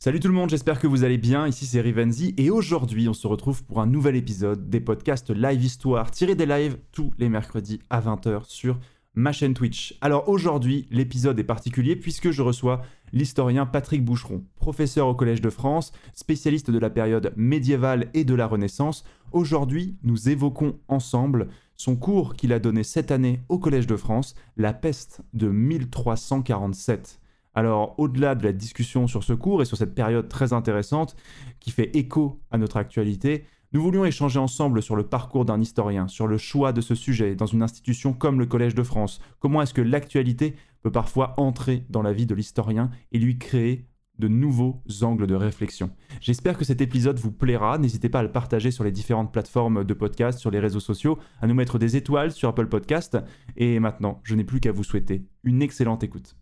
Salut tout le monde, j'espère que vous allez bien. Ici c'est Rivenzi et aujourd'hui on se retrouve pour un nouvel épisode des podcasts Live Histoire tirés des lives tous les mercredis à 20h sur ma chaîne Twitch. Alors aujourd'hui l'épisode est particulier puisque je reçois l'historien Patrick Boucheron, professeur au Collège de France, spécialiste de la période médiévale et de la Renaissance. Aujourd'hui nous évoquons ensemble son cours qu'il a donné cette année au Collège de France, La peste de 1347. Alors, au-delà de la discussion sur ce cours et sur cette période très intéressante qui fait écho à notre actualité, nous voulions échanger ensemble sur le parcours d'un historien, sur le choix de ce sujet dans une institution comme le Collège de France. Comment est-ce que l'actualité peut parfois entrer dans la vie de l'historien et lui créer de nouveaux angles de réflexion. J'espère que cet épisode vous plaira. N'hésitez pas à le partager sur les différentes plateformes de podcast, sur les réseaux sociaux, à nous mettre des étoiles sur Apple Podcast. Et maintenant, je n'ai plus qu'à vous souhaiter une excellente écoute.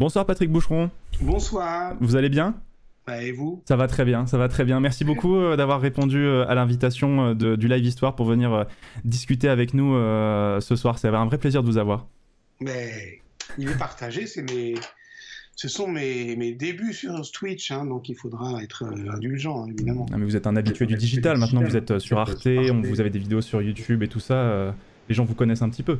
Bonsoir Patrick Boucheron. Bonsoir. Vous allez bien? Bah, et vous? Ça va très bien, ça va très bien. Merci beaucoup euh, d'avoir répondu euh, à l'invitation euh, du Live Histoire pour venir discuter avec nous ce soir. C'est un vrai plaisir de vous avoir. Mais il est partagé, c'est mes... ce sont mes, mes débuts sur Twitch, hein, donc il faudra être indulgent, évidemment. Ah, mais vous êtes un habitué du digital, maintenant vous êtes sur Arte, on, vous avez des vidéos sur YouTube et tout ça. les gens vous connaissent un petit peu.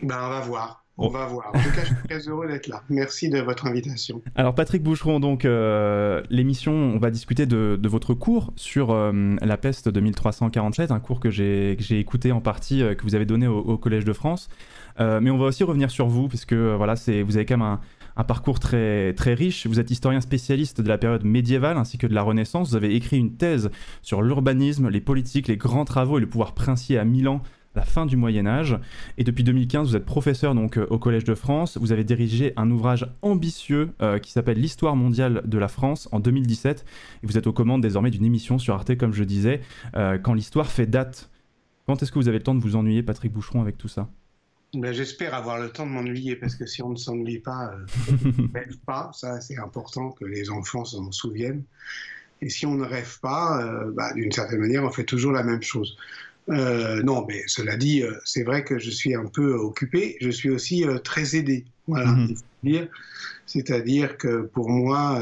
Ben, on va voir. On va voir. En tout cas, je suis très heureux d'être là. Merci de votre invitation. Alors, Patrick Boucheron, donc, euh, l'émission, on va discuter de, votre cours sur euh, la peste de 1347, un cours que j'ai écouté en partie, euh, que vous avez donné au, Collège de France. mais on va aussi revenir sur vous, puisque voilà, vous avez quand même un, un, parcours très, très riche. Vous êtes historien spécialiste de la période médiévale ainsi que de la Renaissance. Vous avez écrit une thèse sur l'urbanisme, les politiques, les grands travaux et le pouvoir princier à Milan la fin du Moyen Âge. Et depuis 2015, vous êtes professeur donc euh, au Collège de France. Vous avez dirigé un ouvrage ambitieux euh, qui s'appelle L'histoire mondiale de la France en 2017. Et vous êtes aux commandes désormais d'une émission sur Arte, comme je disais, euh, quand l'histoire fait date. Quand est-ce que vous avez le temps de vous ennuyer, Patrick Boucheron, avec tout ça? Ben, J'espère avoir le temps de m'ennuyer parce que si on ne s'ennuie pas, on ne rêve pas. Ça, c'est important que les enfants s'en souviennent. Et si on ne rêve pas, bah, d'une certaine manière, on fait toujours la même chose. Euh, non, mais cela dit, euh, c'est vrai que je suis un peu occupé. Je suis aussi euh, très aidé. Voilà, mhm. C'est-à-dire que pour moi,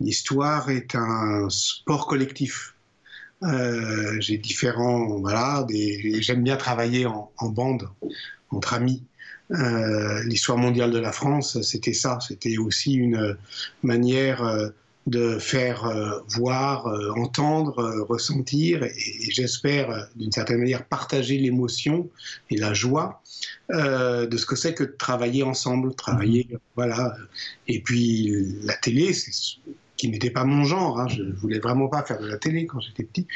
l'histoire est un sport collectif. J'ai différents, voilà, j'aime bien travailler en, en, bande, entre amis. L'histoire mondiale de la France, c'était ça. C'était aussi une manière de faire euh, voir, euh, entendre, euh, ressentir et, j'espère d'une certaine manière partager l'émotion et la joie de ce que c'est que de travailler ensemble, travailler, mhm. voilà. Et puis la télé, qui n'était pas mon genre, hein, je voulais vraiment pas faire de la télé quand j'étais petit,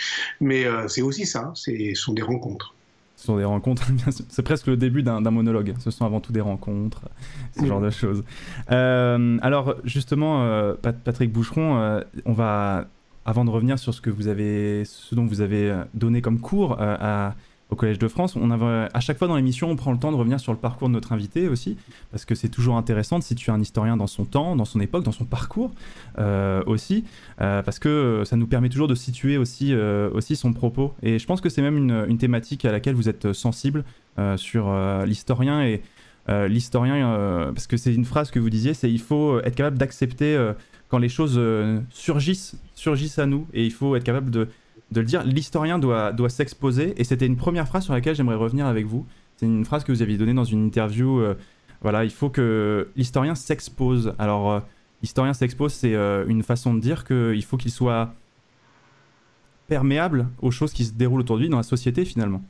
mais c'est aussi ça, ce sont des rencontres. Ce sont des rencontres, c'est presque le début d'un monologue. Ce sont avant tout des rencontres, ce genre de choses. Euh, alors justement, euh, Patrick Boucheron, euh, on va, avant de revenir sur ce que vous avez, ce dont vous avez donné comme cours à, au Collège de France. On avait, à chaque fois dans l'émission, on prend le temps de revenir sur le parcours de notre invité aussi, parce que c'est toujours intéressant de situer un historien dans son temps, dans son époque, dans son parcours euh, aussi, euh, parce que ça nous permet toujours de situer aussi, euh, aussi son propos. Et je pense que c'est même une, une, thématique à laquelle vous êtes sensible sur l'historien et l'historien, parce que c'est une phrase que vous disiez, c'est il faut être capable d'accepter quand les choses surgissent, surgissent à nous, et il faut être capable de de le dire. L'historien doit, doit s'exposer, et c'était une première phrase sur laquelle j'aimerais revenir avec vous. C'est une phrase que vous aviez donnée dans une interview. Euh, voilà, il faut que l'historien s'expose. Alors, euh, l'historien s'expose, c'est euh, une façon de dire qu'il faut qu'il soit perméable aux choses qui se déroulent autour de lui dans la société finalement.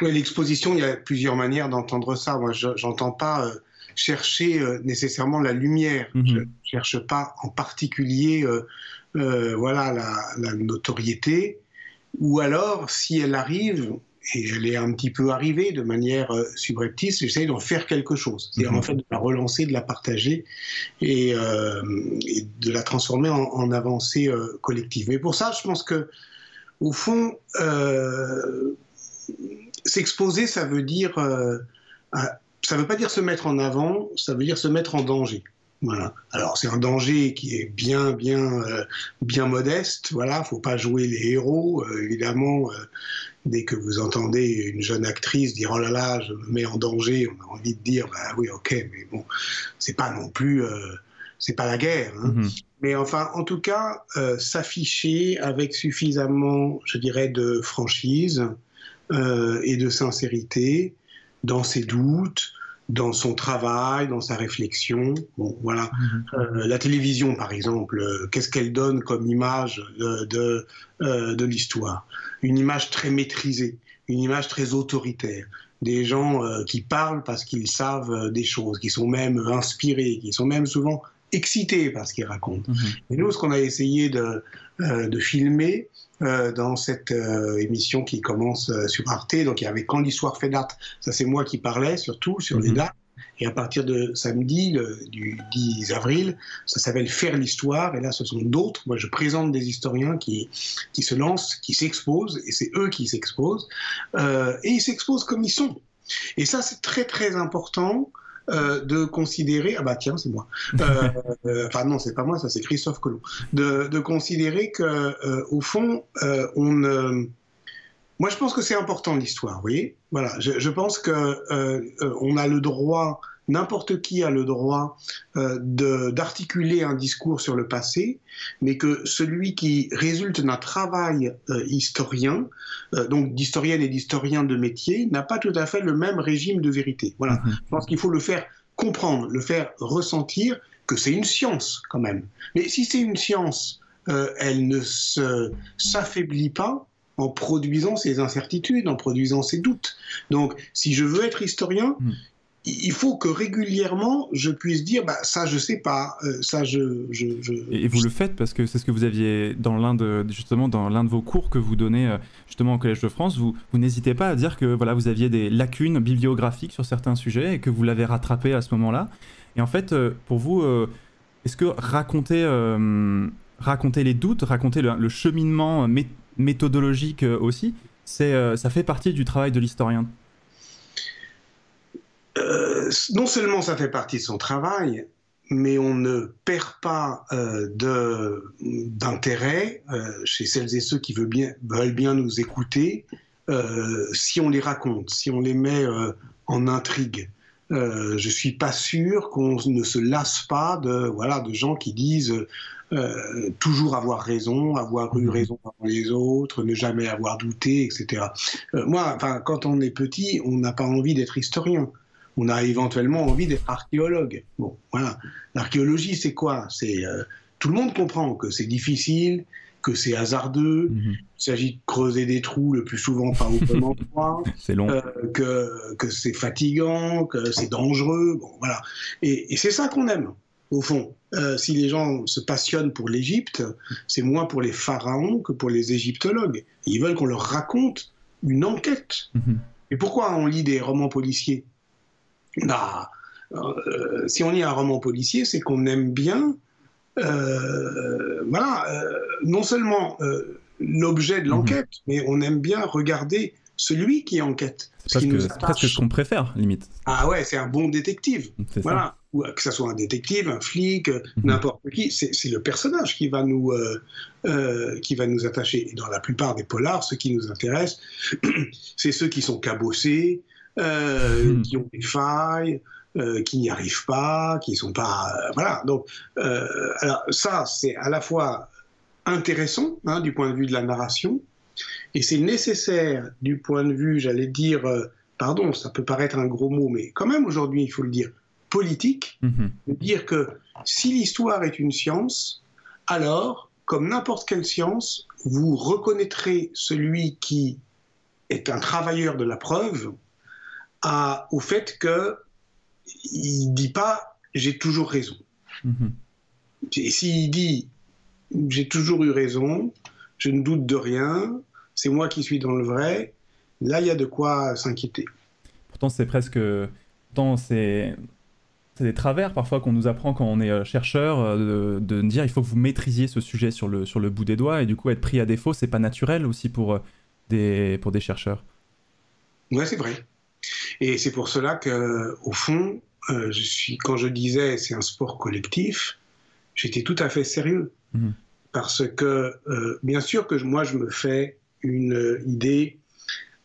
L'exposition, il y a plusieurs manières d'entendre ça. Moi, je n'entends pas chercher nécessairement la lumière. Mhm. Je ne cherche pas en particulier euh, voilà la, notoriété, ou alors si elle arrive, et elle est un petit peu arrivée de manière euh, subreptice, j'essaie d'en faire quelque chose. C'est-à-dire en mhm. fait de la relancer, de la partager et, euh, de la transformer en, avancée collective. Mais pour ça, je pense que au fond, s'exposer, ça veut dire, ça veut pas dire se mettre en avant, ça veut dire se mettre en danger. Voilà. Alors c'est un danger qui est bien, bien, euh, bien modeste. Voilà, faut pas jouer les héros. Euh, évidemment, euh, dès que vous entendez une jeune actrice dire oh là là, je me mets en danger, on a envie de dire bah oui, ok, mais bon, c'est pas non plus, euh, c'est pas la guerre. Hein. Mhm. Mais enfin, en tout cas, s'afficher avec suffisamment, je dirais, de franchise et de sincérité dans ses doutes, dans son travail, dans sa réflexion. Bon, voilà. Mhm. Euh, la télévision, par exemple, euh, qu'est-ce qu'elle donne comme image de, de, euh, de l'histoire? Une image très maîtrisée, une image très autoritaire. Des gens qui parlent parce qu'ils savent des choses, qui sont même inspirés, qui sont même souvent excités par ce qu'ils racontent. Mhm. Et nous, ce qu'on a essayé de, de filmer, euh, dans cette euh, émission qui commence euh, sur Arte. Donc il y avait Quand l'histoire fait date, ça c'est moi qui parlais surtout sur les mhm. dates. Et à partir de samedi, le, du 10 avril, ça s'appelle Faire l'histoire. Et là, ce sont d'autres. Moi, je présente des historiens qui, qui se lancent, qui s'exposent, et c'est eux qui s'exposent. et ils s'exposent comme ils sont. Et ça, c'est très, très important euh, de considérer, ah bah tiens, c'est moi, euh, euh, enfin non, c'est pas moi, ça c'est Christophe Colomb, de, de considérer que au fond, on, moi je pense que c'est important l'histoire, vous voyez, voilà, je, je pense que on a le droit n'importe qui a le droit euh, d'articuler un discours sur le passé, mais que celui qui résulte d'un travail euh, historien, euh, donc d'historienne et d'historien de métier, n'a pas tout à fait le même régime de vérité. Voilà. Mm-hmm. Je pense qu'il faut le faire comprendre, le faire ressentir que c'est une science quand même. Mais si c'est une science, elle ne s'affaiblit pas en produisant ses incertitudes, en produisant ses doutes. Donc, si je veux être historien, mm il faut que régulièrement je puisse dire bah, ça je sais pas euh, ça je, et vous le faites parce que c'est ce que vous aviez dans l'un de justement dans l'un de vos cours que vous donnez euh, justement au collège de France. Vous, n'hésitez pas à dire que voilà vous aviez des lacunes bibliographiques sur certains sujets et que vous l'avez rattrapé à ce moment-là. Et en fait euh, pour vous est-ce que raconter raconter les doutes raconter le, cheminement méthodologique aussi c'est ça fait partie du travail de l'historien? Euh, non seulement ça fait partie de son travail, mais on ne perd pas euh, d'intérêt euh, chez celles et ceux qui veulent bien, veulent bien nous écouter si on les raconte, si on les met en intrigue. je je suis pas sûr qu'on ne se lasse pas de voilà de gens qui disent toujours avoir raison, avoir eu mmh. raison avant les autres, ne jamais avoir douté, etc. moi, enfin, quand on est petit, on n'a pas envie d'être historien on a éventuellement envie d'être archéologue. Bon, voilà. L'archéologie, c'est quoi? C'est euh, tout le monde comprend que c'est difficile, que c'est hasardeux, mhm. il s'agit de creuser des trous le plus souvent pas au bon endroit, c'est long, euh, que, que c'est fatigant, que c'est dangereux, bon voilà. Et, c'est ça qu'on aime au fond. Euh, si les gens se passionnent pour l'Égypte, c'est moins pour les pharaons que pour les égyptologues. Ils veulent qu'on leur raconte une enquête. Mhm. Et pourquoi on lit des romans policiers? Bah, euh, si on lit un roman policier, c'est qu'on aime bien, euh, voilà, euh, non seulement l'objet de mhm. l'enquête, mais on aime bien regarder celui qui enquête. C'est presque, ce qu'on préfère, limite. Ah ouais, c'est un bon détective. Voilà. Ou, que ce soit un détective, un flic, mhm. n'importe qui, c'est le personnage qui va, nous, qui va nous attacher. Et dans la plupart des polars, ce qui nous intéresse, c'est ceux qui sont cabossés, euh, hmm. qui ont des failles, euh, qui n'y arrivent pas, qui ne sont pas... Euh, voilà, donc alors ça, c'est à la fois intéressant hein, du point de vue de la narration, et c'est nécessaire du point de vue, j'allais dire, pardon, ça peut paraître un gros mot, mais quand même aujourd'hui, il faut le dire, politique, hmm. de dire que si l'histoire est une science, alors, comme n'importe quelle science, vous reconnaîtrez celui qui est un travailleur de la preuve au fait que il dit pas j'ai toujours raison. Mhm. Et s'il dit j'ai toujours eu raison, je ne doute de rien, c'est moi qui suis dans le vrai, là il y a de quoi s'inquiéter. Pourtant c'est presque, pourtant c'est c'est des travers parfois qu'on nous apprend quand on est euh, chercheur euh, de, de, dire il faut que vous maîtrisiez ce sujet sur le, sur le bout des doigts et du coup être pris à défaut c'est pas naturel aussi pour euh, des, pour des chercheurs. Ouais c'est vrai. Et c'est pour cela que, au fond, euh, je suis, quand je disais c'est un sport collectif, j'étais tout à fait sérieux. Mhm. Parce que, euh, bien sûr que moi, je me fais une idée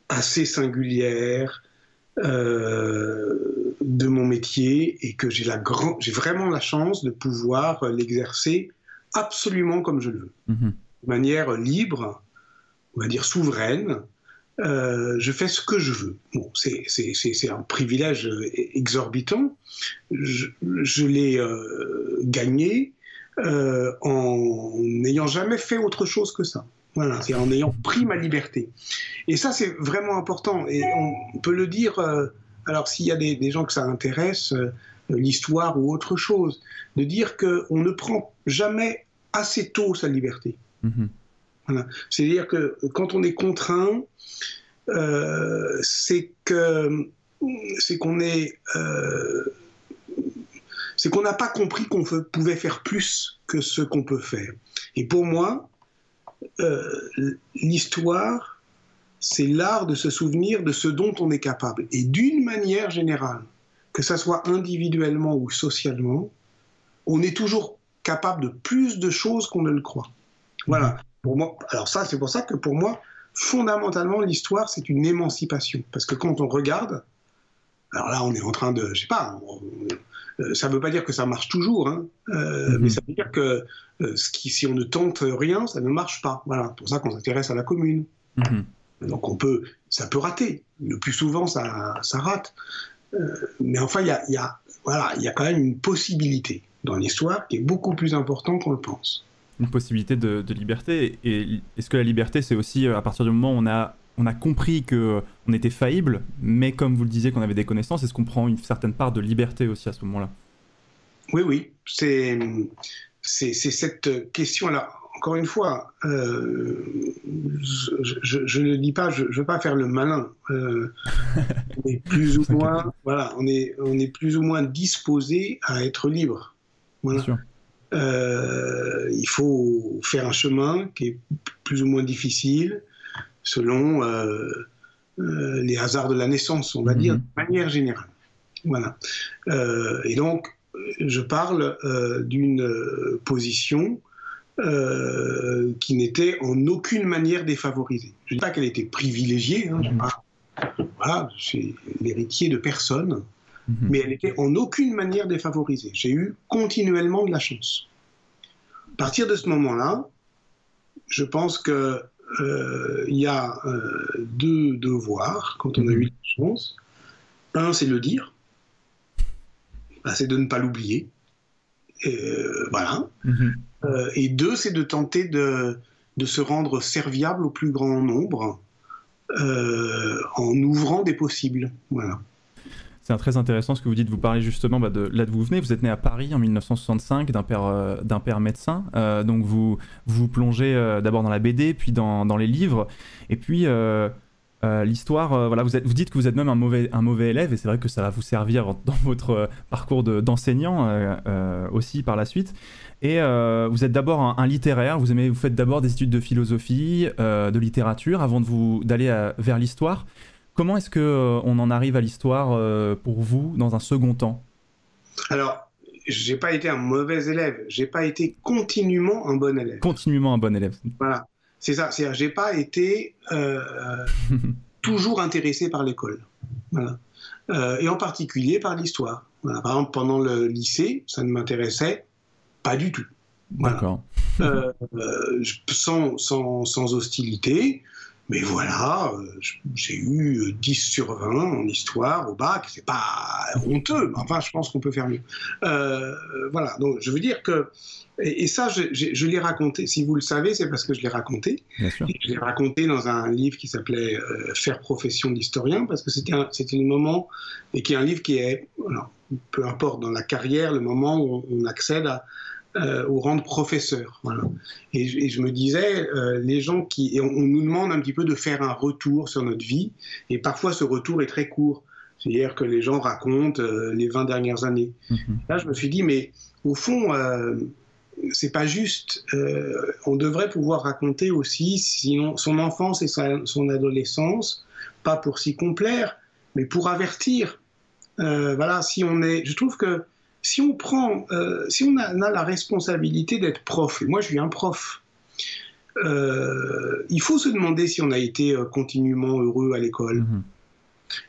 assez singulière euh, de mon métier et que j'ai j'ai vraiment la chance de pouvoir l'exercer absolument comme je le veux, mhm. de manière libre, on va dire souveraine. Euh, je fais ce que je veux. C'est un privilège exorbitant. Je, l'ai euh, gagné euh, en n'ayant jamais fait autre chose que ça. Voilà, c'est en ayant pris ma liberté. Et ça, c'est vraiment important. Et on peut le dire, euh, alors s'il y a des, gens que ça intéresse, euh, l'histoire ou autre chose, de dire qu'on ne prend jamais assez tôt sa liberté. Mhm. C'est-à-dire que quand on est contraint, c'est que c'est qu'on est, c'est qu'on n'a pas compris qu'on pouvait faire plus que ce qu'on peut faire. Et pour moi, euh, l'histoire, c'est l'art de se souvenir de ce dont on est capable. Et d'une manière générale, que ce soit individuellement ou socialement, on est toujours capable de plus de choses qu'on ne le croit. Voilà. Pour moi, alors ça, c'est pour ça que pour moi, fondamentalement, l'histoire, c'est une émancipation. Parce que quand on regarde, alors là, on est en train de, je sais pas, euh, ça ne veut pas dire que ça marche toujours, hein, euh, mhm. mais ça veut dire que euh, ce qui, si on ne tente rien, ça ne marche pas. Voilà, pour ça qu'on s'intéresse à la commune. Mhm. Donc on peut, ça peut rater. Le plus souvent, ça, ça rate. mais enfin, il y a, y, a, voilà, y a quand même une possibilité dans l'histoire qui est beaucoup plus importante qu'on le pense. Une possibilité de, de liberté. Et est-ce que la liberté, c'est aussi à partir du moment où on a on a compris que on était faillible, mais comme vous le disiez, qu'on avait des connaissances, est-ce qu'on prend une certaine part de liberté aussi à ce moment-là? Oui, oui, c'est c'est cette question-là. Encore une fois, euh, je ne dis pas, je ne veux pas faire le malin. Euh, on est plus ou moins, voilà, on est, on est plus ou moins disposé à être libre. Euh, il faut faire un chemin qui est plus ou moins difficile selon euh, euh, les hasards de la naissance, on va dire, mhm. de manière générale. Voilà. Et donc, je parle d'une position qui n'était en aucune manière défavorisée. Je ne dis pas qu'elle était privilégiée, hein, voilà, je suis l'héritier de personne, mhm. mais elle était en aucune manière défavorisée. J'ai eu continuellement de la chance. À partir de ce moment-là, je pense que euh, il y a euh, deux devoirs quand on a eu la chance. Un, c'est le dire. Bah, c'est de ne pas l'oublier. Euh, voilà. Mhm. et deux, c'est de tenter de, de, se rendre serviable au plus grand nombre en ouvrant des possibles. Voilà. C'est très intéressant ce que vous dites. Vous parlez justement bah, de là d'où vous venez. Vous êtes né à Paris en 1965 d'un père, euh, père médecin. Euh, donc vous vous plongez euh, d'abord dans la BD, puis dans, les livres. Et puis l'histoire, voilà, vous, dites que vous êtes même un mauvais, un mauvais élève. Et c'est vrai que ça va vous servir dans votre parcours d'enseignant aussi par la suite. Et vous êtes d'abord un, littéraire. Vous, aimez, vous faites d'abord des études de philosophie, de littérature avant de d'aller vers l'histoire. Comment est-ce qu'on euh, on en arrive à l'histoire euh, pour vous dans un second temps? Alors, j'ai pas été un mauvais élève, j'ai pas été continuellement un bon élève. Continuellement un bon élève. Voilà, c'est ça. C'est-à-dire, j'ai pas été euh, toujours intéressé par l'école. Voilà. et en particulier par l'histoire. Par exemple, pendant le lycée, ça ne m'intéressait pas du tout. D'accord. sans, sans, sans, hostilité. Mais voilà, euh, j'ai eu 10 sur 20 en histoire au bac, c'est pas honteux, mais enfin, je pense qu'on peut faire mieux. Euh, voilà, donc je veux dire que, et, ça, je, l'ai raconté, si vous le savez, c'est parce que je l'ai raconté. Je l'ai raconté dans un livre qui s'appelait euh, Faire profession d'historien, parce que c'était le moment, et qui est un livre qui est, peu importe dans la carrière, le moment où on accède à, euh, au rang de professeur. Voilà. Et, je me disais, euh, les gens qui. Et on, nous demande un petit peu de faire un retour sur notre vie, et parfois ce retour est très court. C'est-à-dire que les gens racontent euh, les 20 dernières années. Mhm. Là, je me suis dit, mais au fond, c'est pas juste. on devrait pouvoir raconter aussi sinon, son enfance et son adolescence, pas pour s'y complaire, mais pour avertir. voilà, si on est. Je trouve que si on prend, euh, si on a, la responsabilité d'être prof, et moi je suis un prof, il faut se demander si on a été continuellement heureux à l'école Mhm.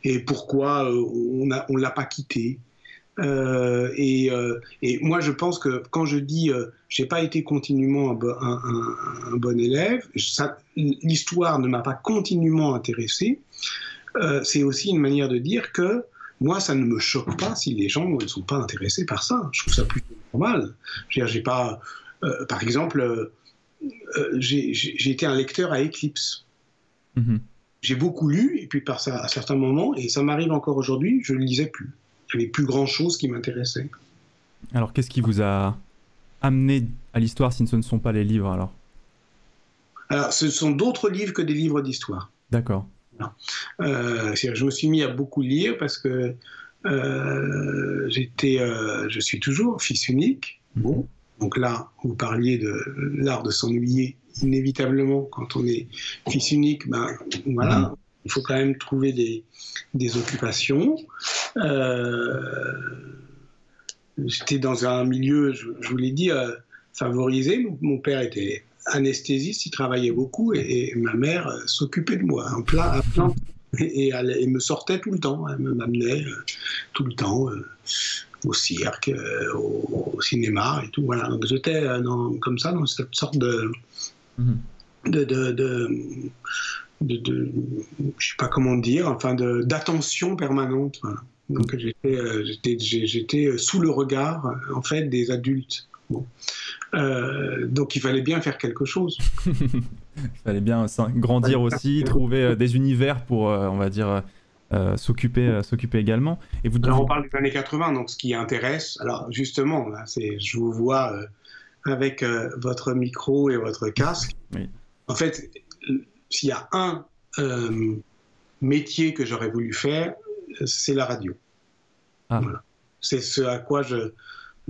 et pourquoi on ne on l'a pas quitté. Euh, et, euh, et, moi, je pense que quand je dis euh, j'ai pas été continuellement un, bon, un, un, un bon élève, l'histoire ne m'a pas continuellement intéressé, c'est aussi une manière de dire que moi, ça ne me choque pas si les gens ne sont pas intéressés par ça. Je trouve ça plutôt normal. J'ai pas, par exemple, j'ai été un lecteur à Eclipse. -hmm. J'ai beaucoup lu, et puis par ça, à certains moments, et ça m'arrive encore aujourd'hui, je ne lisais plus il n'y avait plus grand chose qui m'intéressait. Alors, qu'est-ce qui vous a amené à l'histoire si ce ne sont pas les livres alors? Alors, ce sont d'autres livres que des livres d'histoire. D'accord. Euh, je me suis mis à beaucoup lire parce que euh, j'étais, euh, je suis toujours fils unique. Bon, donc là, vous parliez de l'art de s'ennuyer inévitablement quand on est fils unique. Ben voilà, il faut quand même trouver des, occupations. Euh, J'étais dans un milieu, je, vous l'ai dit, favorisé. Mon père était anesthésiste, il travaillait beaucoup et, et ma mère euh, s'occupait de moi, un plein, un plein et, elle, elle, me sortait tout le temps, elle m'amenait euh, tout le temps euh, au cirque, au, au, cinéma et tout. Voilà, donc j'étais comme ça dans cette sorte de, -hmm. de, de, de de, de, je sais pas comment dire, enfin d'attention permanente. Voilà. Donc j'étais euh, sous le regard en fait des adultes. Bon. Euh, donc il fallait bien faire quelque chose. il fallait bien grandir aussi, trouver des univers pour, euh, on va dire, euh, s'occuper s'occuper également. Et vous alors on parle des années 80, donc ce qui intéresse, alors justement, là, je vous vois euh, avec euh, votre micro et votre casque. Oui. En fait, s'il y a un euh, métier que j'aurais voulu faire, c'est la radio. Ah. Voilà. C'est ce à quoi je.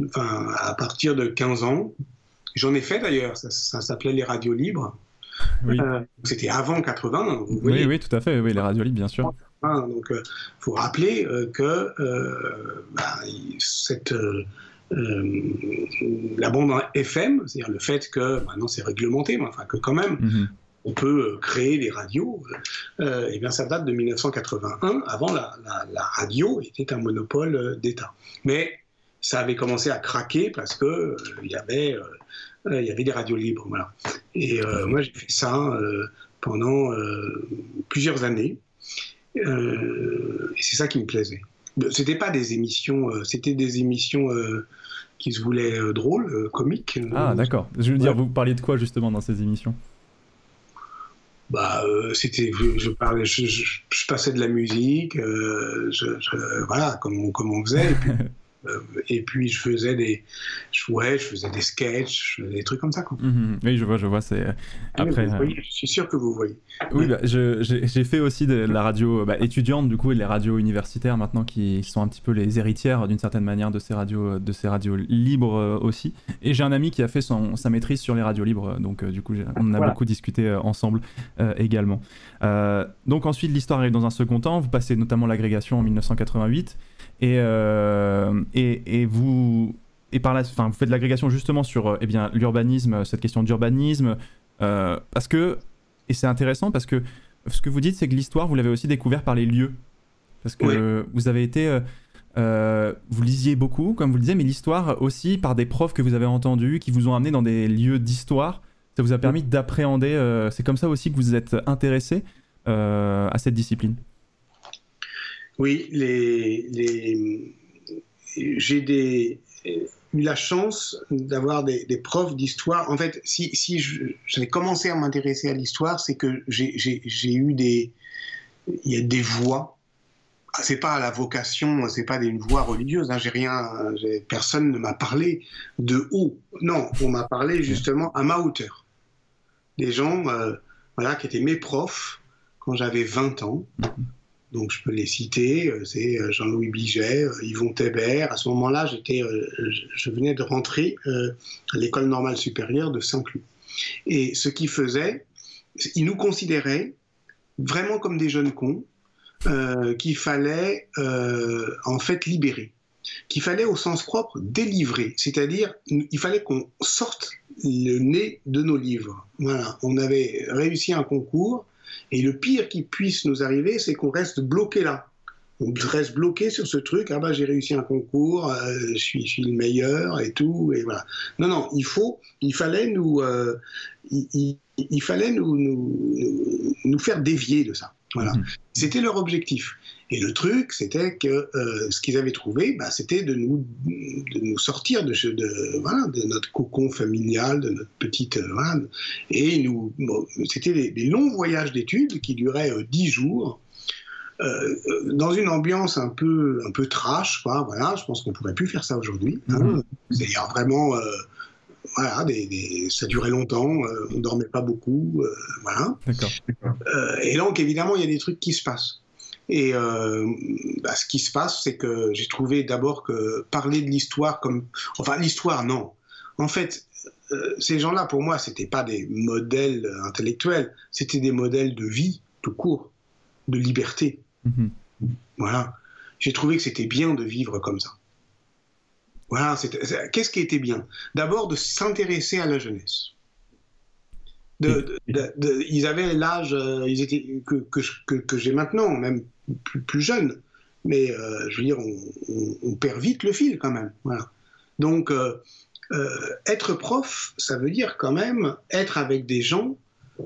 Enfin, à partir de 15 ans, j'en ai fait d'ailleurs, ça, ça s'appelait les radios libres. Oui. Euh, C'était avant 80. Vous oui, oui, tout à fait, oui, les radios libres, bien sûr. Donc, il euh, faut rappeler euh, que bah, cette. la bande FM, c'est-à-dire le fait que maintenant c'est réglementé, mais enfin que quand même, mm -hmm on peut créer des radios, et bien ça date de 1981. Avant, la, la, la radio était un monopole d'État. Mais ça avait commencé à craquer parce que euh, il y avait euh, il y avait des radios libres, voilà. Et moi j'ai fait ça pendant plusieurs années, et c'est ça qui me plaisait. C'était pas des émissions, c'était des émissions qui se voulaient drôles, comiques. Ah d'accord. Je veux dire, ouais. vous parliez de quoi justement dans ces émissions? Bah, euh, c'était, je, je, parlais, je, je, je, passais de la musique, euh, voilà, comme on, comme on faisait. Et puis, euh, et puis, je faisais des, je, ouais, je faisais des sketchs, des trucs comme ça. Quoi. -hmm. Oui, je vois, je vois. C'est après. Ah, voyez, je suis sûr que vous voyez. Oui, bah, j'ai fait aussi de la radio bah, étudiante, du coup, et les radios universitaires maintenant qui sont un petit peu les héritières d'une certaine manière de ces radios, de ces radios libres aussi. Et j'ai un ami qui a fait son, sa maîtrise sur les radios libres, donc du coup, on en a voilà. beaucoup discuté ensemble euh, également. Euh, donc ensuite, l'histoire arrive dans un second temps. Vous passez notamment l'agrégation en 1988 et, euh, et, et vous et par la, enfin, vous faites de l'agrégation justement sur eh bien l'urbanisme, cette question d'urbanisme, euh, parce que et c'est intéressant parce que ce que vous dites, c'est que l'histoire, vous l'avez aussi découvert par les lieux, parce que oui. vous avez été euh, vous lisiez beaucoup, comme vous le disiez, mais l'histoire aussi par des profs que vous avez entendus, qui vous ont amené dans des lieux d'histoire. Ça vous a permis d'appréhender. Euh, c'est comme ça aussi que vous êtes intéressé euh, à cette discipline. Oui, j'ai eu la chance d'avoir des, profs d'histoire. En fait, si, j'avais commencé à m'intéresser à l'histoire, c'est que j'ai eu des, il y a des voix. C'est pas la vocation, c'est pas une voix religieuse. Hein, j'ai rien, personne ne m'a parlé de haut. Non, on m'a parlé justement à ma hauteur. Des gens, euh, voilà, qui étaient mes profs quand j'avais 20 ans. Donc je peux les citer, c'est Jean-Louis Biget, Yvon Thébert. À ce moment-là, j'étais, je venais de rentrer à l'école normale supérieure de Saint-Cloud. Et ce qu'ils faisaient, ils nous considéraient vraiment comme des jeunes cons euh, qu'il fallait euh, en fait libérer. qu'il fallait au sens propre délivrer, c'est-à-dire il fallait qu'on sorte le nez de nos livres. Voilà, on avait réussi un concours et le pire qui puisse nous arriver, c'est qu'on reste bloqué là. On reste bloqué sur ce truc. Ah bah j'ai réussi un concours, euh, je, suis, je, suis, le meilleur et tout et voilà. Non non, il faut, il fallait nous, euh, il, il, il, fallait nous, nous, nous, faire dévier de ça. Voilà. Mmh. C'était leur objectif. Et le truc, c'était que euh, ce qu'ils avaient trouvé, bah, c'était de nous, de nous sortir de, de, voilà, de notre cocon familial, de notre petite. Euh, voilà, et nous, bon, c'était des, des, longs voyages d'études qui duraient euh, dix jours. Euh, dans une ambiance un peu, un peu trash, quoi, voilà, je pense qu'on pourrait plus faire ça aujourd'hui. Hein. Mmh. C'est-à-dire vraiment, euh, voilà, des, des, ça durait longtemps, euh, on dormait pas beaucoup, voilà. et donc évidemment, il y a des trucs qui se passent. Et euh, bah, ce qui se passe, c'est que j'ai trouvé d'abord que parler de l'histoire comme, enfin l'histoire, non. En fait, euh, ces gens-là, pour moi, c'était pas des modèles intellectuels, c'était des modèles de vie, tout court, de liberté. -hmm. Voilà. J'ai trouvé que c'était bien de vivre comme ça. Voilà. Qu'est-ce qui était bien? D'abord de s'intéresser à la jeunesse. De, de, de, ils avaient l'âge ils étaient que, que, que, que j'ai maintenant, même plus, plus jeune. Mais euh, je veux dire, on, on, on, perd vite le fil quand même. Voilà. Donc, euh, euh, être prof, ça veut dire quand même être avec des gens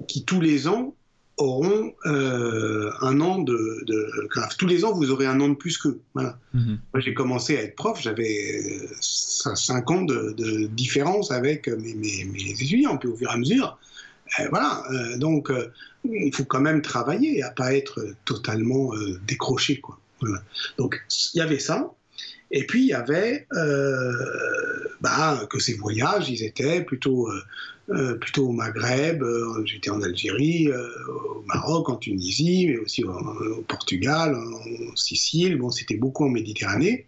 qui tous les ans auront un an de, de, Tous les ans, vous aurez un an de plus qu'eux. Voilà. Mm -hmm. Moi, j'ai commencé à être prof, j'avais 5 ans de, de, différence avec mes, mes, mes, étudiants. Puis au fur et à mesure, euh, voilà, euh, donc euh, il faut quand même travailler à pas être totalement décroché. Quoi. Donc il y avait ça. Et puis il y avait bah, que ces voyages, ils étaient plutôt, plutôt au Maghreb, j'étais en Algérie, au Maroc, en Tunisie, mais aussi au, au Portugal, en Sicile, bon, c'était beaucoup en Méditerranée.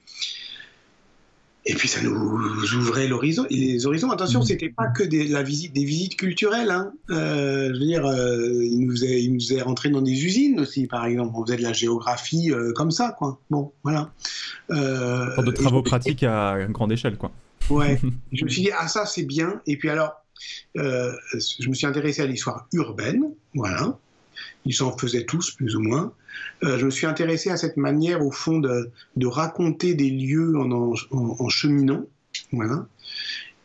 Et puis ça nous ouvrait l'horizon. Les horizons, attention, c'était pas que des, la visite, des visites culturelles. Hein. Euh, je veux dire, euh, il nous est, il nous est rentré dans des usines aussi, par exemple. On faisait de la géographie euh, comme ça, quoi. Bon, voilà. De travaux pratiques à grande échelle, quoi. Ouais. je me suis dit, ah ça c'est bien. Et puis alors, je me suis intéressé à l'histoire urbaine, voilà. Ils en faisaient tous, plus ou moins. Euh, je me suis intéressé à cette manière, au fond, de, raconter des lieux en, en, cheminant. Voilà.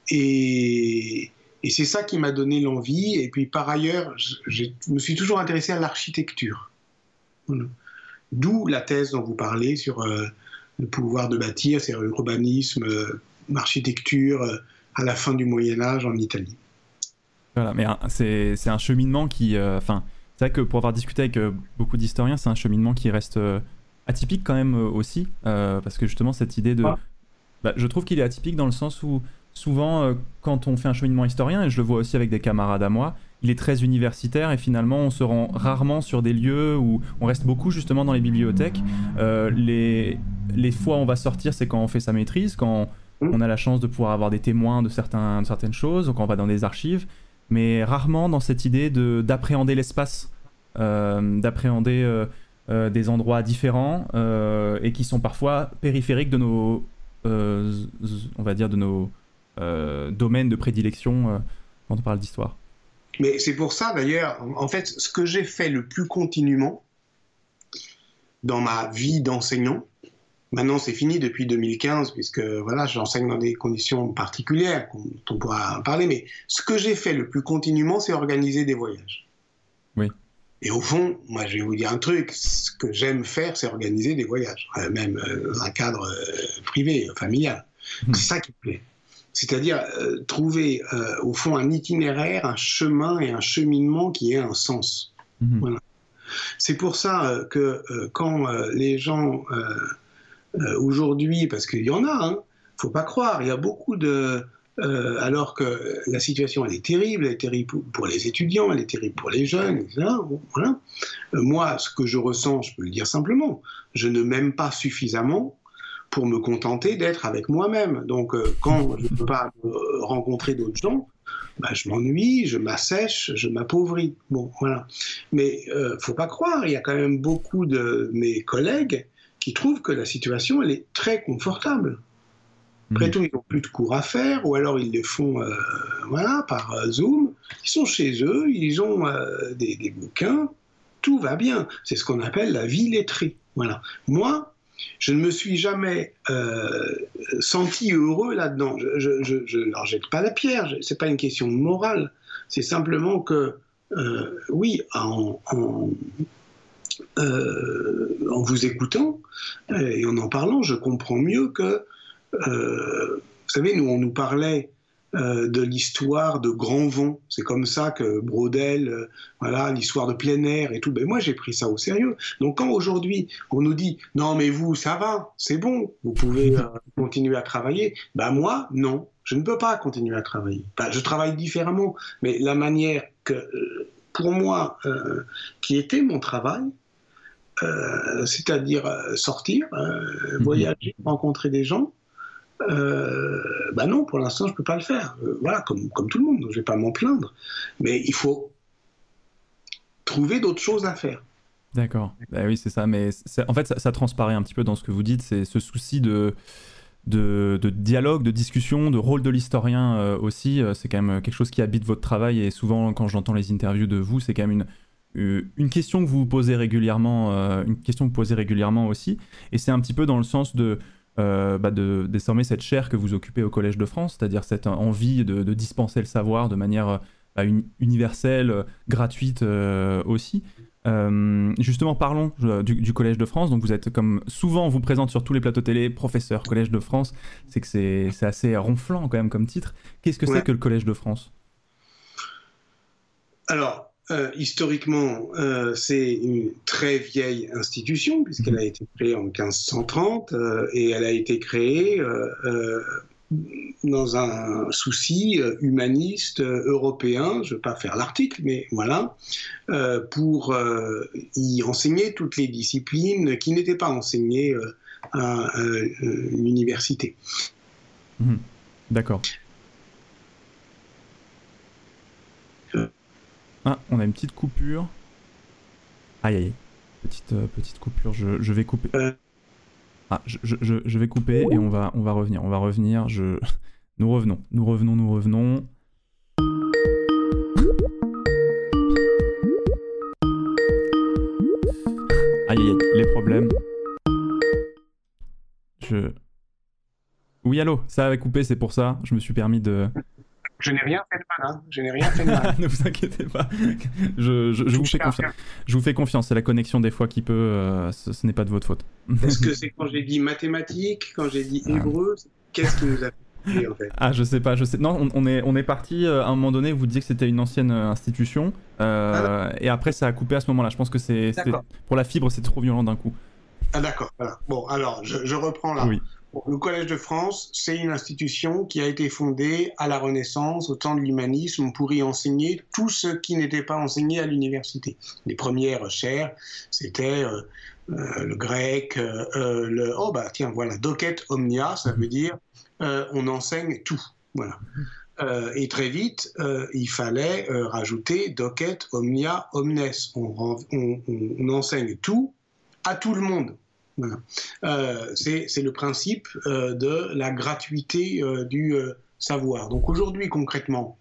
Et, c'est ça qui m'a donné l'envie. Et puis, par ailleurs, je, me suis toujours intéressé à l'architecture. D'où la thèse dont vous parlez sur euh, le pouvoir de bâtir, c'est l'urbanisme, euh, l'architecture à la fin du Moyen Âge en Italie. Voilà, mais c'est un cheminement qui, c'est vrai que pour avoir discuté avec euh, beaucoup d'historiens, c'est un cheminement qui reste euh, atypique quand même euh, aussi, parce que justement cette idée de... Ah. Bah, je trouve qu'il est atypique dans le sens où souvent quand on fait un cheminement historien, et je le vois aussi avec des camarades à moi, il est très universitaire et finalement on se rend rarement sur des lieux où on reste beaucoup justement dans les bibliothèques. les, les fois où on va sortir, c'est quand on fait sa maîtrise, quand on a la chance de pouvoir avoir des témoins de, certains, de certaines choses, quand on va dans des archives mais rarement dans cette idée d'appréhender l'espace, euh, d'appréhender euh, euh, des endroits différents et qui sont parfois périphériques de nos, on va dire, de nos domaines de prédilection quand on parle d'histoire. Mais c'est pour ça d'ailleurs, en fait, ce que j'ai fait le plus continuellement dans ma vie d'enseignant, Maintenant, c'est fini depuis 2015, puisque voilà, j'enseigne dans des conditions particulières, dont on pourra parler. Mais ce que j'ai fait le plus continuellement, c'est organiser des voyages. Oui. Et au fond, moi, je vais vous dire un truc. Ce que j'aime faire, c'est organiser des voyages, euh, même euh, dans un cadre euh, privé, familial. Mmh. C'est ça qui me plaît. C'est-à-dire euh, trouver, euh, au fond, un itinéraire, un chemin et un cheminement qui ait un sens. Mmh. Voilà. C'est pour ça que quand les gens euh, aujourd'hui, parce qu'il y en a, hein, faut pas croire, il y a beaucoup de... Euh, alors que la situation elle est terrible, elle est terrible pour, les étudiants, elle est terrible pour les jeunes, etc. Euh, moi, ce que je ressens, je peux le dire simplement, je ne m'aime pas suffisamment pour me contenter d'être avec moi-même. Donc, quand je ne peux pas rencontrer d'autres gens, bah, je m'ennuie, je m'assèche, je m'appauvris. Bon, voilà. Mais faut pas croire, il y a quand même beaucoup de mes collègues qui trouvent que la situation, elle est très confortable. Après tout, ils n'ont plus de cours à faire, ou alors ils les font euh, voilà, par euh, Zoom. Ils sont chez eux, ils ont euh, des, des, bouquins, tout va bien. C'est ce qu'on appelle la vie lettrée. Voilà. Moi, je ne me suis jamais senti heureux là-dedans. Je, je, je, jette pas la pierre, c'est pas une question de morale. C'est simplement que, oui, en, en en vous écoutant et en en parlant, je comprends mieux que euh, vous savez, nous, on nous parlait euh, de l'histoire de grands vents. C'est comme ça que Brodel, euh, voilà, l'histoire de plein air et tout. Ben moi, j'ai pris ça au sérieux. Donc, quand aujourd'hui on nous dit non, mais vous, ça va, c'est bon, vous pouvez continuer à travailler. Ben moi, non, je ne peux pas continuer à travailler. Je travaille différemment, mais la manière que, pour moi, qui était mon travail, c'est-à-dire sortir, mhm. voyager, rencontrer des gens, euh, bah non, pour l'instant, je ne peux pas le faire. Euh, voilà, comme, comme tout le monde, je ne vais pas m'en plaindre. Mais il faut trouver d'autres choses à faire. D'accord. Bah oui, c'est ça. Mais en fait, ça, transparaît un petit peu dans ce que vous dites. C'est ce souci de, de, dialogue, de discussion, de rôle de l'historien euh, aussi. C'est quand même quelque chose qui habite votre travail. Et souvent, quand j'entends les interviews de vous, c'est quand même une, une question que vous vous posez régulièrement, une question que vous posez régulièrement aussi. Et c'est un petit peu dans le sens de euh, bah de désormais cette chaire que vous occupez au Collège de France, c'est-à-dire cette envie de, dispenser le savoir de manière bah, universelle, gratuite euh, aussi. Euh, justement, parlons du, Collège de France. Donc, vous êtes comme souvent, on vous présente sur tous les plateaux télé, professeur Collège de France. C'est que c'est assez ronflant quand même comme titre. Qu'est-ce que c'est que le Collège de France? Alors, euh, historiquement, euh, c'est une très vieille institution puisqu'elle mhm. a été créée en 1530 euh, et elle a été créée dans un souci humaniste européen, je ne vais pas faire l'article, mais voilà, pour y enseigner toutes les disciplines qui n'étaient pas enseignées à l'université. Mhm. D'accord. Ah, on a une petite coupure. Aïe aïe. Petite, euh, petite coupure, je, je, vais couper. Euh. Ah, je, je, je, vais couper et on va, on va revenir. On va revenir. Je... Nous revenons. Nous revenons, nous revenons. Aïe aïe aïe, les problèmes. Je. Oui, allô, ça avait coupé, c'est pour ça. Je me suis permis de, je n'ai rien fait de mal. Hein. Je n'ai rien fait de mal. ne vous inquiétez pas. Je, je, vous fais confiance. Je vous fais confiance. C'est la connexion des fois qui peut. Euh, ce, n'est pas de votre faute. Est-ce que c'est quand j'ai dit mathématiques, quand j'ai dit ah. hébreu Qu'est-ce qui nous a fait en fait? Ah, je sais pas. Je sais. Non, on, est on est parti euh, à un moment donné. Vous disiez que c'était une ancienne euh, institution, ah, et après ça a coupé à ce moment-là. Je pense que c'est pour la fibre, c'est trop violent d'un coup. Ah d'accord. Bon, alors je, je reprends là. Oui le Collège de France, c'est une institution qui a été fondée à la Renaissance, au temps de l'humanisme, pour y enseigner tout ce qui n'était pas enseigné à l'université. Les premières chaires, c'était euh, euh, le grec, euh, le... Oh bah tiens, voilà, docet omnia, ça veut dire on enseigne tout. Voilà. et très vite, il fallait rajouter docet omnia omnes. on enseigne tout à tout le monde. Euh, c'est le principe euh, de la gratuité euh, du savoir. Donc aujourd'hui, concrètement,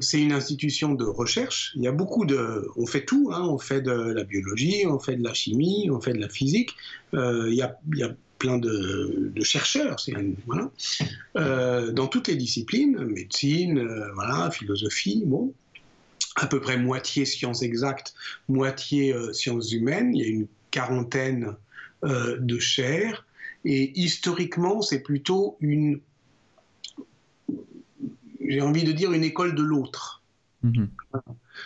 c'est une institution de recherche. Il y a beaucoup de... On fait tout, hein. on fait de la biologie, on fait de la chimie, on fait de la physique. il, y a, plein de, chercheurs, dans toutes les disciplines, médecine, voilà, philosophie, bon, à peu près moitié sciences exactes, moitié sciences humaines. Il y a une quarantaine euh, de chair. Et historiquement, c'est plutôt une, j'ai envie de dire, une école de l'autre. Mhm.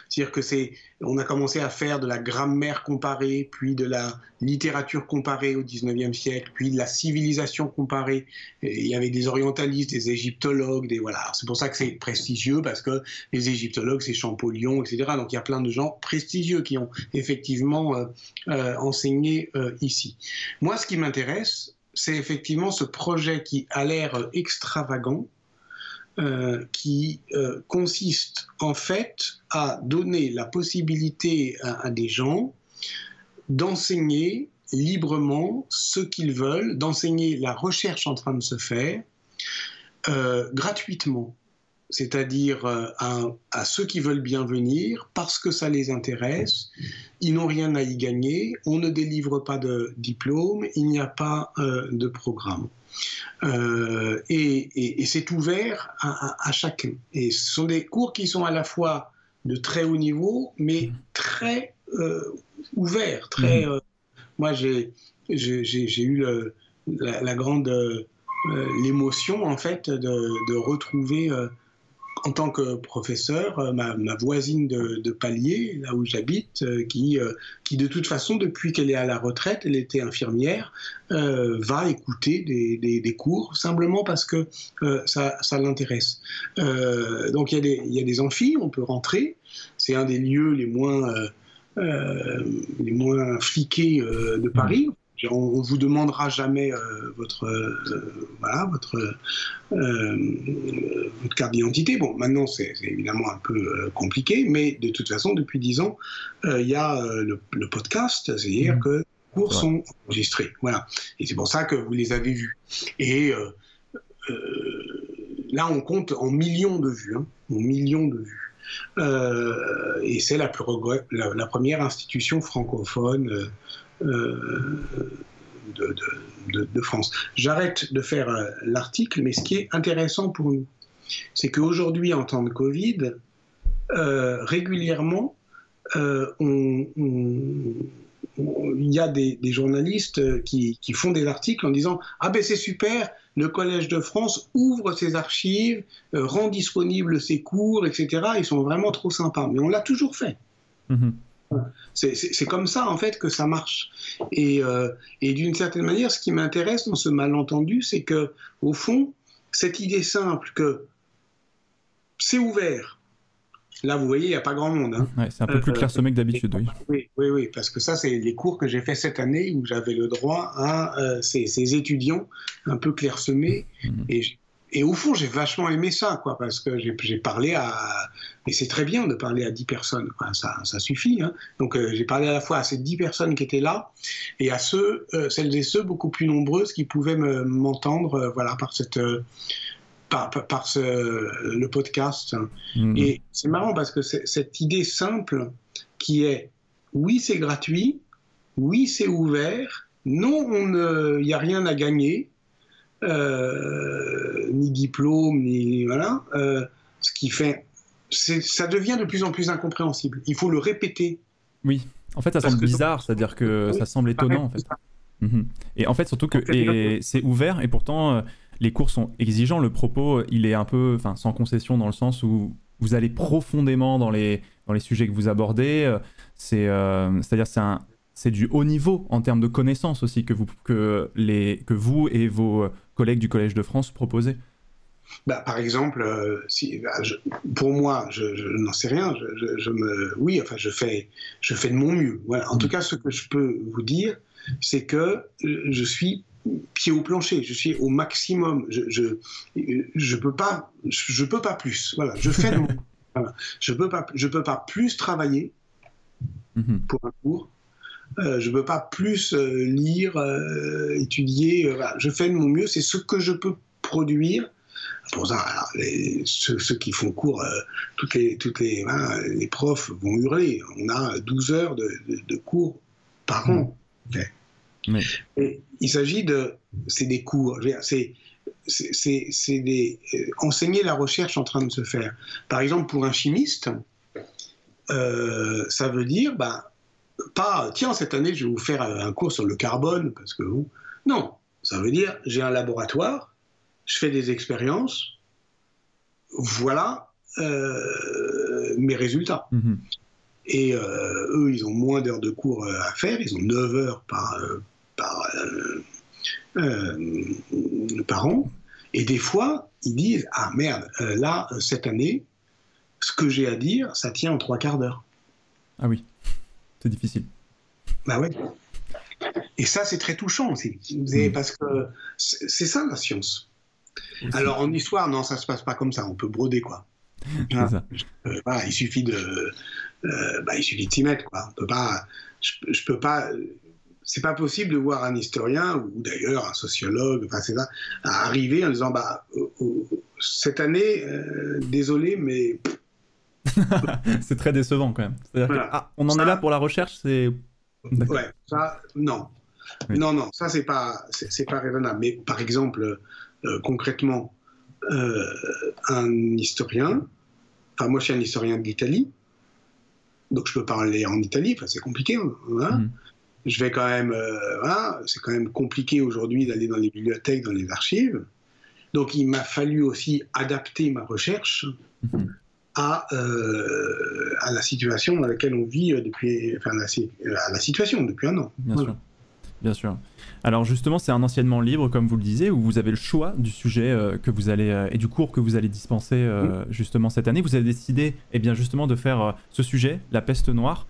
C'est-à-dire que c'est, on a commencé à faire de la grammaire comparée, puis de la littérature comparée au 19e siècle, puis de la civilisation comparée. il y avait des orientalistes, des égyptologues, des voilà. C'est pour ça que c'est prestigieux parce que les égyptologues, c'est Champollion, etc. Donc il y a plein de gens prestigieux qui ont effectivement euh, euh, enseigné euh, ici. Moi, ce qui m'intéresse, c'est effectivement ce projet qui a l'air extravagant, euh, qui euh, consiste en fait à donner la possibilité à, des gens d'enseigner librement ce qu'ils veulent, d'enseigner la recherche en train de se faire euh, gratuitement, c'est-à-dire euh, à, ceux qui veulent bien venir parce que ça les intéresse. Ils n'ont rien à y gagner, on ne délivre pas de diplôme, il n'y a pas de programme. Et, c'est ouvert à, chacun. Et ce sont des cours qui sont à la fois de très haut niveau, mais très ouverts, très. Mmh. moi, j'ai eu la, grande euh, l'émotion en fait de, retrouver euh, en tant que professeur, euh, ma, voisine de, palier, là où j'habite, qui, qui de toute façon, depuis qu'elle est à la retraite, elle était infirmière, va écouter des, cours simplement parce que ça, l'intéresse. donc il y, y, a des amphis, on peut rentrer. C'est un des lieux les moins, les moins fliqués de Paris. On, ne vous demandera jamais euh, votre, euh, voilà, votre, euh, votre carte d'identité. Bon, maintenant c'est évidemment un peu compliqué, mais de toute façon, depuis dix ans, il y a le, podcast, c'est-à-dire mmh. que les cours sont enregistrés. Voilà. Et c'est pour ça que vous les avez vus. Et là, on compte en millions de vues, hein, en millions de vues. et c'est la, la, la, première institution francophone euh, de, France. J'arrête de faire euh, l'article, mais ce qui est intéressant pour nous, c'est qu'aujourd'hui, en temps de Covid, euh, régulièrement, il y a des, journalistes qui, font des articles en disant Ah ben c'est super, le Collège de France ouvre ses archives, rend disponibles ses cours, etc. Ils sont vraiment trop sympas. Mais on l'a toujours fait. Mm-hmm. C'est comme ça, en fait, que ça marche. Euh, et, d'une certaine manière, ce qui m'intéresse dans ce malentendu, c'est que, au fond, cette idée simple que c'est ouvert. Là, vous voyez, il n'y a pas grand monde. Hein. c'est un peu plus clair ce mec d'habitude, oui. oui. Oui, oui, parce que ça, c'est les cours que j'ai fait cette année où j'avais le droit à euh, ces, étudiants un peu clairsemés. Mmh. Et et au fond, j'ai vachement aimé ça, quoi, parce que j'ai parlé à. Et c'est très bien de parler à 10 personnes, ça, ça suffit. Hein. Donc, euh, j'ai parlé à la fois à ces 10 personnes qui étaient là et à ceux, euh, celles et ceux beaucoup plus nombreuses qui pouvaient m'entendre, euh, voilà, par cette. par, par, ce, le podcast. Mmh. Et c'est marrant parce que cette idée simple qui est oui, c'est gratuit, oui, c'est ouvert, non, il n'y a rien à gagner, euh, ni diplôme, ni voilà. Euh, ce qui fait, ça devient de plus en plus incompréhensible. Il faut le répéter. Oui, en fait, ça semble bizarre, c'est-à-dire que ça semble étonnant, en fait. Mhm. Et en fait, surtout que c'est ouvert et pourtant euh, les cours sont exigeants. Le propos, il est un peu, enfin, sans concession dans le sens où vous allez profondément dans les dans les sujets que vous abordez. C'est, c'est-à-dire, c'est un c'est du haut niveau en termes de connaissances aussi que vous, que les, que vous et vos collègues du Collège de France proposaient bah, par exemple, euh, si, bah, pour moi, je, n'en sais rien. Je, me, oui, enfin, je fais, je fais de mon mieux. Voilà. En tout cas, ce que je peux vous dire, c'est que je suis pied au plancher. Je suis au maximum. Je, je, je peux pas, je, peux pas plus. Voilà. Je fais de mon. Voilà. Je peux pas, je peux pas plus travailler mm-hmm. pour un cours euh, je ne peux pas plus euh, lire, euh, étudier. Je fais de mon mieux, c'est ce que je peux produire. Pour ça, ceux, qui font cours, toutes, les, toutes les, hein, les profs vont hurler. On a 12 heures de, cours par an. Mmh. il s'agit de. C'est des cours. C'est c'est des enseigner la recherche en train de se faire. Par exemple, pour un chimiste, ça veut dire, bah, pas, tiens, cette année, je vais vous faire un cours sur le carbone, parce que vous. Non, ça veut dire, j'ai un laboratoire, je fais des expériences, voilà euh, mes résultats. Mhm. Et euh, eux, ils ont moins d'heures de cours euh, à faire, ils ont 9 heures par, par, par an. Et des fois, ils disent, ah merde, là, cette année, ce que j'ai à dire, ça tient en trois quarts d'heure. Ah oui difficile. Bah ouais. Et ça, c'est très touchant aussi. Mm. Parce que c'est ça la science. Alors en histoire, non, ça se passe pas comme ça. On peut broder quoi. Hein euh, il suffit de, euh, bah, il suffit de s'y mettre quoi. On peut pas, je, peux pas. c'est pas possible de voir un historien ou d'ailleurs un sociologue, enfin c'est ça, arriver en disant bah cette année, désolé, mais c'est très décevant quand même. C'est-à-dire ah, on en est là pour la recherche, c'est. Ouais, ça, non. Non, non, ça c'est pas, c'est pas raisonnable. Mais par exemple, euh, concrètement, euh, un historien, enfin moi je suis un historien d'Italie, donc je peux parler en Italie, enfin c'est compliqué, hein, mm. Je vais quand même, euh, c'est quand même compliqué aujourd'hui d'aller dans les bibliothèques, dans les archives. Donc il m'a fallu aussi adapter ma recherche mm-hmm à, euh, à la situation dans laquelle on vit euh, depuis, enfin, à la situation depuis un an. Bien sûr. Bien sûr. Alors justement, c'est un enseignement libre, comme vous le disiez, où vous avez le choix du sujet euh, que vous allez et du cours que vous allez dispenser justement cette année. Vous avez décidé, eh bien justement, de faire ce sujet, la peste noire.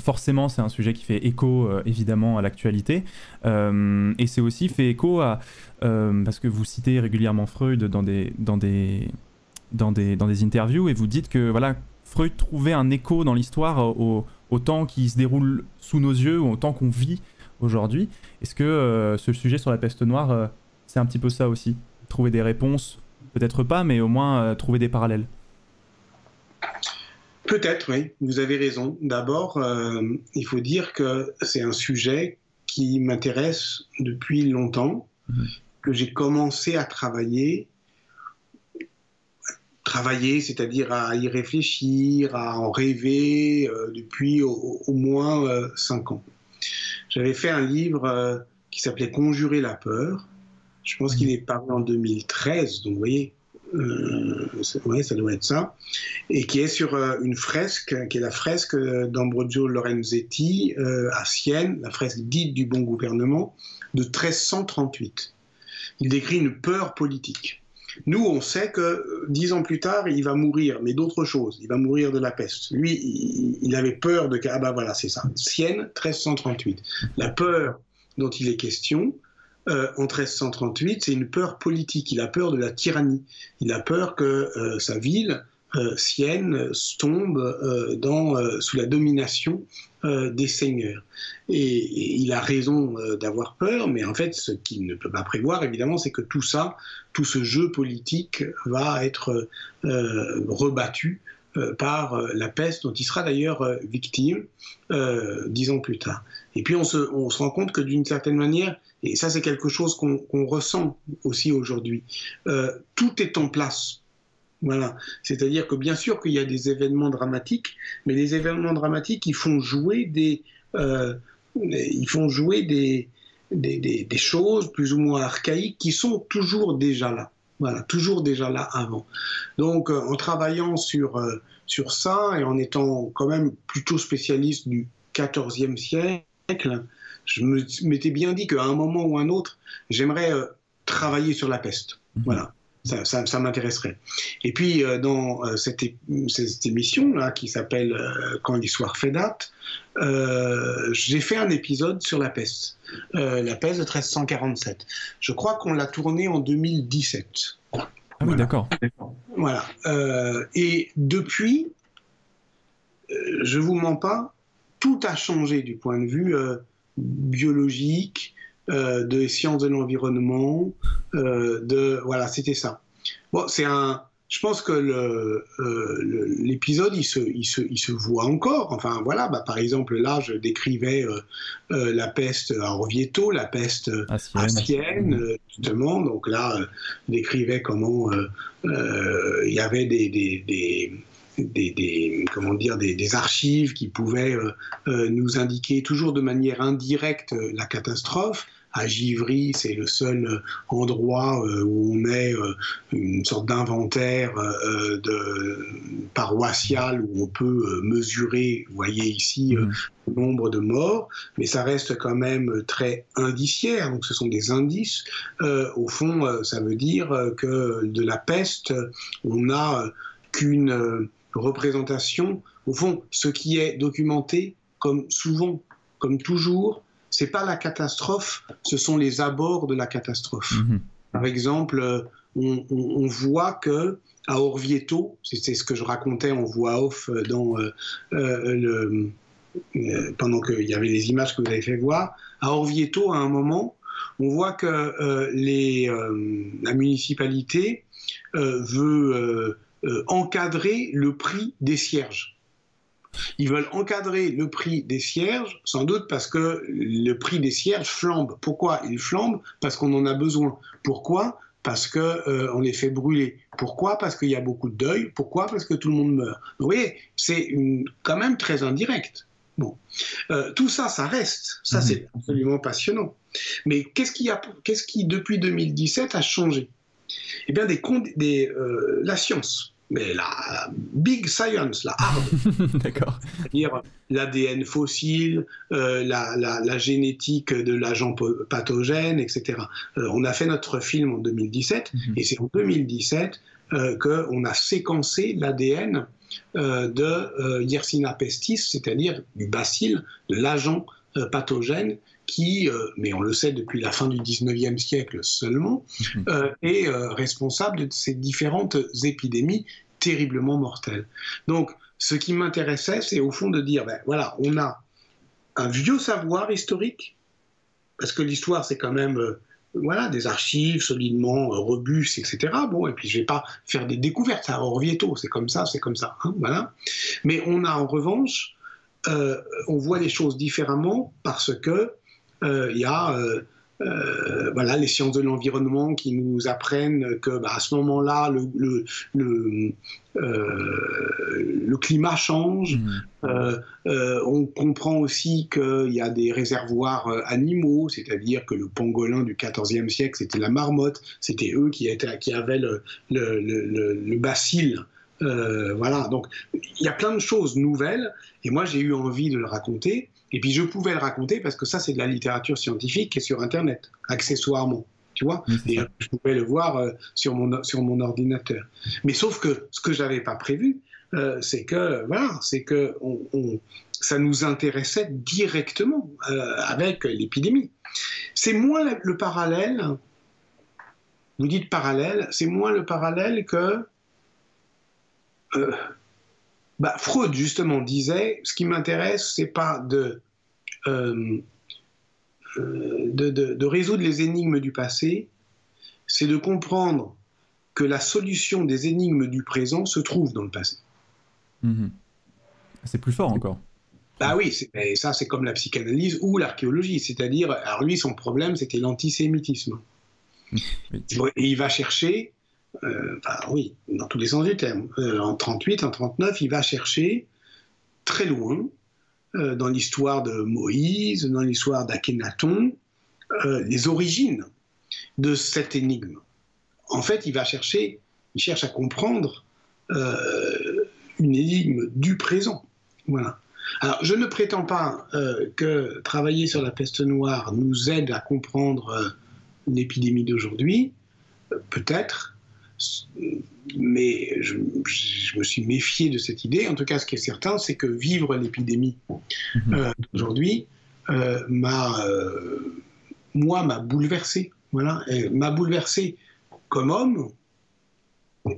forcément, c'est un sujet qui fait écho évidemment à l'actualité, et c'est aussi fait écho à parce que vous citez régulièrement Freud dans des dans des dans des, dans des interviews et vous dites que voilà, Freud trouvait un écho dans l'histoire au, temps qui se déroule sous nos yeux, ou au temps qu'on vit aujourd'hui. Est-ce que euh, ce sujet sur la peste noire, euh, c'est un petit peu ça aussi? Trouver des réponses, peut-être pas, mais au moins euh, trouver des parallèles Peut-être, oui, vous avez raison. D'abord, il faut dire que c'est un sujet qui m'intéresse depuis longtemps, mmh. que j'ai commencé à travailler travailler, c'est-à-dire à y réfléchir, à en rêver euh, depuis au, moins euh, cinq ans. J'avais fait un livre euh, qui s'appelait Conjurer la peur. Je pense qu'il est paru en 2013, donc vous voyez, ouais, ça doit être ça, et qui est sur une fresque, qui est la fresque d'Ambrogio Lorenzetti à Sienne, la fresque dite du bon gouvernement, de 1338. Il décrit une peur politique. Nous, on sait que dix ans plus tard, il va mourir, mais d'autre chose. Il va mourir de la peste. Lui, il, avait peur de... Ah ben voilà, c'est ça. Sienne, 1338. La peur dont il est question, euh, en 1338, c'est une peur politique. Il a peur de la tyrannie. Il a peur que euh, sa ville euh, Sienne tombe euh, euh, sous la domination des seigneurs. Et, il a raison d'avoir peur, mais en fait, ce qu'il ne peut pas prévoir, évidemment, c'est que tout ça, tout ce jeu politique va être rebattu par la peste, dont il sera d'ailleurs victime dix ans plus tard. Et puis on se rend compte que d'une certaine manière, et ça c'est quelque chose qu'on ressent aussi aujourd'hui, tout est en place voilà. C'est-à-dire que bien sûr qu'il y a des événements dramatiques, mais les événements dramatiques, ils font jouer des, euh, ils font jouer des, des, choses plus ou moins archaïques qui sont toujours déjà là. Voilà, toujours déjà là avant. Donc, euh, en travaillant sur, euh, sur ça et en étant quand même plutôt spécialiste du XIVe siècle, je m'étais bien dit qu'à un moment ou un autre, j'aimerais travailler sur la peste. Mhm. Voilà ça, m'intéresserait. Et puis, euh, dans euh, cette, émission-là, qui s'appelle euh, Quand l'histoire fait date, j'ai fait un épisode sur la peste, la peste de 1347. Je crois qu'on l'a tourné en 2017. Ah oui, d'accord. Voilà. et depuis, je vous mens pas, tout a changé du point de vue biologique, euh, de sciences de l'environnement, euh, de voilà, c'était ça. Bon, c'est un. Je pense que euh, l'épisode, il se, il, se, il se voit encore. Enfin, voilà, bah, par exemple, là, je décrivais la peste à Orvieto, la peste à Sienne, justement. Donc là, je décrivais comment il y avait des, des, des comment dire, des, archives qui pouvaient nous indiquer toujours de manière indirecte la catastrophe à Givry, c'est le seul euh, endroit euh, où on met euh, une sorte d'inventaire paroissial où on peut mesurer, vous voyez ici, mmh. le nombre de morts, mais ça reste quand même très indiciaire, donc ce sont des indices. au fond, ça veut dire que de la peste, on n'a qu'une représentation. Au fond, ce qui est documenté, comme souvent, comme toujours, c'est pas la catastrophe, ce sont les abords de la catastrophe. Mhm. Par exemple, euh, on, voit que à Orvieto, c'est ce que je racontais en voix off dans euh, euh, pendant qu'il y avait les images que vous avez fait voir, à Orvieto, à un moment, on voit que les, la municipalité veut encadrer le prix des cierges. Ils veulent encadrer le prix des cierges, sans doute parce que le prix des cierges flambe. Pourquoi il flambe? Parce qu'on en a besoin. Pourquoi? Parce qu'on euh, les fait brûler. Pourquoi? Parce qu'il y a beaucoup de deuil. Pourquoi? Parce que tout le monde meurt. Vous voyez, c'est quand même très indirect. Bon, euh, tout ça, ça reste. Ça, mhm. c'est absolument passionnant. Mais qu'est-ce qui, a, qu'est-ce qui depuis 2017, a changé? Eh bien, des, des, euh, la science mais la big science, la hard. D'accord. C'est-à-dire l'ADN fossile, euh, la, génétique de l'agent pathogène, etc. Euh, on a fait notre film en 2017, mhm. et c'est en 2017 euh, qu'on a séquencé l'ADN de Yersinia pestis, c'est-à-dire du bacille, de l'agent pathogène qui, mais on le sait depuis la fin du 19e siècle seulement, mhm. est responsable de ces différentes épidémies terriblement mortel. Donc, ce qui m'intéressait, c'est au fond de dire, ben voilà, on a un vieux savoir historique, parce que l'histoire, c'est quand même euh, voilà, des archives solidement euh, robustes, etc. Bon, et puis je vais pas faire des découvertes à Orvieto, c'est comme ça, c'est comme ça, hein, voilà. Mais on a en revanche, euh, on voit les choses différemment parce que il y a euh, voilà, les sciences de l'environnement qui nous apprennent que bah, à ce moment-là, le, le, euh, climat change. Mmh. Euh, on comprend aussi qu'il y a des réservoirs animaux, c'est-à-dire que le pangolin du XIVe siècle, c'était la marmotte, c'était eux qui, étaient, qui avaient le, le bacille. voilà, donc il y a plein de choses nouvelles, et moi j'ai eu envie de le raconter. Et puis je pouvais le raconter parce que ça, c'est de la littérature scientifique qui est sur Internet, accessoirement. Tu vois Et je pouvais le voir euh, sur, mon, sur mon ordinateur. Mais sauf que ce que j'avais pas prévu, euh, c'est que, voilà, c'est que on, ça nous intéressait directement euh, avec l'épidémie. C'est moins le parallèle, vous dites parallèle, c'est moins le parallèle que bah, Freud justement disait, ce qui m'intéresse, c'est pas de euh, euh, de, résoudre les énigmes du passé, c'est de comprendre que la solution des énigmes du présent se trouve dans le passé. Mhm. C'est plus fort encore. Bah oui, ça c'est comme la psychanalyse ou l'archéologie, c'est-à-dire, alors lui son problème c'était l'antisémitisme. il va chercher, euh, oui, dans tous les sens du terme, en 38, en 39, il va chercher très loin euh, dans l'histoire de Moïse, dans l'histoire d'Akhenaton, euh, les origines de cette énigme. En fait, il va chercher, il cherche à comprendre euh, une énigme du présent. Voilà. Alors, je ne prétends pas que travailler sur la peste noire nous aide à comprendre l'épidémie d'aujourd'hui, peut-être, mais je, me suis méfié de cette idée. En tout cas, ce qui est certain, c'est que vivre l'épidémie mhm. euh, d'aujourd'hui euh, m'a, euh, moi, m'a bouleversé. Voilà, m'a bouleversé comme homme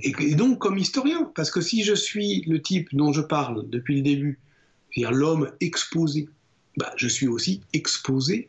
et, donc comme historien. Parce que si je suis le type dont je parle depuis le début, c'est-à-dire l'homme exposé, bah, je suis aussi exposé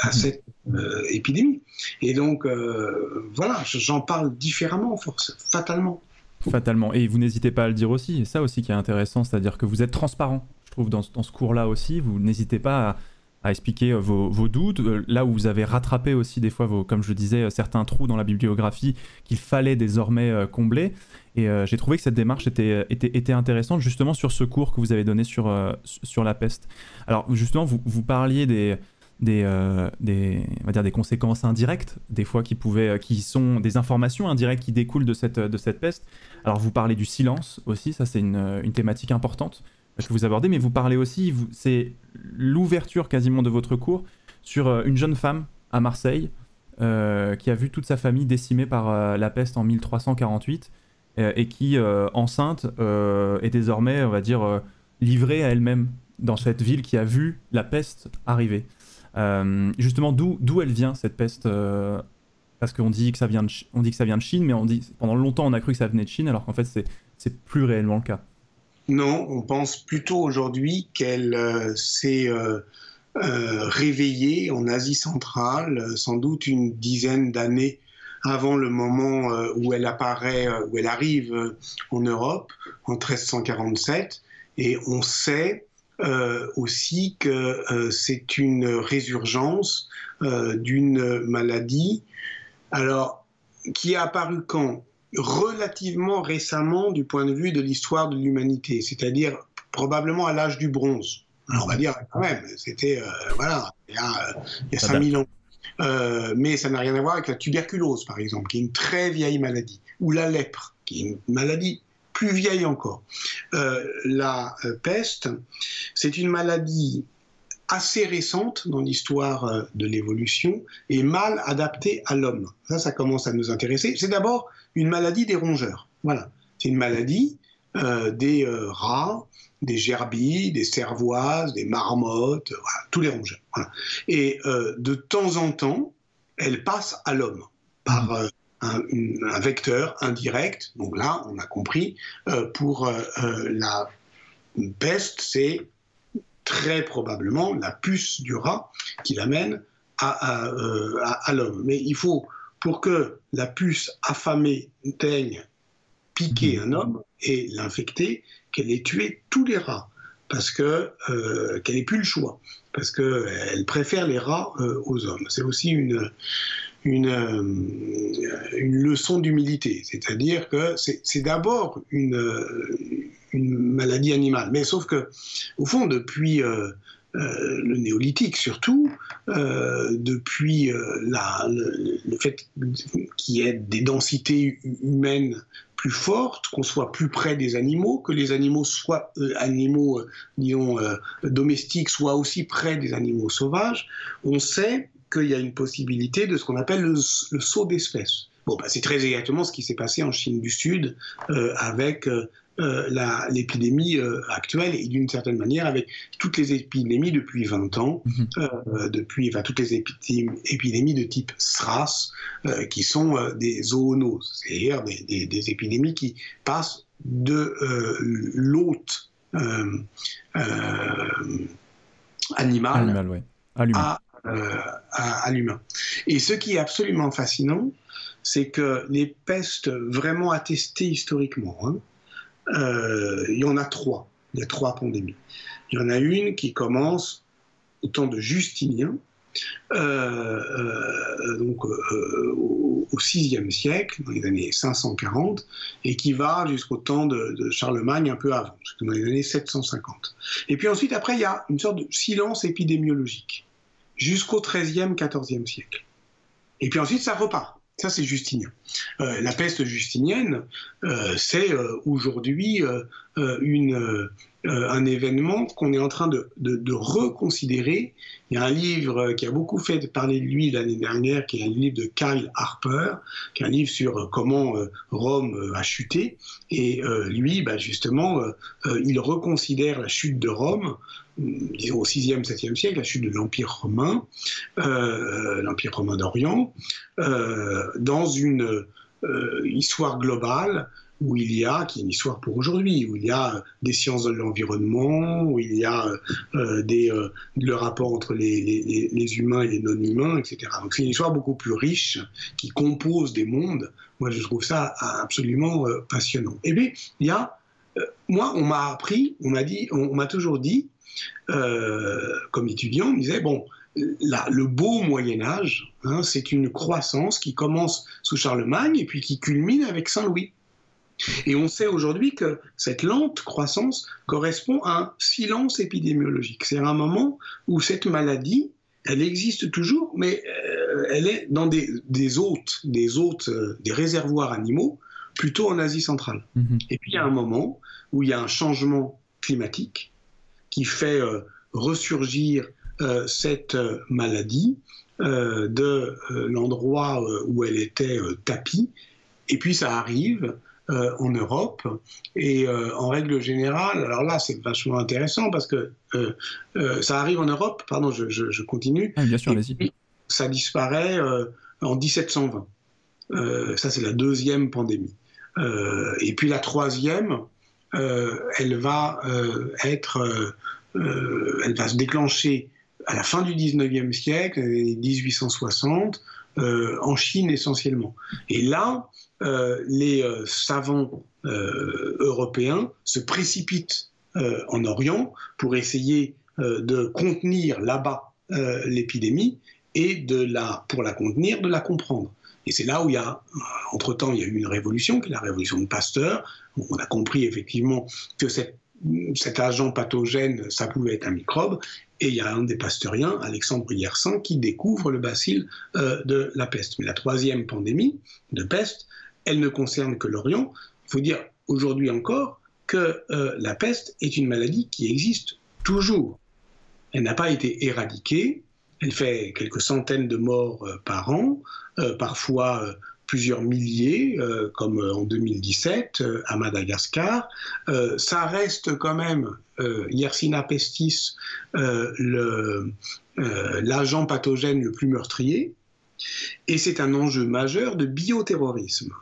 à cette euh, épidémie. Et donc, euh, voilà, j'en parle différemment, force, fatalement. Fatalement. Et vous n'hésitez pas à le dire aussi. Et ça aussi qui est intéressant, c'est-à-dire que vous êtes transparent, je trouve, dans, ce cours-là aussi. Vous n'hésitez pas à, expliquer euh, vos, doutes, là où vous avez rattrapé aussi des fois, vos, comme je disais, certains trous dans la bibliographie qu'il fallait désormais combler. Et j'ai trouvé que cette démarche était, était, était, intéressante justement sur ce cours que vous avez donné sur, sur la peste. Alors justement, vous, vous parliez des, des, euh, des, on va dire des conséquences indirectes, des fois qui, pouvaient, euh, qui sont des informations indirectes qui découlent de cette, de cette peste. Alors vous parlez du silence aussi, ça c'est une, euh, une, thématique importante que vous abordez, mais vous parlez aussi, c'est l'ouverture quasiment de votre cours sur une jeune femme à Marseille qui a vu toute sa famille décimée par la peste en 1348 et qui, enceinte, est désormais, on va dire, livrée à elle-même dans cette ville qui a vu la peste arriver. Euh, justement, d'où elle vient cette peste euh, Parce qu'on dit que ça vient de dit que ça vient de Chine, mais pendant longtemps on a cru que ça venait de Chine, alors qu'en fait c'est plus réellement le cas. Non, on pense plutôt aujourd'hui qu'elle s'est réveillée en Asie centrale, sans doute une dizaine d'années avant le moment où elle apparaît, où elle arrive en Europe en 1347. Et on sait euh, aussi que euh, c'est une résurgence euh, d'une maladie, alors qui est apparue quand? Relativement récemment du point de vue de l'histoire de l'humanité, c'est-à-dire probablement à l'âge du bronze. Alors on va dire quand même, c'était voilà, il y a, il y a 5000 ans. mais ça n'a rien à voir avec la tuberculose, par exemple, qui est une très vieille maladie, ou la lèpre, qui est une maladie plus vieille encore. Euh, la euh, peste, c'est une maladie assez récente dans l'histoire euh, de l'évolution et mal adaptée à l'homme. Ça, ça commence à nous intéresser. C'est d'abord une maladie des rongeurs. Voilà. C'est une maladie des rats, des gerbilles, des cervoises, des marmottes, tous les rongeurs. Et de temps en temps, elle passe à l'homme par un, vecteur indirect. Donc là, on a compris, euh, pour euh, euh, la peste, c'est très probablement la puce du rat qui l'amène à, à, l'homme. Mais il faut, pour que la puce affamée teigne piquer un homme et l'infecter, qu'elle ait tué tous les rats, parce que qu'elle n'ait plus le choix, parce qu'elle préfère les rats aux hommes. C'est aussi une, une, euh, une leçon d'humilité. C'est-à-dire que c'est d'abord une, une, maladie animale. Mais sauf que, au fond, depuis euh, euh, le néolithique surtout, depuis la, le, fait qu'il y ait des densités humaines plus fortes, qu'on soit plus près des animaux, que les animaux soient animaux, disons, domestiques soient aussi près des animaux sauvages, on sait qu'il y a une possibilité de ce qu'on appelle le, saut d'espèces. Bon, bah, c'est très exactement ce qui s'est passé en Chine du Sud euh, avec euh, euh, l'épidémie actuelle et d'une certaine manière avec toutes les épidémies depuis 20 ans, mhm. depuis enfin, toutes les épidémies, de type SRAS qui sont des zoonoses, c'est-à-dire des, épidémies qui passent de l'hôte animal, à euh, à, l'humain. Et ce qui est absolument fascinant, c'est que les pestes vraiment attestées historiquement, hein, euh, il y en a trois. Il y a trois pandémies. Il y en a une qui commence au temps de Justinien, euh, donc au, VIe siècle, dans les années 540, et qui va jusqu'au temps de, de, Charlemagne un peu avant, dans les années 750. Et puis ensuite, après, il y a une sorte de silence épidémiologique jusqu'au XIIIe, XIVe siècle. Et puis ensuite, ça repart. Ça, c'est Justinien. Euh, la peste justinienne, euh, c'est euh, aujourd'hui un événement qu'on est en train de, reconsidérer. Il y a un livre qui a beaucoup fait parler de lui l'année dernière, qui est un livre de Kyle Harper, qui est un livre sur comment Rome a chuté. Et lui, bah, justement, il reconsidère la chute de Rome disons au 6e, 7e siècle, la chute de l'Empire romain, euh, l'Empire romain d'Orient, euh, dans une euh, histoire globale où il y a, qui est une histoire pour aujourd'hui, où il y a des sciences de l'environnement, où il y a le rapport entre les, humains et les non-humains, etc. Donc c'est une histoire beaucoup plus riche qui compose des mondes. Moi, je trouve ça absolument passionnant. Et eh bien, il y a, moi, on m'a appris, on m'a dit, on m'a toujours dit, comme étudiant, on me disait, bon, le beau Moyen Âge, hein, c'est une croissance qui commence sous Charlemagne et puis qui culmine avec Saint-Louis. Et on sait aujourd'hui que cette lente croissance correspond à un silence épidémiologique. C'est un moment où cette maladie, elle existe toujours, mais euh, elle est dans des, hôtes, des hôtes, euh, des réservoirs animaux, plutôt en Asie centrale. Mm-hmm. Et puis il y a un moment où il y a un changement climatique, qui fait euh, ressurgir euh, cette euh, maladie de l'endroit où elle était tapie. Et puis ça arrive en Europe. Et en règle générale, alors là c'est vachement intéressant parce que ça arrive en Europe, pardon, je, continue. Ah, bien sûr, vas-y. Ça disparaît en 1720. ça c'est la deuxième pandémie. et puis la troisième, elle va être, elle va se déclencher à la fin du 19e siècle, 1860, en Chine essentiellement. Et là, les savants européens se précipitent en Orient pour essayer de contenir là-bas l'épidémie et de la, pour la contenir, de la comprendre. Et c'est là où il y a, entre-temps, il y a eu une révolution, qui est la révolution de Pasteur. On a compris effectivement que cet agent pathogène, ça pouvait être un microbe. Et il y a un des pasteuriens, Alexandre Yersin, qui découvre le bacille euh, de la peste. Mais la troisième pandémie de peste, elle ne concerne que l'Orient. Il faut dire aujourd'hui encore que euh, la peste est une maladie qui existe toujours. Elle n'a pas été éradiquée, elle fait quelques centaines de morts euh, par an, parfois plusieurs milliers, comme en 2017 à Madagascar. ça reste quand même, Yersinia pestis, l'agent pathogène le plus meurtrier, et c'est un enjeu majeur de bioterrorisme.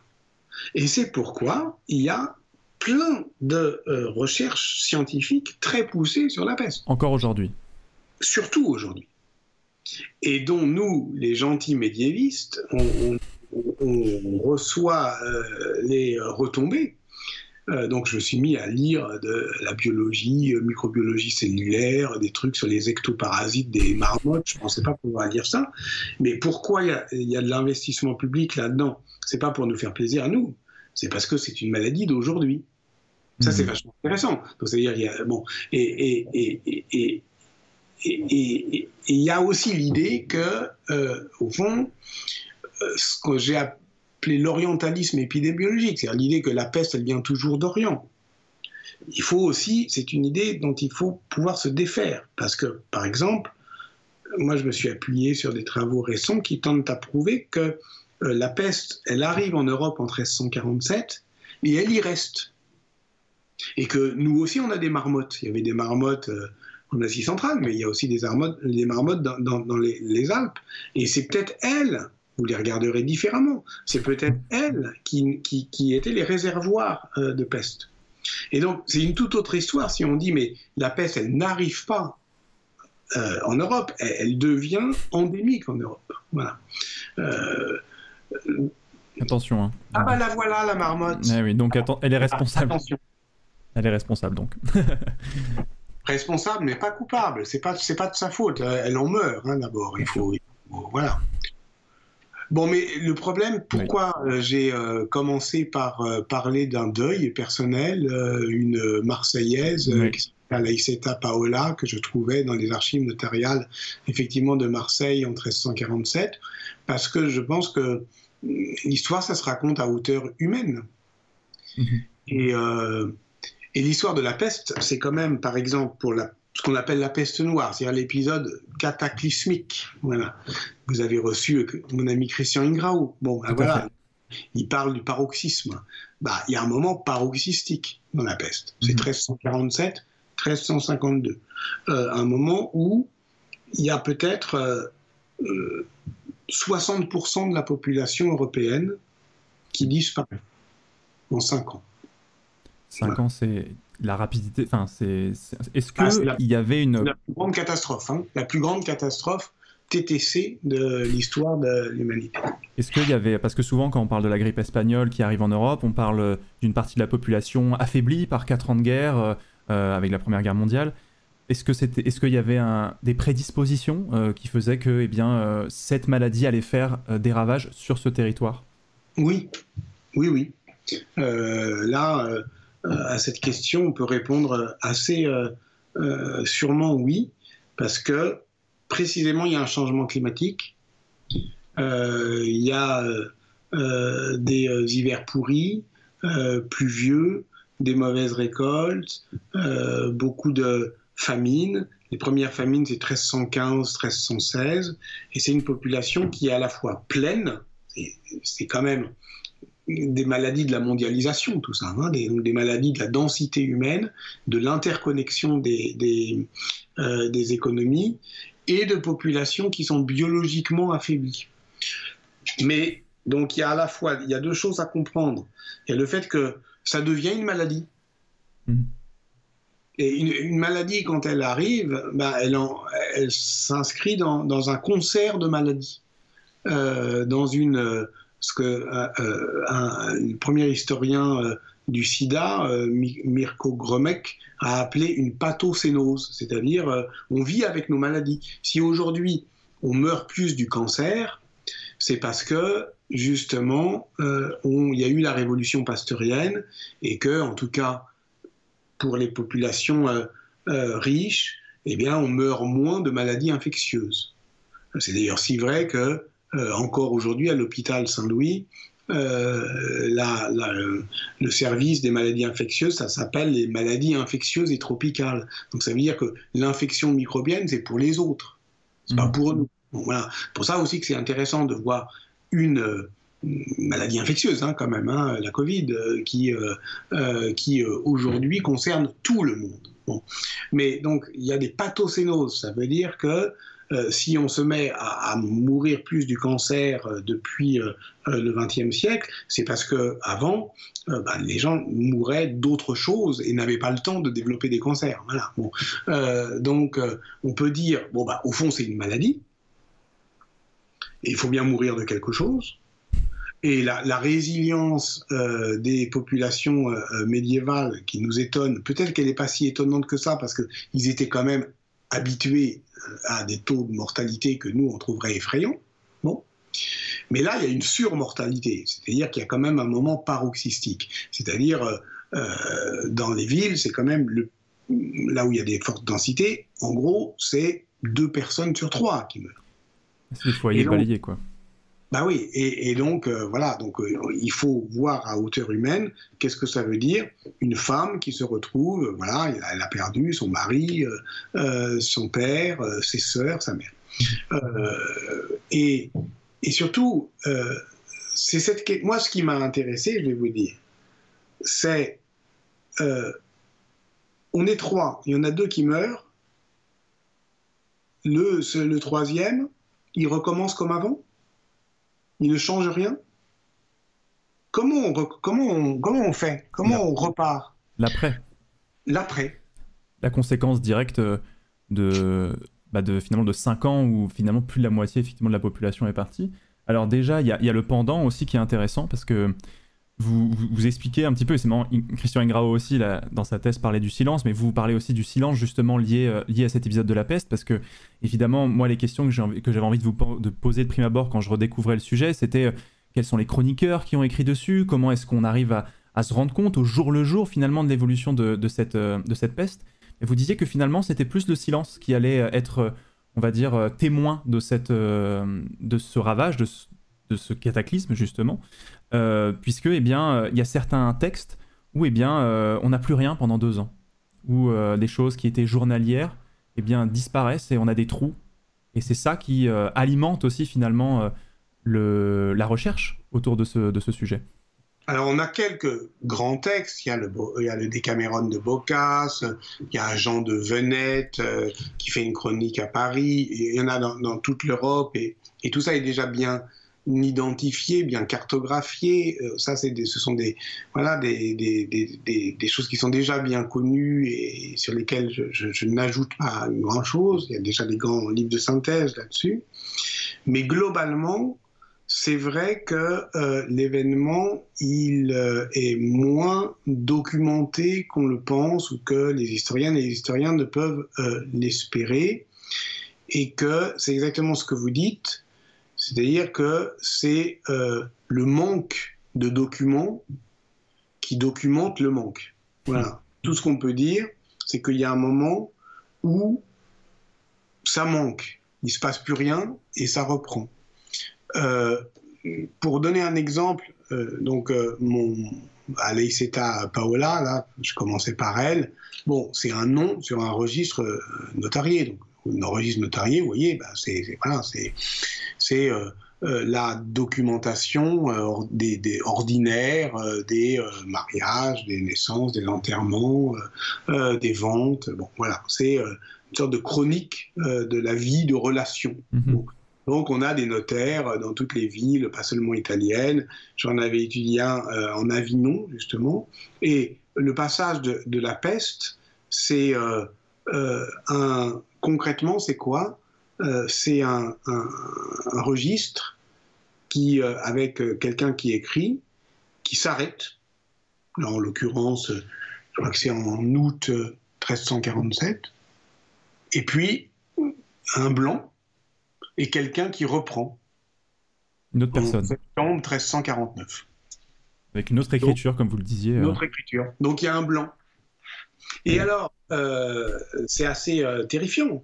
Et c'est pourquoi il y a plein de recherches scientifiques très poussées sur la peste. Encore aujourd'hui. Surtout aujourd'hui et dont nous, les gentils médiévistes, on, reçoit euh, les retombées. Euh, donc je me suis mis à lire de la biologie, euh, microbiologie cellulaire, des trucs sur les ectoparasites des marmottes. Je ne pensais pas pouvoir lire ça. Mais pourquoi il y, a de l'investissement public là-dedans? C'est pas pour nous faire plaisir à nous. C'est parce que c'est une maladie d'aujourd'hui. Ça, c'est mmh. vachement intéressant. Donc, c'est-à-dire, il y a, bon, et, et, et, et il y a aussi l'idée que, euh, au fond, ce que j'ai appelé l'orientalisme épidémiologique, c'est-à-dire l'idée que la peste, elle vient toujours d'Orient. Il faut aussi, c'est une idée dont il faut pouvoir se défaire. Parce que, par exemple, moi je me suis appuyé sur des travaux récents qui tentent à prouver que euh, la peste, elle arrive en Europe en 1347 et elle y reste. Et que nous aussi, on a des marmottes. Il y avait des marmottes en Asie centrale, mais il y a aussi des, des marmottes dans, les, Alpes. Et c'est peut-être elles, vous les regarderez différemment, c'est peut-être elles qui, qui, étaient les réservoirs euh, de peste. Et donc, c'est une toute autre histoire si on dit, mais la peste, elle n'arrive pas euh, en Europe, elle, devient endémique en Europe. Voilà. Euh, attention. Hein. Ah bah la voilà, la marmotte. Eh oui, donc elle est responsable. attention. Elle est responsable donc. responsable mais pas coupable. C'est pas c'est pas de sa faute. Elle en meurt hein, d'abord. Il faut, voilà. Bon, mais le problème, pourquoi euh, j'ai euh, commencé par parler d'un deuil personnel, une Marseillaise qui s'appelle Aïseta Paola, que je trouvais dans les archives notariales, effectivement, de Marseille en 1347, parce que je pense que l'histoire, ça se raconte à hauteur humaine. Mhm. Et et l'histoire de la peste, c'est quand même, par exemple, pour la, ce qu'on appelle la peste noire, c'est-à-dire l'épisode cataclysmique. Voilà. Vous avez reçu mon ami Christian Ingrao. Bon, ben voilà. Il parle du paroxysme. Bah, il y a un moment paroxystique dans la peste. C'est 1347, mhm. 1352. Euh, un moment où il y a peut-être 60% euh, euh, de la population européenne qui disparaît en 5 ans. 5 ans, c'est la rapidité. Enfin, c'est. Est-ce qu'il ah, y avait une. La plus grande catastrophe, hein, la plus grande catastrophe TTC de l'histoire de l'humanité. Est-ce qu'il y avait. Parce que souvent, quand on parle de la grippe espagnole qui arrive en Europe, on parle d'une partie de la population affaiblie par 4 ans de guerre euh, euh, avec la Première Guerre mondiale. Est-ce que c'était, est-ce qu'il y avait un, des prédispositions euh, qui faisaient que, eh bien, cette maladie allait faire des ravages sur ce territoire? Oui, oui, oui. là, à cette question, on peut répondre assez euh, euh, sûrement oui, parce que précisément, il y a un changement climatique, euh, il y a des hivers pourris, pluvieux, des mauvaises récoltes, beaucoup de famines. Les premières famines, c'est 1315, 1316, et c'est une population qui est à la fois pleine, c'est quand même des maladies de la mondialisation, tout ça, hein, des, des, maladies de la densité humaine, de l'interconnexion des, des, euh, des, économies et de populations qui sont biologiquement affaiblies. Mais donc il y a à la fois il y a deux choses à comprendre. Il y a le fait que ça devient une maladie. Mhm. Et une, maladie, quand elle arrive, ben, elle, elle s'inscrit dans, dans, un concert de maladies. Euh, dans une, ce que euh, euh, un, premier historien du sida, Mirko Gromek, a appelé une pathocénose, c'est-à-dire on vit avec nos maladies. Si aujourd'hui on meurt plus du cancer, c'est parce que justement il y a eu la révolution pasteurienne et que, en tout cas, pour les populations euh, euh, riches, eh bien, on meurt moins de maladies infectieuses. C'est d'ailleurs si vrai que, euh, encore aujourd'hui, à l'hôpital Saint-Louis, le service des maladies infectieuses, ça s'appelle les maladies infectieuses et tropicales. Donc ça veut dire que l'infection microbienne, c'est pour les autres, c'est pas mmh. pour nous. voilà. Pour ça aussi que c'est intéressant de voir une maladie infectieuse hein, quand même, hein, la Covid, euh, qui, euh, euh, qui aujourd'hui concerne tout le monde. Bon. Mais donc il y a des pathocénoses, ça veut dire que si on se met à, mourir plus du cancer depuis le XXe siècle, c'est parce que avant, bah, les gens mouraient d'autres choses et n'avaient pas le temps de développer des cancers. Voilà. Donc on peut dire, bon bah au fond c'est une maladie, il faut bien mourir de quelque chose. Et la, résilience euh, des populations euh, médiévales qui nous étonne, peut-être qu'elle n'est pas si étonnante que ça, parce qu'ils étaient quand même habitués euh, à des taux de mortalité que nous, on trouverait effrayants. Bon. Mais là, il y a une surmortalité, c'est-à-dire qu'il y a quand même un moment paroxystique. C'est-à-dire, dans les villes, c'est quand même le, là où il y a des fortes densités, en gros, c'est deux personnes sur trois qui meurent. C'est des foyers balayés, quoi. Bah oui, et, donc euh, voilà, donc euh, il faut voir à hauteur humaine qu'est-ce que ça veut dire une femme qui se retrouve, euh, voilà, elle a perdu son mari, son père, ses sœurs, sa mère, et, et, surtout, c'est cette moi ce qui m'a intéressé, je vais vous dire, c'est on est trois, il y en a deux qui meurent, le, le troisième, il recommence comme avant? Il ne change rien comment on, comment comment on fait? Comment on repart? L'après. L'après. La conséquence directe de, bah de, finalement de 5 ans où finalement plus de la moitié effectivement de la population est partie. Alors déjà, il y, y, a le pendant aussi qui est intéressant parce que vous, vous, expliquez un petit peu, et c'est Christian Ingrao aussi, dans sa thèse, parlait du silence, mais vous parlez aussi du silence justement lié, euh, lié à cet épisode de la peste, parce que, évidemment, moi, les questions que j'avais envie de vous de poser de prime abord quand je redécouvrais le sujet, c'était euh, quels sont les chroniqueurs qui ont écrit dessus, comment est-ce qu'on arrive à, se rendre compte au jour le jour, finalement, de l'évolution de, de, cette, euh, de cette peste. Et vous disiez que finalement, c'était plus le silence qui allait être, on va dire, témoin de, cette, de ce ravage, de, de ce cataclysme, justement. Euh, puisque eh bien euh, il y a certains textes où eh bien euh, on n'a plus rien pendant deux ans, où des choses qui étaient journalières eh bien disparaissent et on a des trous. Et c'est ça qui alimente aussi finalement le, la recherche autour de ce, de ce sujet. Alors, on a quelques grands textes. Il y a le, il y a le Décaméron de Boccace, il y a Jean de Venette qui fait une chronique à Paris. Il y en a dans, dans toute l'Europe et, et, tout ça est déjà bien identifié, bien cartographié. Euh, ça, c'est ce sont des, voilà, des, des, des, choses qui sont déjà bien connues et sur lesquelles je, n'ajoute pas grand-chose. Il y a déjà des grands livres de synthèse là-dessus. Mais globalement, c'est vrai que euh, l'événement, il euh, est moins documenté qu'on le pense ou que les historiennes et les historiens ne peuvent l'espérer. Et que c'est exactement ce que vous dites, c'est-à-dire que c'est euh, le manque de documents qui documente le manque. Voilà. Tout ce qu'on peut dire, c'est qu'il y a un moment où ça manque, il ne se passe plus rien et ça reprend. Euh, pour donner un exemple, euh, donc mon Aleiseta Paola, là, je commençais par elle. Bon, c'est un nom sur un registre notarié, donc un registre notarié, vous voyez, bah, c'est voilà, c'est euh, euh, la documentation euh, des, des, ordinaires des mariages, des naissances, des enterrements, des ventes. Bon, voilà, c'est une sorte de chronique de la vie de relation. Mhm. Donc, on a des notaires dans toutes les villes, pas seulement italiennes. J'en avais étudié un en Avignon, justement. Et le passage de, de la peste, c'est un concrètement, c'est quoi C'est un, un, un, registre qui, avec quelqu'un qui écrit, qui s'arrête. Là, en l'occurrence, je crois que c'est en août 1347. Et puis, un blanc et quelqu'un qui reprend. Une autre personne. En septembre 1349. Avec une autre écriture, comme vous le disiez. Une euh. autre écriture. Donc il y a un blanc. Et alors, euh, c'est assez euh, terrifiant.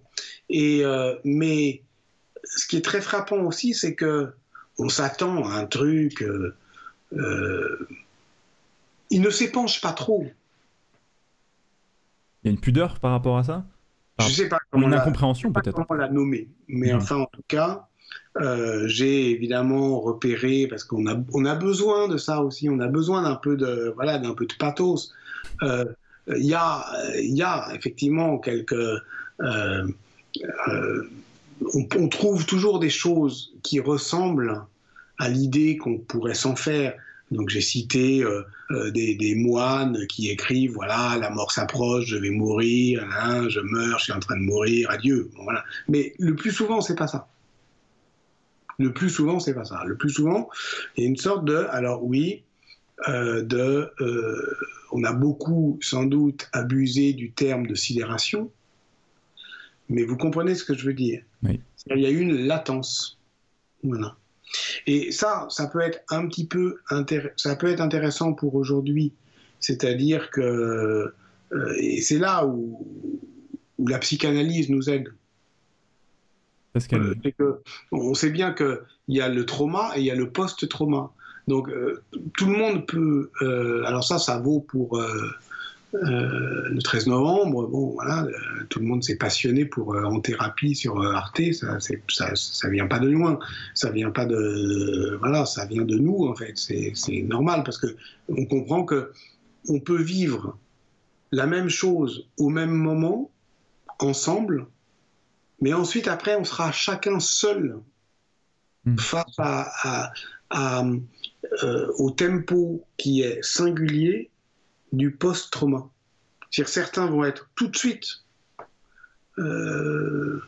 Et, mais ce qui est très frappant aussi, c'est que on s'attend à un truc. il ne s'épanche pas trop. Il y a une pudeur par rapport à ça? Je sais pas comment incompréhension peut-être. Comment la nommer, mais mhm. enfin en tout cas, euh, j'ai évidemment repéré parce qu'on a on a besoin de ça aussi. On a besoin d'un peu de voilà d'un peu de pathos. Euh, il y a il y a effectivement quelques euh, on, trouve toujours des choses qui ressemblent à l'idée qu'on pourrait s'en faire. Donc j'ai cité euh, euh, des, moines qui écrivent voilà la mort s'approche, je vais mourir, hein, je meurs, je suis en train de mourir, adieu. voilà. Mais le plus souvent c'est pas ça. Le plus souvent c'est pas ça. Le plus souvent il y a une sorte de alors oui euh, de on a beaucoup sans doute abusé du terme de sidération, mais vous comprenez ce que je veux dire. Oui. Il y a une latence. Voilà. Et ça, ça peut être un petit peu ça peut être intéressant pour aujourd'hui, c'est-à-dire que euh, et c'est là où, où, la psychanalyse nous aide. Parce euh, que, on sait bien qu'il y a le trauma et il y a le post-trauma. Donc euh, tout le monde peut. alors ça, ça vaut pour euh, le 13 novembre, bon, voilà, euh, tout le monde s'est passionné pour euh, en thérapie sur Arte. Ça, ça, ça, vient pas de loin. Ça vient pas de, voilà, ça vient de nous en fait. C'est normal parce que on comprend que on peut vivre la même chose au même moment ensemble, mais ensuite après on sera chacun seul hmm. face à, à, au tempo qui est singulier du post-trauma. cest certains vont être tout de suite euh,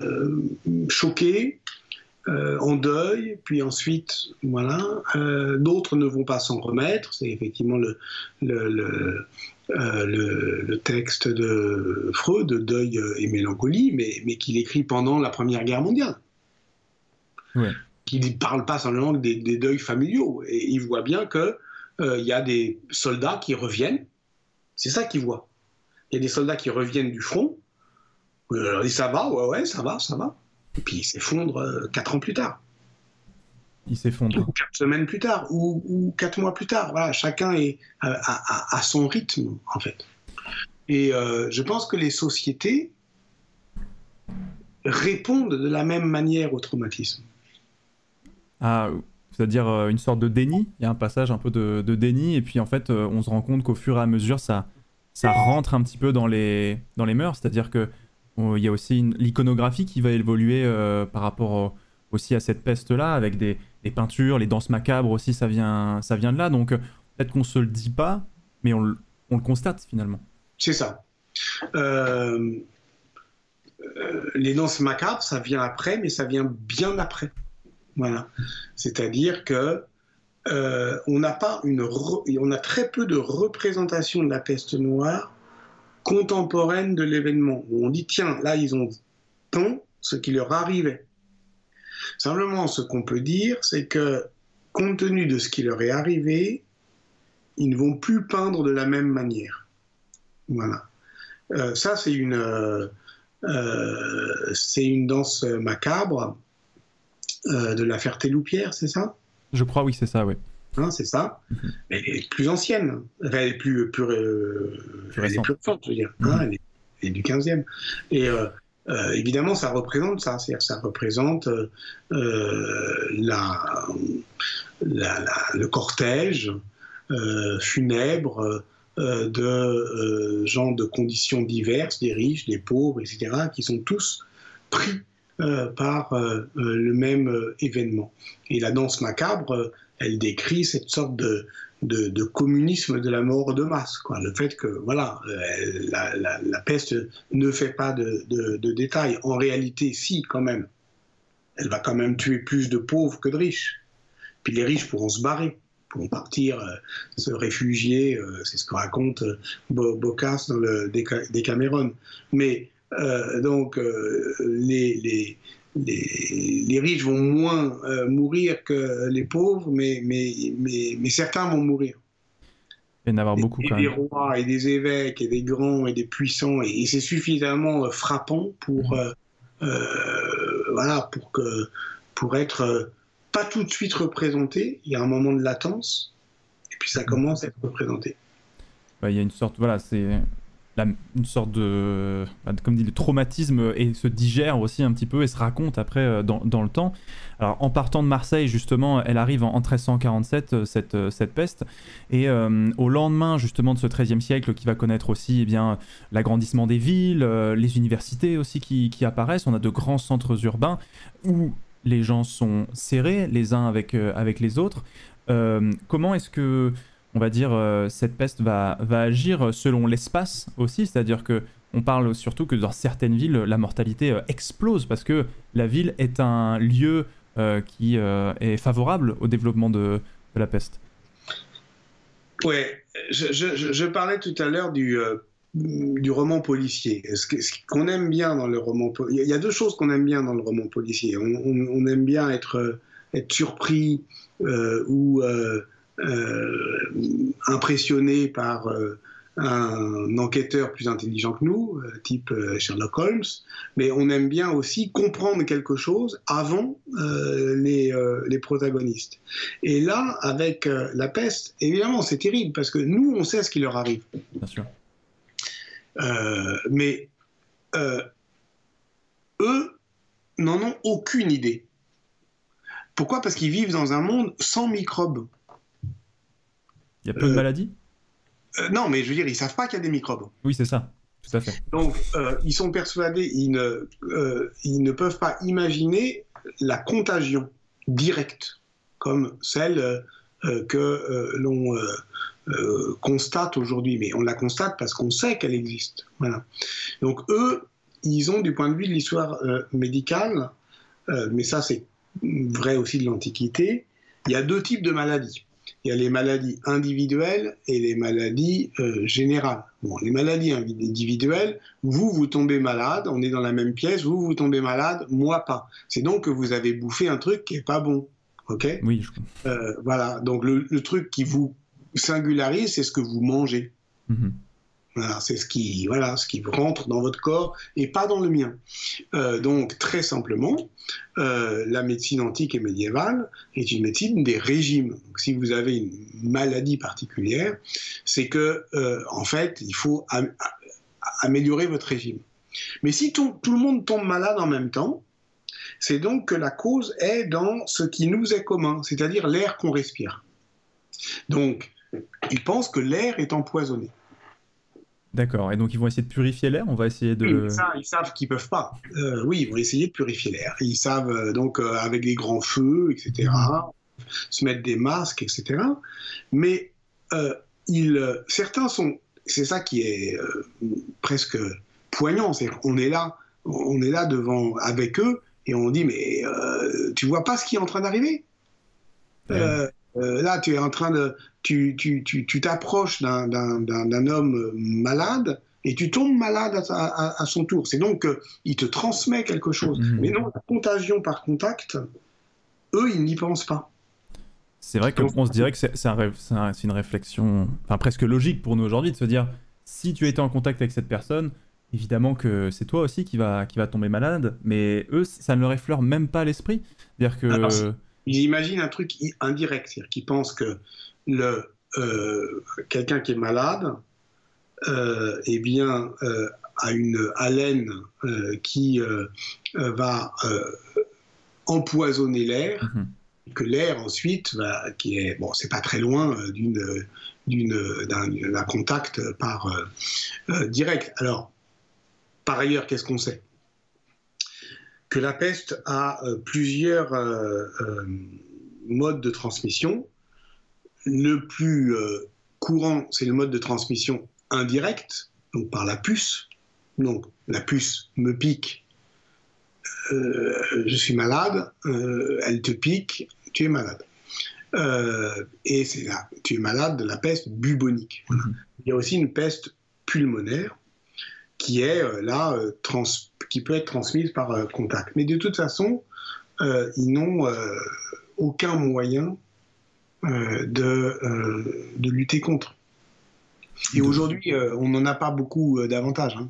euh, choqués, euh, en deuil, puis ensuite, voilà. D'autres ne vont pas s'en remettre. C'est effectivement le, texte de Freud, de Deuil et mélancolie, mais, mais qu'il écrit pendant la Première Guerre mondiale. Qui ne parle pas seulement des, des, deuils familiaux. Et il voit bien que euh, il y a des soldats qui reviennent. C'est ça qu'ils voient. Il y a des soldats qui reviennent du front. Euh, alors, dit ça va, ouais, ouais, ça va, ça va. Et puis ils s'effondrent euh, quatre ans plus tard. Ils s'effondrent. Ou quatre semaines plus tard, ou, quatre mois plus tard. Voilà, chacun est à, son rythme, en fait. Et je pense que les sociétés répondent de la même manière au traumatisme. C'est-à-dire euh, une sorte de déni. Il y a un passage un peu de, déni, et puis en fait, euh, on se rend compte qu'au fur et à mesure, ça, ça rentre un petit peu dans les, dans les mœurs. C'est-à-dire que y a aussi l'iconographie qui va évoluer euh, par rapport aussi à cette peste-là, avec des, peintures, les danses macabres aussi, ça vient, ça vient de là. Donc peut-être qu'on se le dit pas, mais on le constate finalement. C'est ça. les danses macabres, ça vient après, mais ça vient bien après. Voilà. C'est-à-dire que euh, on n'a pas une, on a très peu de représentation de la peste noire contemporaine de l'événement. On dit tiens, là ils ont tant ce qui leur arrivait. Simplement, ce qu'on peut dire, c'est que compte tenu de ce qui leur est arrivé, ils ne vont plus peindre de la même manière. Voilà. Euh, ça, c'est une, euh, c'est une danse macabre euh, de la Ferté-Loupière, c'est ça? Je crois, oui, c'est ça, oui. Hein, c'est ça? Mhm. Mais elle est plus ancienne. elle est plus, plus, euh, plus récente, je veux dire. Hein, mhm. elle, est, du 15e. Et euh, évidemment, ça représente ça. C'est-à-dire ça représente la, le cortège funèbre de gens de conditions diverses, des riches, des pauvres, etc., qui sont tous pris par le même événement. Et la danse macabre, elle décrit cette sorte de, communisme de la mort de masse. Quoi. Le fait que voilà, la, peste ne fait pas de, détails. En réalité, si, quand même. Elle va quand même tuer plus de pauvres que de riches. Puis les riches pourront se barrer, pourront partir, euh, se réfugier. Euh, c'est ce que raconte euh, Bocas dans le Décameron. Mais donc, les, les les, riches vont moins euh, mourir que les pauvres, mais, mais, mais, certains vont mourir. Il y en avoir beaucoup quand même. Des rois et des évêques et des grands et des puissants, et, c'est suffisamment euh, frappant pour, euh, voilà, pour, que, pour être pas tout de suite représenté. Il y a un moment de latence, et puis ça mhm. commence à être représenté. il y a une sorte, voilà, c'est une sorte de, bah, comme dit, le traumatisme et se digère aussi un petit peu et se raconte après euh, dans, le temps. Alors en partant de Marseille, justement, elle arrive en, 1347, euh, cette, euh, cette peste, et au lendemain justement de ce XIIIe siècle qui va connaître aussi eh bien l'agrandissement des villes, les universités aussi qui, qui, apparaissent, on a de grands centres urbains où les gens sont serrés les uns avec, avec les autres. comment est-ce que on va dire, euh, cette peste va, agir selon l'espace aussi, c'est-à-dire que on parle surtout que dans certaines villes, la mortalité euh, explose parce que la ville est un lieu euh, qui est favorable au développement de, la peste. Ouais, je, parlais tout à l'heure du, roman policier. Ce qu'on aime bien dans le roman il y a deux choses qu'on aime bien dans le roman policier. On, aime bien être, surpris ou euh, impressionné par euh, un enquêteur plus intelligent que nous, euh, type Sherlock Holmes, mais on aime bien aussi comprendre quelque chose avant les, les, protagonistes. Et là, avec la peste, évidemment, c'est terrible parce que nous, on sait ce qui leur arrive. Bien sûr. mais eux n'en ont aucune idée. Pourquoi? Parce qu'ils vivent dans un monde sans microbes. Il y a peu de euh, maladies euh, Non, mais je veux dire, ils savent pas qu'il y a des microbes. Oui, c'est ça. Tout à fait. Donc, euh, ils sont persuadés, ils ne, ils ne peuvent pas imaginer la contagion directe comme celle que l'on constate aujourd'hui. Mais on la constate parce qu'on sait qu'elle existe. Voilà. Donc, eux, ils ont, du point de vue de l'histoire médicale, mais ça c'est vrai aussi de l'Antiquité, il y a deux types de maladies il y a les maladies individuelles et les maladies euh, générales. Bon, les maladies individuelles, vous, vous tombez malade, on est dans la même pièce, vous, vous tombez malade, moi pas. C'est donc que vous avez bouffé un truc qui est pas bon. OK? Oui, euh, Voilà, donc le, truc qui vous singularise, c'est ce que vous mangez. C'est ce qui, voilà, ce rentre dans votre corps et pas dans le mien. Euh, donc, très simplement, euh, la médecine antique et médiévale est une médecine des régimes. Si vous avez une maladie particulière, c'est que, euh, en fait, il faut améliorer votre régime. Mais si tout, le monde tombe malade en même temps, c'est donc que la cause est dans ce qui nous est commun, c'est-à-dire l'air qu'on respire. Donc, ils pensent que l'air est empoisonné. D'accord. Et donc ils vont essayer de purifier l'air. On va essayer de. ils savent qu'ils peuvent pas. Euh, oui, ils vont essayer de purifier l'air. Ils savent euh, donc euh, avec des grands feux, etc. Se mettre des masques, etc. Mais ils, certains sont. C'est ça qui est presque poignant. C'est on est là, on est là devant avec eux et on dit mais tu vois pas ce qui est en train d'arriver? là, tu es en train de, tu t'approches d'un homme malade et tu tombes malade à, son tour. C'est donc qu'il te transmet quelque chose. Mmh. Mais non, la contagion par contact, eux, ils n'y pensent pas. C'est vrai qu'on se dirait que c'est une réflexion enfin, presque logique pour nous aujourd'hui de se dire si tu étais en contact avec cette personne, évidemment que c'est toi aussi qui va, qui va tomber malade, mais eux, ça ne leur effleure même pas l'esprit. dire que. ils imaginent un truc indirect, c'est-à-dire qu'ils pensent que le, euh, quelqu'un qui est malade, euh, eh bien, euh, a une haleine qui va empoisonner l'air. Mhm. que l'air ensuite, va, qui est bon, c'est pas très loin d'une d'un contact par direct. Alors, par ailleurs, qu'est-ce qu'on sait? Que la peste a plusieurs modes de transmission. Le plus courant, c'est le mode de transmission indirect, donc par la puce. Donc la puce me pique, je suis malade, elle te pique, tu es malade. Euh, et c'est là, tu es malade de la peste bubonique. Mhm. Il y a aussi une peste pulmonaire qui est euh, là, euh, trans, qui peut être transmise par contact. Mais de toute façon, ils n'ont aucun moyen de, de lutter contre. Et aujourd'hui, on n'en a pas beaucoup d'avantages. Hein.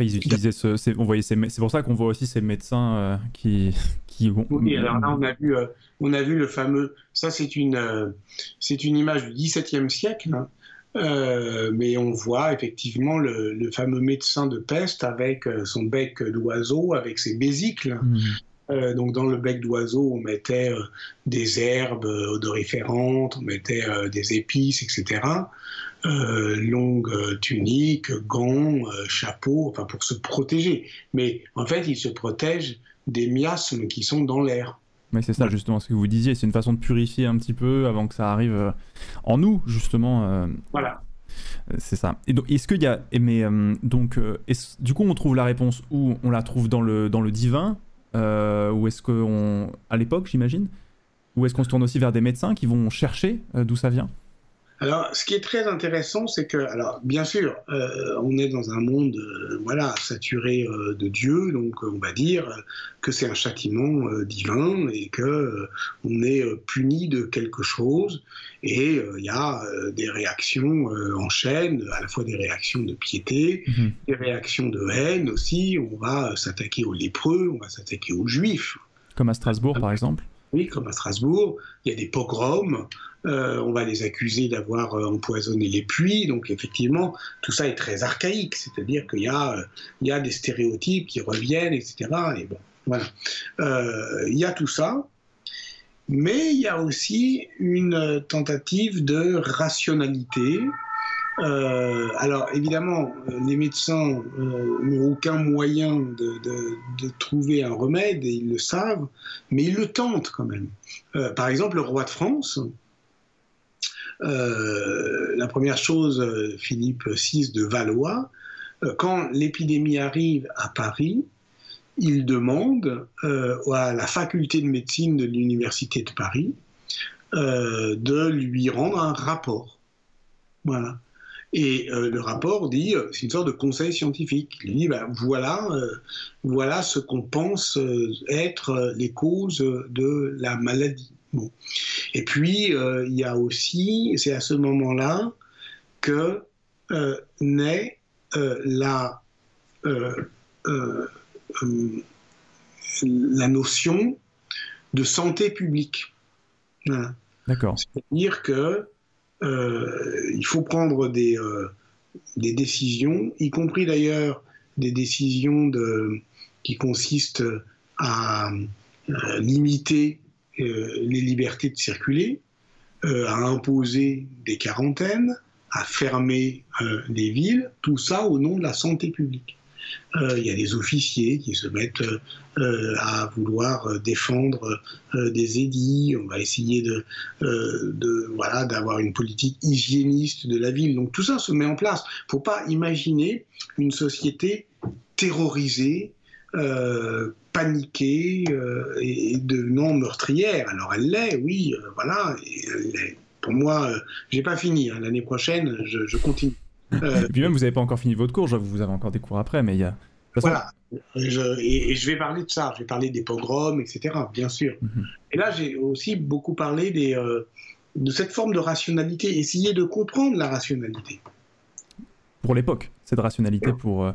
Ils utilisaient ce, on voyait c'est pour ça qu'on voit aussi ces médecins qui, qui Oui, alors là on a vu, on a vu le fameux. Ça c'est une, c'est une image du XVIIe siècle. Hein. Euh, mais on voit effectivement le, fameux médecin de peste avec son bec d'oiseau, avec ses bésicles. Mmh. Euh, donc dans le bec d'oiseau, on mettait des herbes odoriférantes, on mettait des épices, etc. Euh, longue euh, tunique, gants, euh, chapeau, enfin pour se protéger. Mais en fait, il se protège des miasmes qui sont dans l'air. Mais c'est ça justement ce que vous disiez, c'est une façon de purifier un petit peu avant que ça arrive en nous justement. voilà. C'est ça. Et donc, est-ce qu'il y a, mais donc, du coup, on trouve la réponse où on la trouve dans le dans le divin, ou est-ce qu'on, à l'époque, j'imagine, ou est-ce qu'on se tourne aussi vers des médecins qui vont chercher d'où ça vient? Alors, ce qui est très intéressant, c'est que, alors, bien sûr, euh, on est dans un monde, euh, voilà, saturé euh, de Dieu, donc on va dire que c'est un châtiment divin et que on est puni de quelque chose. Et il y a des réactions en chaîne, à la fois des réactions de piété, mhm. des réactions de haine aussi. On va s'attaquer aux lépreux, on va s'attaquer aux juifs. Comme à Strasbourg, par exemple. Oui, comme à Strasbourg. Il y a des pogroms. Euh, on va les accuser d'avoir euh, empoisonné les puits. Donc effectivement, tout ça est très archaïque, c'est-à-dire qu'il y, euh, y a des stéréotypes qui reviennent, etc. Et bon, voilà. il y a tout ça. Mais il y a aussi une tentative de rationalité. Alors évidemment, les médecins n'ont aucun moyen de, de, trouver un remède, et ils le savent, mais ils le tentent quand même. par exemple, le roi de France, euh, la première chose, euh, Philippe VI de Valois, euh, quand l'épidémie arrive à Paris, il demande à la faculté de médecine de l'université de Paris de lui rendre un rapport. Voilà. Et le rapport dit, c'est une sorte de conseil scientifique. Il dit, ben, voilà, voilà ce qu'on pense être les causes de la maladie. Et puis, euh, il y a aussi, c'est à ce moment-là que euh, naît euh, la, la notion de santé publique. D'accord. C'est-à-dire que il faut prendre des, des décisions, y compris d'ailleurs des décisions qui consistent à limiter euh, les libertés de circuler, euh, à imposer des quarantaines, à fermer euh, des villes, tout ça au nom de la santé publique. Il y a des officiers qui se mettent à vouloir défendre des édits. On va essayer de, voilà d'avoir une politique hygiéniste de la ville. Donc tout ça se met en place. Ne faut pas imaginer une société terrorisée euh, paniquée euh, et devenant meurtrière. Alors elle l'est, oui, euh, voilà. Pour moi, j'ai pas fini. Hein. L'année prochaine, je, continue. Et puis même, vous n'avez pas encore fini votre cours. Vous avez encore des cours après, mais il y a. Voilà. et, je vais parler de ça. Je vais parler des pogroms, etc. Bien sûr. Mhm. Et là, j'ai aussi beaucoup parlé des, de cette forme de rationalité. Essayer de comprendre la rationalité. Pour l'époque, cette rationalité pour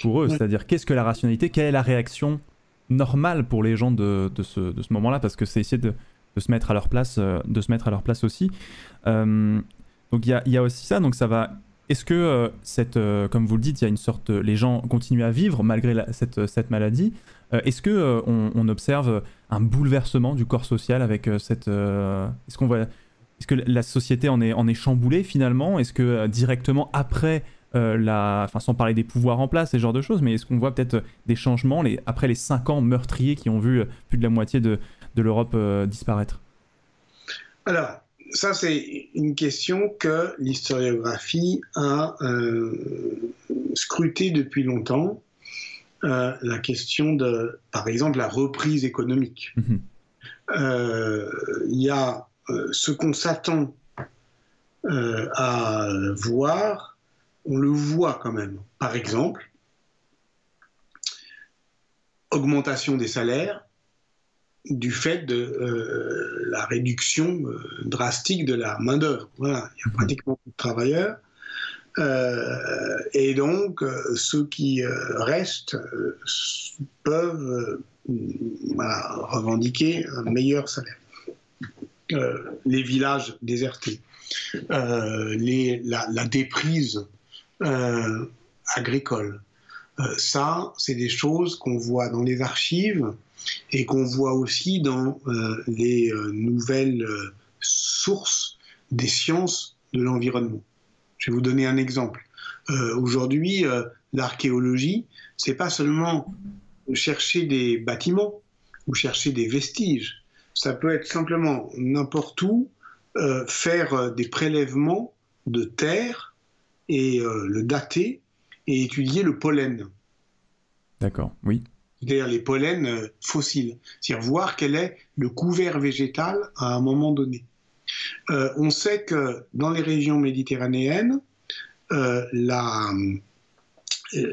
pour eux. C'est-à-dire, qu'est-ce que la rationalité Quelle est la réaction normale pour les gens de, de ce, de ce moment-là Parce que c'est essayer de, de, se mettre à leur place, euh, de se mettre à leur place aussi. Euh, donc il y a, y a, aussi ça. Donc ça va. Est-ce que euh, cette, comme vous le dites, il y a une sorte, les gens continuent à vivre malgré cette, cette, maladie. Est-ce que on, observe un bouleversement du corps social avec cette Est-ce qu'on voit Est-ce que la société en est, en est chamboulée finalement? Est-ce que directement après la, enfin sans parler des pouvoirs en place, ce genre de choses, mais est-ce qu'on voit peut-être des changements les, après les cinq ans meurtriers qui ont vu plus de la moitié de, de l'Europe disparaître? Alors, ça, c'est une question que l'historiographie a euh, scrutée depuis longtemps. Euh, la question de, par exemple, la reprise économique. Mhm. Euh, il y a ce qu'on s'attend à voir, on le voit quand même. Par exemple, augmentation des salaires, du fait de euh, la réduction euh, drastique de la main-d'œuvre. Voilà, il y a pratiquement plus de travailleurs. Euh, et donc, ceux qui restent peuvent revendiquer un meilleur salaire. les villages désertés, la, déprise agricole, ça, c'est des choses qu'on voit dans les archives et qu'on voit aussi dans euh, les euh, nouvelles euh, sources des sciences de l'environnement. Je vais vous donner un exemple. Aujourd'hui, l'archéologie, c'est pas seulement chercher des bâtiments ou chercher des vestiges. Ça peut être simplement n'importe où faire des prélèvements de terre et le dater et étudier le pollen. D'accord, oui c'est-à-dire les pollens euh, fossiles, c'est-à-dire voir quel est le couvert végétal à un moment donné. Euh, on sait que dans les régions méditerranéennes, euh,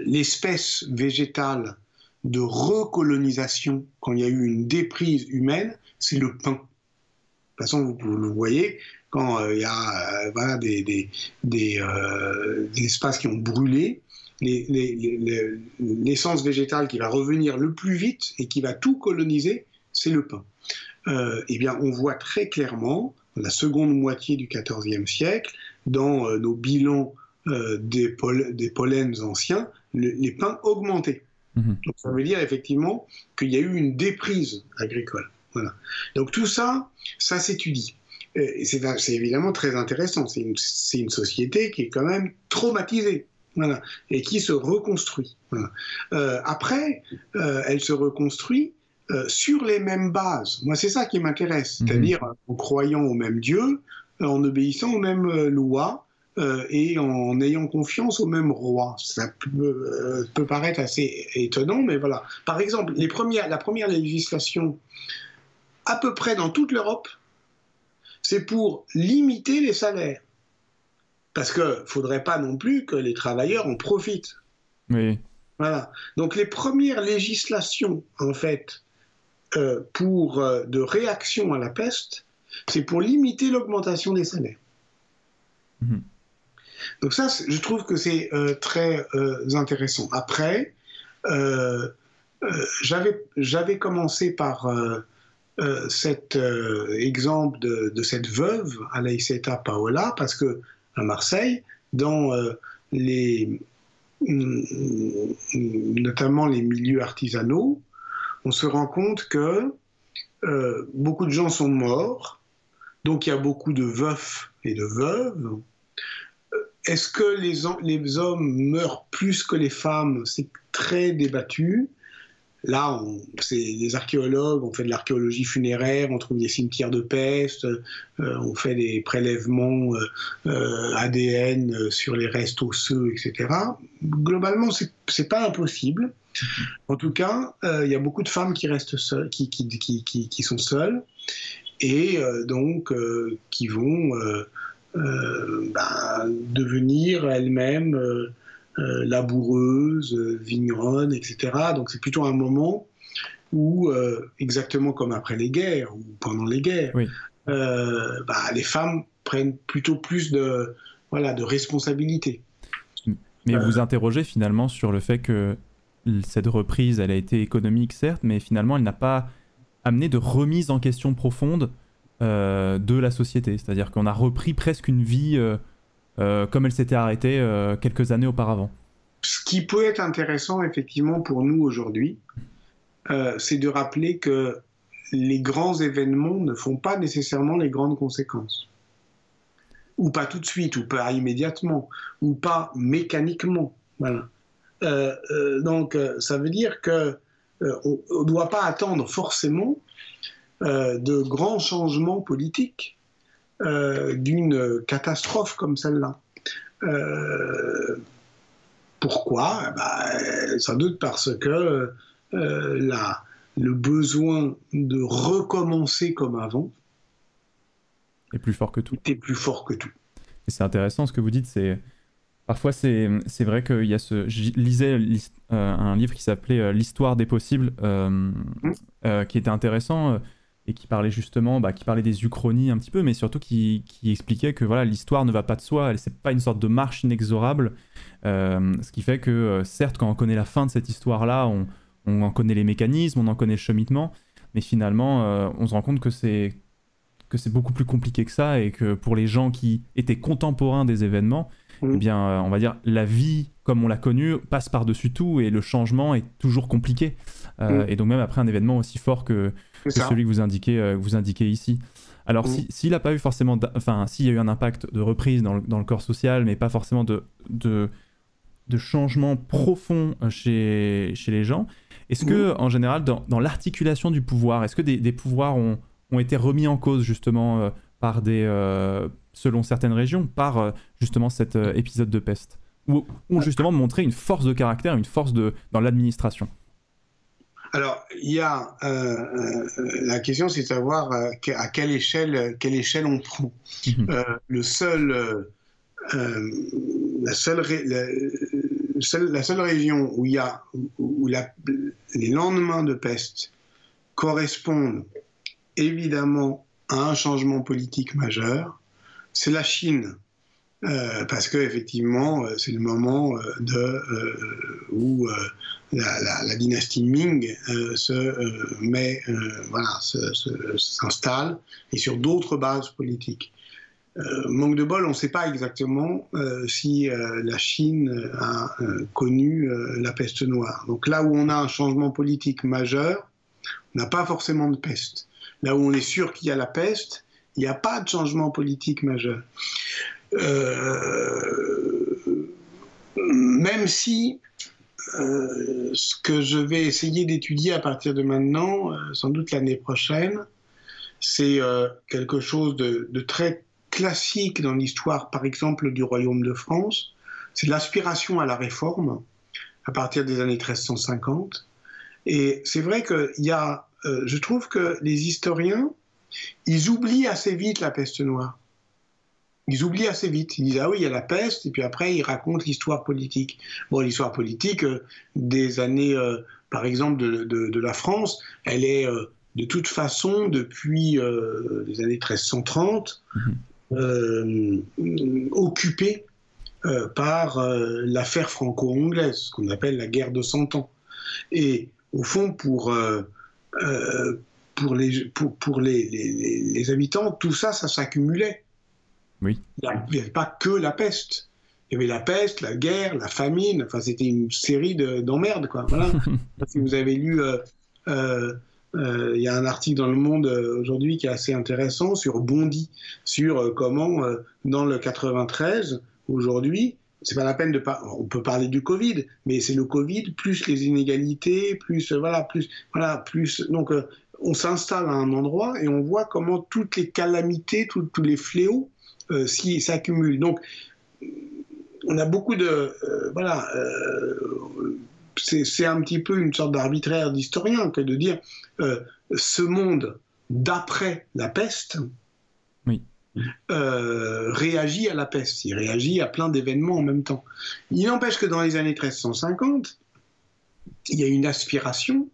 l'espèce végétale de recolonisation, quand il y a eu une déprise humaine, c'est le pain. De toute façon, vous, le voyez, quand il y a des, espaces qui ont brûlé, l'essence végétale qui va revenir le plus vite et qui va tout coloniser, c'est le pain. Euh, eh bien, on voit très clairement, dans la seconde moitié du XIVe siècle, dans euh, nos bilans euh, des, des, pollens anciens, les pains augmentaient. Mhm. Donc, ça veut dire effectivement qu'il y a eu une déprise agricole. Voilà. Donc tout ça, ça s'étudie. C'est évidemment très intéressant. C'est une, une, société qui est quand même traumatisée et qui se reconstruit. Euh, après, euh, elle se reconstruit euh, sur les mêmes bases. Moi, c'est ça qui m'intéresse, mhm. c'est-à-dire en croyant au même Dieu, en obéissant aux mêmes lois et en ayant confiance au même roi. Ça peut, peut, paraître assez étonnant, mais voilà. Par exemple, les premières, la première législation, à peu près dans toute l'Europe, c'est pour limiter les salaires. Parce qu'il ne faudrait pas non plus que les travailleurs en profitent. Oui. Voilà. Donc les premières législations, en fait, euh, pour, euh, de réaction à la peste, c'est pour limiter l'augmentation des salaires. Mhm. Donc ça, je trouve que c'est euh, très intéressant. Après, j'avais commencé par cet exemple de, de, cette veuve, Alaïseta Paola, parce que à Marseille, dans euh, les, mm, notamment les milieux artisanaux, on se rend compte que euh, beaucoup de gens sont morts, donc il y a beaucoup de veufs et de veuves. Euh, est-ce que les, les hommes meurent plus que les femmes? C'est très débattu. Là, c'est les archéologues, on fait de l'archéologie funéraire, on trouve des cimetières de peste, euh, on fait des prélèvements euh, euh, ADN sur les restes osseux, etc. Globalement, c'est pas impossible. En tout cas, il y a beaucoup de femmes qui restent seules, qui, qui, qui, qui sont seules, et donc qui vont ben, devenir elles-mêmes laboureuse, vigneronne, etc. Donc c'est plutôt un moment où, euh, exactement comme après les guerres ou pendant les guerres, euh, bah, les femmes prennent plutôt plus de, voilà, de responsabilités. Mais vous interrogez finalement sur le fait que cette reprise, elle a été économique certes, mais finalement elle n'a pas amené de remise en question profonde de la société. C'est-à-dire qu'on a repris presque une vie euh, comme elle s'était arrêtée euh, quelques années auparavant. Ce qui peut être intéressant effectivement pour nous aujourd'hui, euh, c'est de rappeler que les grands événements ne font pas nécessairement les grandes conséquences. ou pas tout de suite, ou pas immédiatement, ou pas mécaniquement. Donc, ça veut dire que on ne doit pas attendre forcément de grands changements politiques d'une catastrophe comme celle-là. pourquoi? Eh ben, Sans doute parce que la, le besoin de recommencer comme avant est plus fort que tout. Est plus fort que tout. Et c'est intéressant ce que vous dites. C'est parfois c'est c'est vrai qu'il y a ce. Je lisais euh, un livre qui s'appelait euh, L'histoire des possibles, euh, mmh. qui était intéressant et qui parlait justement, bah, qui parlait des uchronies un petit peu, mais surtout qui, qui expliquait que voilà l'histoire ne va pas de soi. Elle c'est pas une sorte de marche inexorable. ce qui fait que certes quand on connaît la fin de cette histoire là, on on en connaît les mécanismes, on en connaît le cheminement, mais finalement, euh, on se rend compte que c'est que c'est beaucoup plus compliqué que ça et que pour les gens qui étaient contemporains des événements, mm. eh bien, euh, on va dire, la vie comme on l'a connue passe par-dessus tout et le changement est toujours compliqué. Euh, mm. Et donc même après un événement aussi fort que, celui que vous indiquez, vous indiquez ici. Alors, s'il n'a pas eu forcément, enfin, s'il y a eu un impact de reprise dans le, corps social, mais pas forcément de, de, de changement profond chez, chez les gens, est-ce que, en général, dans, l'articulation du pouvoir, est-ce que des, pouvoirs ont, été remis en cause justement euh, par des, euh, selon certaines régions, par euh, justement cet épisode de peste? Ou ont justement montré une force de caractère, une force de, dans l'administration? Alors, il y a la question, c'est de savoir à quelle échelle, quelle échelle on prend. Le seul, la seule, la seule région où, il y a, où les lendemains de peste correspondent évidemment à un changement politique majeur, c'est la Chine. Euh, parce que effectivement, euh, c'est le moment euh, où la, dynastie Ming se met, voilà, s'installe et sur d'autres bases politiques. Manque de bol, on ne sait pas exactement si la Chine a connu la peste noire. Donc là où on a un changement politique majeur, on n'a pas forcément de peste. Là où on est sûr qu'il y a la peste, il n'y a pas de changement politique majeur. Même si ce que je vais essayer d'étudier à partir de maintenant, sans doute l'année prochaine, c'est quelque chose de, très classique dans l'histoire, par exemple, du royaume de France, c'est l'aspiration à la réforme à partir des années 1350. Et c'est vrai qu'il y a, euh, je trouve que les historiens, ils oublient assez vite la peste noire. Ils oublient assez vite. Ils disent ah oui, il y a la peste, et puis après ils racontent l'histoire politique. Bon, l'histoire politique euh, des années, euh, par exemple, de, la France, elle est de toute façon depuis les années 1330 euh, occupé euh, par euh, l'affaire franco-anglaise, ce qu'on appelle la guerre de Cent Ans. Et au fond, pour, pour, les, pour, les, les, habitants, tout ça, ça s'accumulait. Oui. Il n'y avait pas que la peste. Il y avait la peste, la guerre, la famine. Enfin, c'était une série d'emmerdes, quoi. Voilà. si vous avez lu euh, il y a un article dans Le Monde euh, aujourd'hui qui est assez intéressant sur Bondy, sur euh, comment dans le 93, aujourd'hui, c'est pas la peine de pas, on peut parler du Covid, mais c'est le Covid plus les inégalités, plus voilà, plus voilà, plus donc on s'installe à un endroit et on voit comment toutes les calamités, tous les fléaux s'accumulent. Donc on a beaucoup de voilà c'est un petit peu une sorte d'arbitraire d'historien que de dire euh, ce monde d'après la peste euh, réagit à la peste, il réagit à plein d'événements en même temps. Il n'empêche que dans les années 1350, il y a une aspiration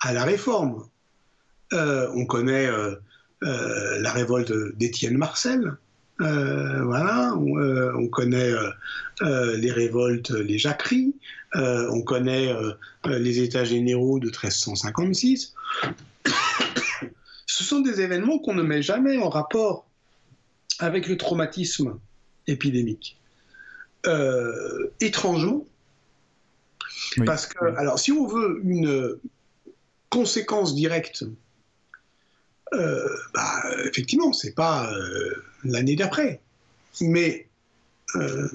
à la réforme. Euh, on connaît la révolte d'Étienne Marcel, voilà, on, connaît les révoltes, les jacqueries, euh, on connaît euh, euh, les États généraux de 1356. Ce sont des événements qu'on ne met jamais en rapport avec le traumatisme épidémique. étrangement, parce que, alors, si on veut une conséquence directe, bah, effectivement, c'est pas l'année d'après, Mais hmm.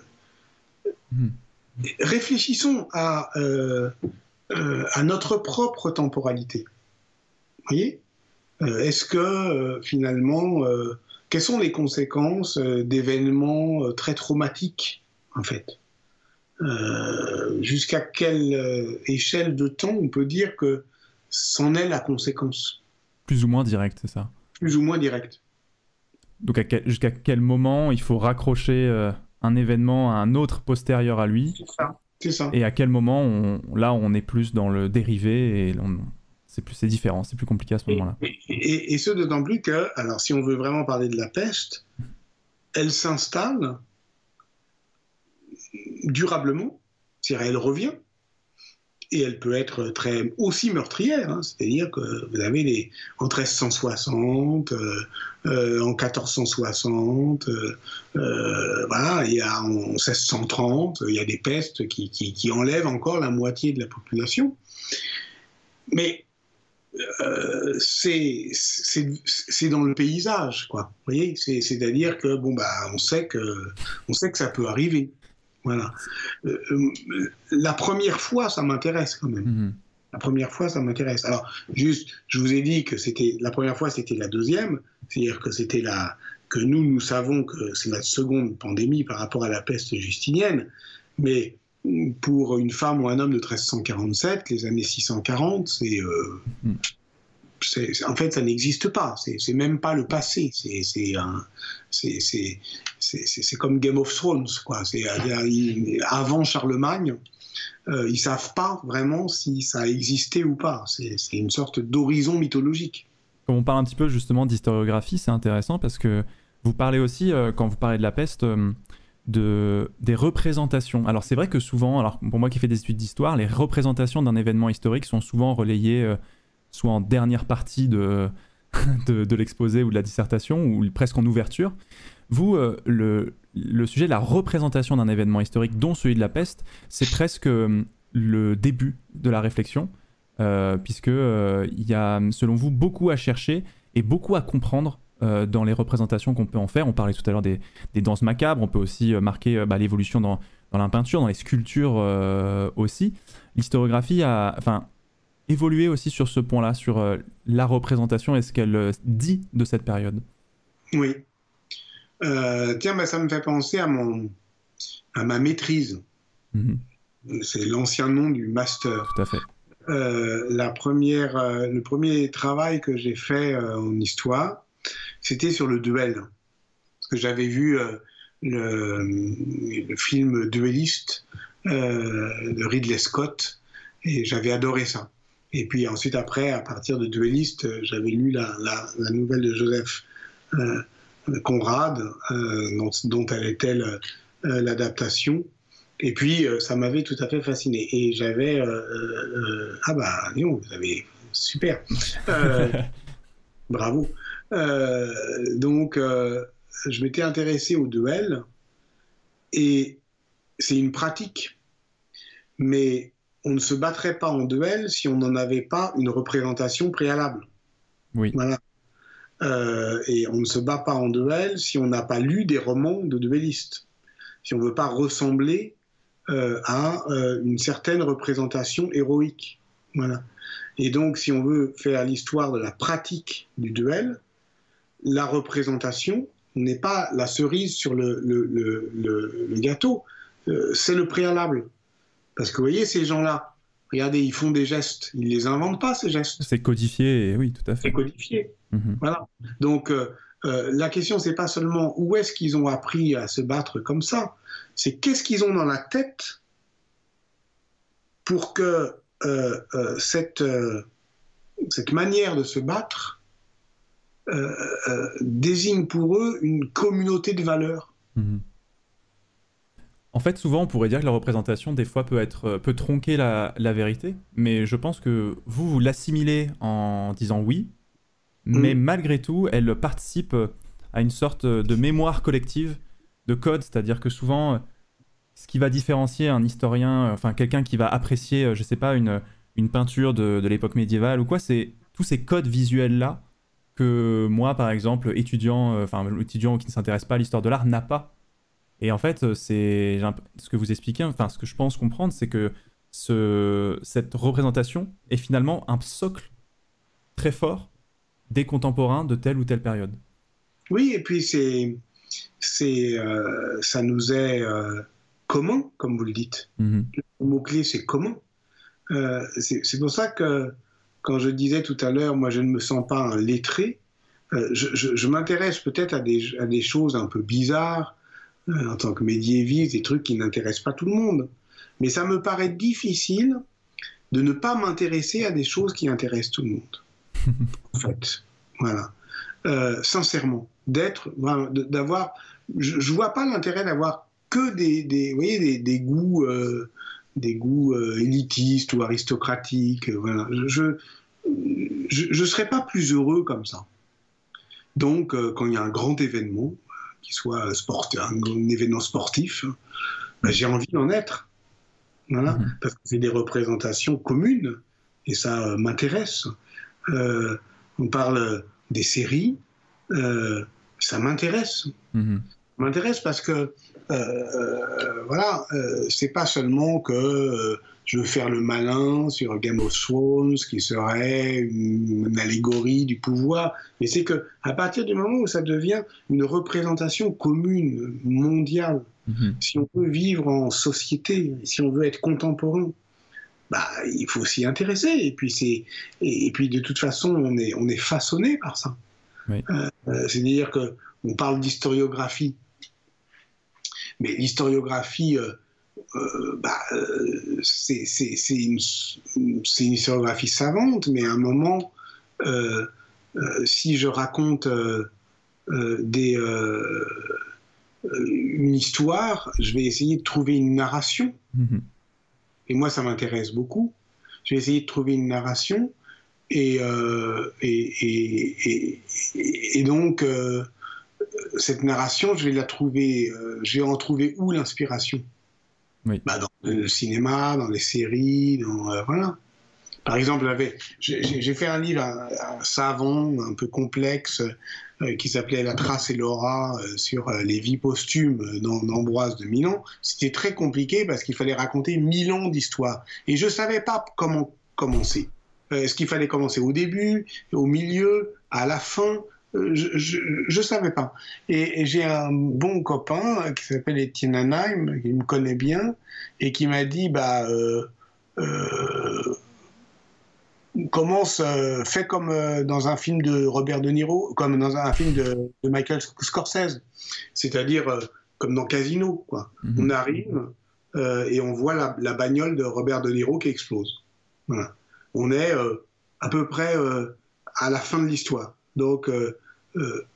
réfléchissons à, à notre propre temporalité. Vous voyez Est-ce que finalement, quelles sont les conséquences d'événements très traumatiques, en fait? Euh, jusqu'à quelle euh, échelle de temps on peut dire que c'en est la conséquence? Plus ou moins direct, c'est ça Plus ou moins direct. Donc jusqu'à quel moment il faut raccrocher euh, un événement à un autre postérieur à lui C'est ça. C'est ça. Et à quel moment, on, là, on est plus dans le dérivé et c'est plus c'est différent, c'est plus compliqué à ce moment-là. Et, et, ce d'autant plus que, alors si on veut vraiment parler de la peste, elle s'installe durablement, c'est-à-dire elle revient, et elle peut être très aussi meurtrière, hein. c'est-à-dire que vous avez les en 1360, euh, euh, en 1460, euh, voilà, il y a en 1630, il y a des pestes qui, qui, enlèvent encore la moitié de la population, mais c'est dans le paysage, quoi. Vous voyez, c'est-à-dire que bon bah on sait que on sait que ça peut arriver. Voilà. Euh, euh, la première fois, ça m'intéresse quand même. Mhm. La première fois, ça m'intéresse. Alors, juste, je vous ai dit que c'était la première fois, c'était la deuxième, c'est-à-dire que c'était la que nous, nous savons que c'est la seconde pandémie par rapport à la peste justinienne, mais pour une femme ou un homme de 1347, les années 640, c'est euh, mhm en fait, ça n'existe pas. C'est même pas le passé. C'est comme Game of Thrones, quoi. Avant Charlemagne, euh, ils savent pas vraiment si ça a existé ou pas. C'est une sorte d'horizon mythologique. On parle un petit peu justement d'historiographie, c'est intéressant parce que vous parlez aussi, euh, quand vous parlez de la peste, euh, de, des représentations. Alors c'est vrai que souvent, alors pour moi qui fais des études d'histoire, les représentations d'un événement historique sont souvent relayées soit en dernière partie de, de, l'exposé ou de la dissertation, ou presque en ouverture. Vous, euh, le, le, sujet de la représentation d'un événement historique, dont celui de la peste, c'est presque euh, le début de la réflexion, euh, puisque il y a, selon vous, beaucoup à chercher et beaucoup à comprendre dans les représentations qu'on peut en faire. On parlait tout à l'heure des, des, danses macabres, on peut aussi marquer bah, l'évolution dans, dans, la peinture, dans les sculptures aussi. L'historiographie a, enfin, évoluer aussi sur ce point-là, sur euh, la représentation et ce qu'elle euh, dit de cette période. Oui. Euh, tiens, bah, ça me fait penser à, mon, à ma maîtrise. Mhm. C'est l'ancien nom du master. Tout à fait. la première, le premier travail que j'ai fait en histoire, c'était sur le duel. Parce que j'avais vu le, le, film Dueliste de Ridley Scott et j'avais adoré ça. Et puis ensuite, après, à partir de Dueliste, euh, j'avais lu la, la, nouvelle de Joseph euh, Conrad, euh, dont, elle était l'adaptation. Et puis, ça m'avait tout à fait fasciné. Et j'avais. ah bah, non, vous avez. Super. bravo. donc, je m'étais intéressé au duel. Et c'est une pratique. Mais on ne se battrait pas en duel si on n'en avait pas une représentation préalable. Oui. Voilà. Euh, et on ne se bat pas en duel si on n'a pas lu des romans de duellistes, si on ne veut pas ressembler euh, à euh, une certaine représentation héroïque. Voilà. Et donc, si on veut faire l'histoire de la pratique du duel, la représentation n'est pas la cerise sur le, le gâteau, c'est le préalable. Parce que vous voyez, ces gens-là, regardez, ils font des gestes. Ils ne les inventent pas, ces gestes. C'est codifié, oui, tout à fait. C'est codifié. Mhm. Voilà. Donc, euh, euh, la question, c'est pas seulement où est-ce qu'ils ont appris à se battre comme ça, c'est qu'est-ce qu'ils ont dans la tête pour que euh, cette, cette manière de se battre désigne pour eux une communauté de valeurs. Mhm. En fait, souvent, on pourrait dire que la représentation, des fois, peut, être, euh, peut tronquer la, vérité, mais je pense que vous, vous l'assimilez en disant oui, mais mm. malgré tout, elle participe euh, à une sorte de mémoire collective, de code, c'est-à-dire que souvent, euh, ce qui va différencier un historien, enfin quelqu'un qui va apprécier, je sais pas, une, une peinture de, de l'époque médiévale ou quoi, c'est tous ces codes visuels-là que moi, par exemple, étudiant, enfin étudiant qui ne s'intéresse pas à l'histoire de l'art, n'a pas Et en fait, c'est ce que vous expliquez, enfin ce que je pense comprendre, c'est que ce, cette représentation est finalement un socle très fort des contemporains de telle ou telle période. Oui, et puis c'est, c'est, euh, ça nous est euh, commun, comme vous le dites. Mhm. Le mot-clé, c'est comment. Euh, c'est pour ça que quand je disais tout à l'heure, moi je ne me sens pas un lettré, je, je, m'intéresse peut-être à des, à des choses un peu bizarres en tant que médiéviste, des trucs qui n'intéressent pas tout le monde. Mais ça me paraît difficile de ne pas m'intéresser à des choses qui intéressent tout le monde. en fait, voilà. Euh, sincèrement, d'être, d'avoir, je, ne vois pas l'intérêt d'avoir que des, des, vous voyez, des, goûts, euh, des goûts euh, élitistes ou aristocratiques. Voilà. Je, je, je serais pas plus heureux comme ça. Donc, quand il y a un grand événement, qui soit sport, un, événement sportif, ben, j'ai envie d'en être. Voilà, mhm. parce que c'est des représentations communes et ça m'intéresse. on parle des séries, euh, ça m'intéresse. Mhm. Ça m'intéresse parce que, euh, euh, voilà, c'est pas seulement que je veux faire le malin sur Game of Thrones, qui serait une, allégorie du pouvoir, mais c'est que à partir du moment où ça devient une représentation commune, mondiale, mhm. si on veut vivre en société, si on veut être contemporain, bah, il faut s'y intéresser. Et puis, c'est, et, puis de toute façon, on est, on est façonné par ça. Euh, euh, c'est-à-dire qu'on parle d'historiographie. Mais l'historiographie, euh, bah, c'est, une, une, historiographie savante, mais à un moment, si je raconte des, une histoire, je vais essayer de trouver une narration. Mm-hmm. Et moi, ça m'intéresse beaucoup. Je vais essayer de trouver une narration. Et, euh, et, et, et, donc, euh, cette narration, je vais la trouver, euh, je vais en trouver où l'inspiration? Bah, Dans le cinéma, dans les séries, dans, euh, voilà. Par exemple, j'ai fait un livre savant, un peu complexe, euh, qui s'appelait La Trace et Laura euh, sur les vies posthumes d'Ambroise de Milan. C'était très compliqué parce qu'il fallait raconter mille ans d'histoire. Et je ne savais pas comment commencer. Est-ce qu'il fallait commencer au début, au milieu, à la fin? Je ne savais pas. Et, et j'ai un bon copain qui s'appelle Étienne Anheim, qui me connaît bien, et qui m'a dit, bah, euh, euh, commence, euh, fait comme dans un film de Robert De Niro, comme dans un film de, Michael Scorsese, c'est-à-dire comme dans Casino. Quoi. Mhm. On arrive et on voit la, bagnole de Robert De Niro qui explose. On est à peu près à la fin de l'histoire. Donc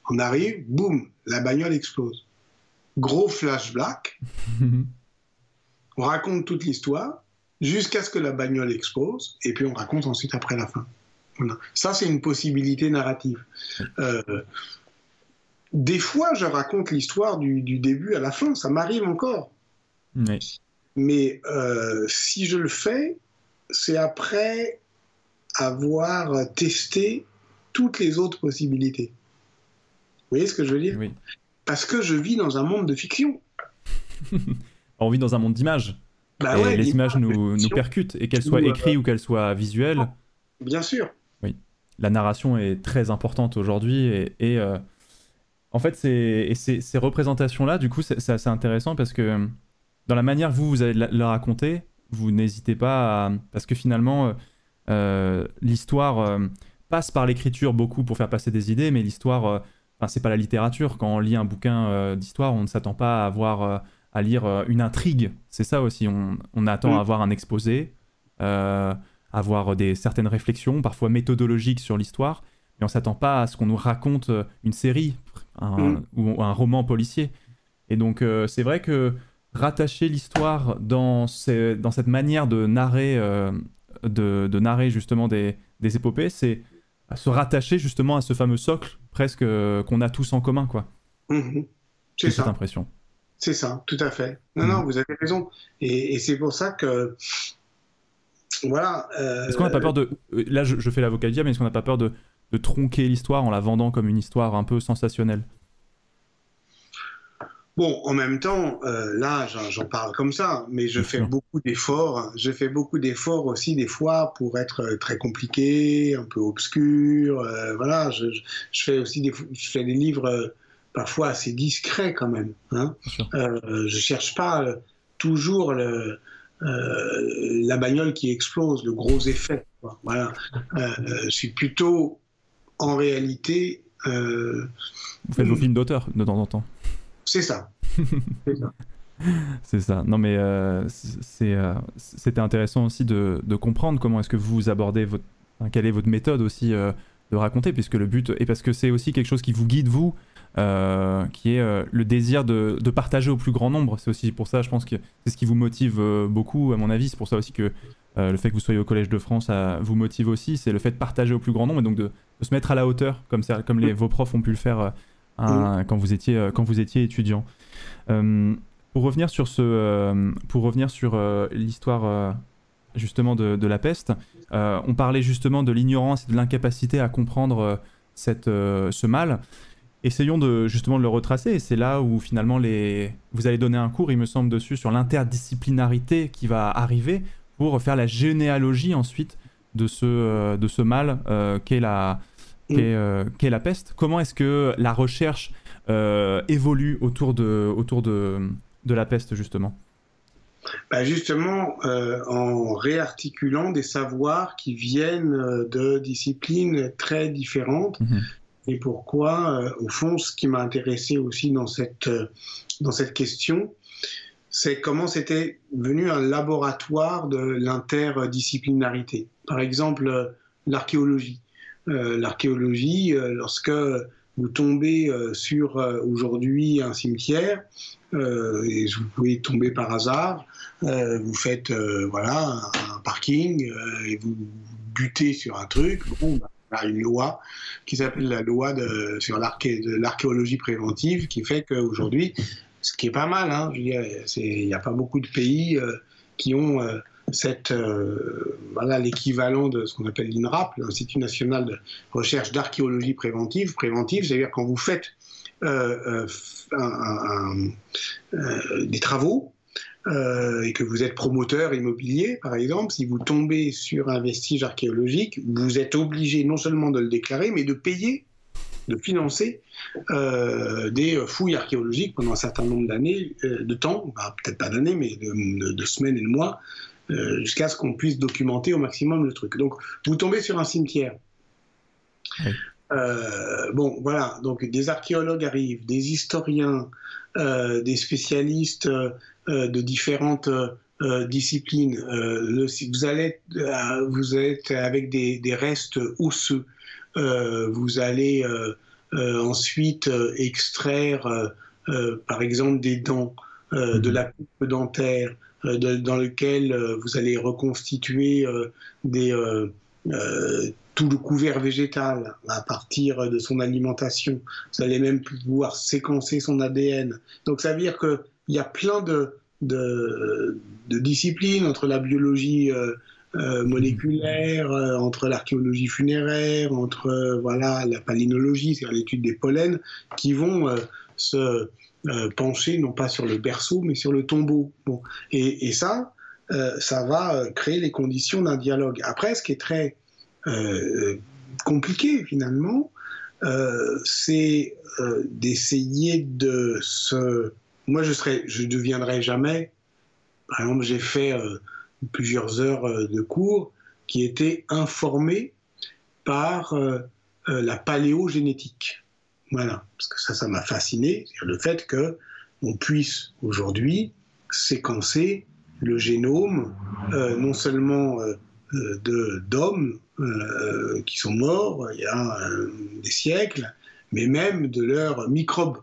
on arrive, boum, la bagnole explose. Gros flashback. on raconte toute l'histoire jusqu'à ce que la bagnole explose, et puis on raconte ensuite après la fin. Ça, c'est une possibilité narrative. Euh, des fois, je raconte l'histoire du, début à la fin, ça m'arrive encore. Mais euh, si je le fais, c'est après avoir testé toutes les autres possibilités. Vous voyez ce que je veux dire oui. Parce que je vis dans un monde de fiction. On vit dans un monde d'images. Bah les images nous, nous, percutent, et qu'elles soient écrites ou qu'elles soient visuelles. Bien sûr. Oui. La narration est très importante aujourd'hui, et, euh, en fait, ces, ces, représentations-là, du coup, c'est assez intéressant parce que dans la manière vous, vous allez la, raconter, vous n'hésitez pas à... Parce que finalement, euh, l'histoire euh, passe par l'écriture beaucoup pour faire passer des idées, mais l'histoire, enfin, c'est pas la littérature. Quand on lit un bouquin d'histoire, on ne s'attend pas à voir à lire euh, une intrigue. C'est ça aussi. On, attend à avoir un exposé, euh, avoir des certaines réflexions, parfois méthodologiques sur l'histoire, mais on s'attend pas à ce qu'on nous raconte euh, une série mm. ou un roman policier. Et donc c'est vrai que rattacher l'histoire dans, dans cette manière de narrer, de, narrer justement des, épopées, c'est se rattacher justement à ce fameux socle presque qu'on a tous en commun, quoi. Mm-hmm. C'est cette impression. C'est ça, tout à fait. Non, non, mm. vous avez raison. Et, c'est pour ça que. Voilà. Euh, est-ce qu'on n'a pas peur de. Euh, là, je, fais l'avocat mais est-ce qu'on n'a pas peur de, tronquer l'histoire en la vendant comme une histoire un peu sensationnelle? Bon, en même temps, euh, là, j'en parle comme ça, mais je fais beaucoup d'efforts. Je fais beaucoup d'efforts aussi des fois pour être euh, très compliqué, un peu obscur. Euh, voilà, je, fais aussi des, je fais des livres parfois assez discrets quand même. Hein. je cherche pas toujours le, la bagnole qui explose, le gros effet. Voilà, je suis plutôt en réalité. Vous faites vos films d'auteur de temps en temps. C'est ça. C'est ça. Non, mais euh, euh, c'était intéressant aussi de, comprendre comment est-ce que vous abordez votre, quelle est votre méthode aussi euh, de raconter, puisque le but et parce que c'est aussi quelque chose qui vous guide vous, qui est le désir de, partager au plus grand nombre. C'est aussi pour ça, je pense que c'est ce qui vous motive beaucoup, à mon avis. C'est pour ça aussi que le fait que vous soyez au Collège de France vous motive aussi. C'est le fait de partager au plus grand nombre et donc de, se mettre à la hauteur, comme, comme les, vos profs ont pu le faire Hein, quand, vous étiez, euh, quand vous étiez étudiant. Euh, pour revenir sur, ce, euh, pour revenir sur l'histoire justement de, la peste, on parlait justement de l'ignorance et de l'incapacité à comprendre cette, ce mal. Essayons de justement de le retracer, et c'est là où finalement les... vous allez donner un cours, il me semble, dessus sur l'interdisciplinarité qui va arriver pour faire la généalogie ensuite de ce, de ce mal qu'est la, euh, qu'est la peste? Comment est-ce que la recherche euh, évolue autour de, autour de, de la peste, justement? Bah justement, euh, en réarticulant des savoirs qui viennent de disciplines très différentes. Mhm. Et pourquoi, au fond, ce qui m'a intéressé aussi dans cette, dans cette question, c'est comment c'était venu un laboratoire de l'interdisciplinarité. Par exemple, l'archéologie. Euh, l'archéologie, euh, lorsque vous tombez euh, sur aujourd'hui un cimetière, et vous pouvez tomber par hasard, vous faites voilà un parking et vous butez sur un truc. Bon, bah, il y a une loi qui s'appelle la loi de, sur l'archéologie préventive qui fait qu'aujourd'hui, ce qui est pas mal, hein, il n'y a pas beaucoup de pays qui ont cette, euh, voilà l'équivalent de ce qu'on appelle l'INRAP, l'Institut national de recherche d'archéologie préventive. Préventive, c'est-à-dire quand vous faites euh, euh, des travaux et que vous êtes promoteur immobilier, par exemple, si vous tombez sur un vestige archéologique, vous êtes obligé non seulement de le déclarer, mais de payer de financer des fouilles archéologiques pendant un certain nombre d'années, de temps, bah, peut-être pas d'années, mais de, semaines et de mois, euh, jusqu'à ce qu'on puisse documenter au maximum le truc. Donc, vous tombez sur un cimetière. Euh, bon, voilà, donc des archéologues arrivent, des historiens, euh, des spécialistes de différentes disciplines. vous, allez, vous êtes avec des, des restes osseux. vous allez ensuite extraire, par exemple, des dents, de la coupe dentaire. Euh, dans lequel euh, vous allez reconstituer euh, des, tout le couvert végétal à partir de son alimentation. Vous allez même pouvoir séquencer son ADN. Donc ça veut dire qu'il y a plein de, de, disciplines entre la biologie moléculaire, entre l'archéologie funéraire, entre voilà la palynologie, c'est-à-dire l'étude des pollens, qui vont se euh, pencher non pas sur le berceau, mais sur le tombeau. Et, ça, euh, ça va euh, créer les conditions d'un dialogue. Après, ce qui est très compliqué finalement, c'est d'essayer de se... Moi, je serais, je deviendrai jamais... Par exemple, j'ai fait plusieurs heures de cours qui étaient informés par la paléogénétique. Voilà, parce que ça, ça m'a fasciné, le fait que on puisse aujourd'hui séquencer le génome euh, non seulement euh, euh, de d'hommes qui sont morts il y a des siècles, mais même de leurs microbes.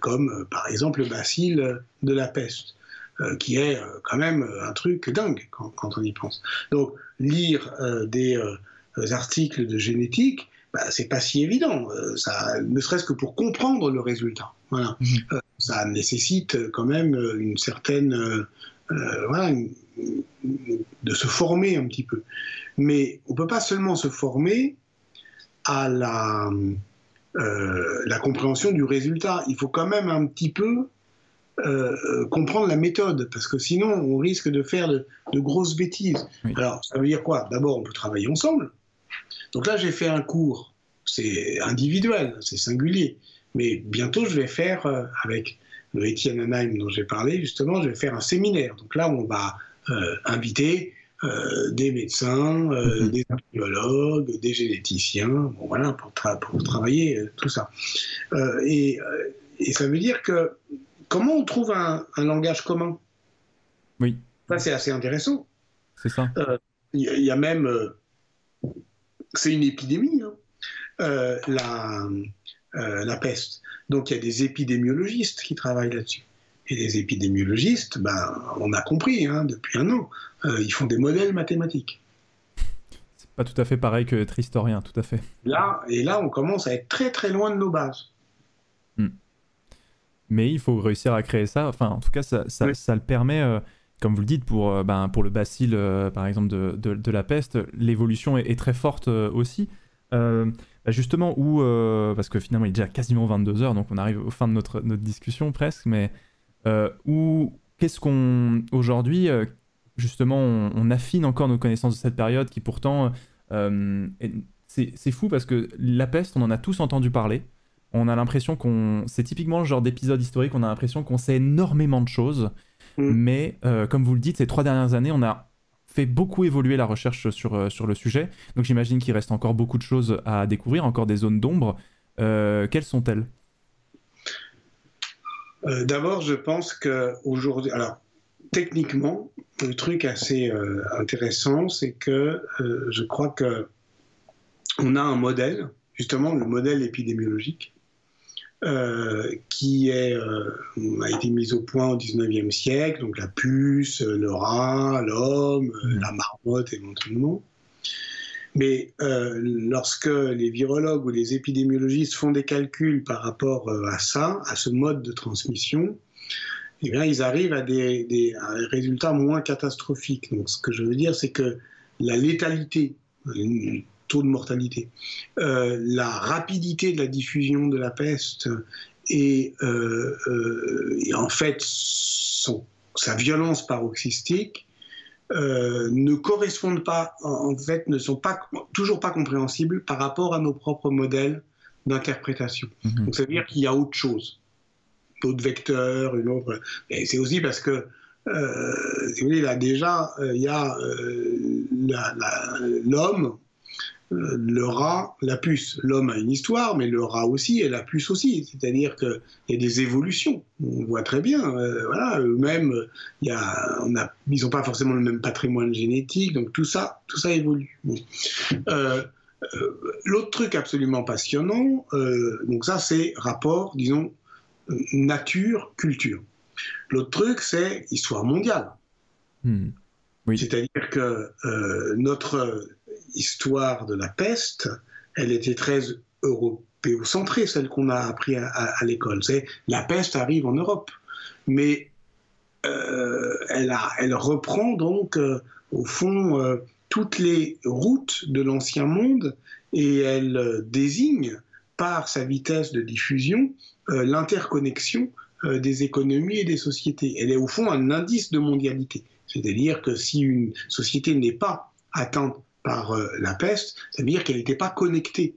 comme par exemple le bacille de la peste, qui est quand même un truc dingue quand, quand, on y pense. Donc lire des articles de génétique, bah, c'est pas si évident. Euh, ça, ne serait-ce que pour comprendre le résultat. Voilà. Mhm. Euh, ça nécessite quand même une certaine, euh, voilà, de se former un petit peu. Mais on peut pas seulement se former à la, la compréhension du résultat. Il faut quand même un petit peu comprendre la méthode, parce que sinon on risque de faire de, grosses bêtises. Alors ça veut dire quoi? D'abord, on peut travailler ensemble. Donc là, j'ai fait un cours, c'est individuel, c'est singulier, mais bientôt je vais faire avec le Etienne Anaheim dont j'ai parlé, justement, je vais faire un séminaire. Donc là, on va inviter euh, des médecins, euh, mhm. des archéologues, des généticiens, bon, voilà, pour, pour travailler euh, tout ça. Et, et, ça veut dire que comment on trouve un, langage commun? Oui. Ça, c'est assez intéressant. C'est ça. Il y, a même. C'est une épidémie, hein, la, la peste. Donc il y a des épidémiologistes qui travaillent là-dessus. Et les épidémiologistes, ben, on a compris hein, depuis un an, euh, ils font des modèles mathématiques. C'est pas tout à fait pareil que être historien, tout à fait. Là, et là, on commence à être très très loin de nos bases. Hmm. Mais il faut réussir à créer ça. Enfin, en tout cas, ça, ça, le permet, euh, comme vous le dites, pour, euh, ben, pour le bacille, par exemple, de, de, la peste, l'évolution est, très forte aussi. Bah, justement, où, parce que finalement, il est déjà quasiment 22 heures, donc on arrive au fin de notre, notre discussion presque, mais où qu'est-ce qu'on aujourd'hui justement, on, affine encore nos connaissances de cette période qui pourtant, euh, c'est fou parce que la peste, on en a tous entendu parler. On a l'impression qu'on, c'est typiquement le genre d'épisode historique, on a l'impression qu'on sait énormément de choses, mm. mais euh, comme vous le dites, ces trois dernières années, on a fait beaucoup évoluer la recherche sur, euh, sur le sujet. Donc j'imagine qu'il reste encore beaucoup de choses à découvrir, encore des zones d'ombre. quelles sont-elles? D'abord, je pense qu'aujourd'hui, alors techniquement, le truc assez euh, intéressant, c'est que euh, je crois que on a un modèle, justement le modèle épidémiologique, euh, qui est, a été mis au point au 19e siècle, donc la puce, le rat, l'homme, mmh. la marmotte éventuellement. Mais lorsque les virologues ou les épidémiologistes font des calculs par rapport à ça, à ce mode de transmission, eh bien, ils arrivent à des, résultats moins catastrophiques. Donc, ce que je veux dire, c'est que la létalité, taux de mortalité, euh, la rapidité de la diffusion de la peste et, euh, euh, en fait sa violence paroxystique ne correspondent pas, en fait, ne sont pas, toujours pas compréhensibles par rapport à nos propres modèles d'interprétation. Mm-hmm. Donc, ça veut dire qu'il y a autre chose d'autres vecteurs, une autre. Et c'est aussi parce que, euh, si vous voulez, là déjà, euh, il y a euh, l'homme, le rat, la puce. L'homme a une histoire, mais le rat aussi et la puce aussi. C'est-à-dire qu'il y a des évolutions. On voit très bien. voilà, eux-mêmes, il y a, on a, ils n'ont pas forcément le même patrimoine génétique. Donc tout ça, tout ça évolue. L'autre truc absolument passionnant, donc ça c'est rapport, disons, nature, culture. L'autre truc, c'est histoire mondiale. Hmm. C'est-à-dire que euh, notre histoire de la peste, elle était très européocentrée, celle qu'on a appris à, l'école. C'est la peste arrive en Europe, mais euh, elle, reprend donc euh, au fond toutes les routes de l'ancien monde et elle désigne par sa vitesse de diffusion euh, l'interconnexion euh, des économies et des sociétés. Elle est au fond un indice de mondialité. C'est-à-dire que si une société n'est pas atteinte par euh, la peste, ça veut dire qu'elle n'était pas connectée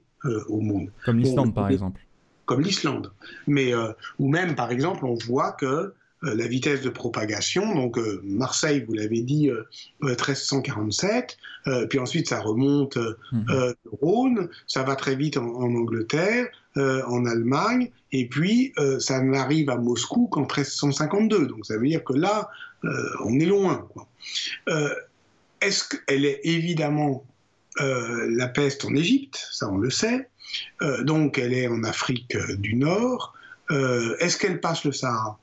au monde. Comme l'Islande, par exemple. Comme l'Islande. Mais, ou même, par exemple, on voit que la vitesse de propagation. Donc Marseille, vous l'avez dit, 1347, puis ensuite ça remonte mmh. le Rhône, ça va très vite en Angleterre, euh, en Allemagne, et puis euh, ça n'arrive à Moscou qu'en 1352. Donc ça veut dire que là, euh, on est loin. Est-ce qu'elle est évidemment la peste en Égypte Ça, on le sait. donc elle est en Afrique du Nord. Est-ce qu'elle passe le Sahara?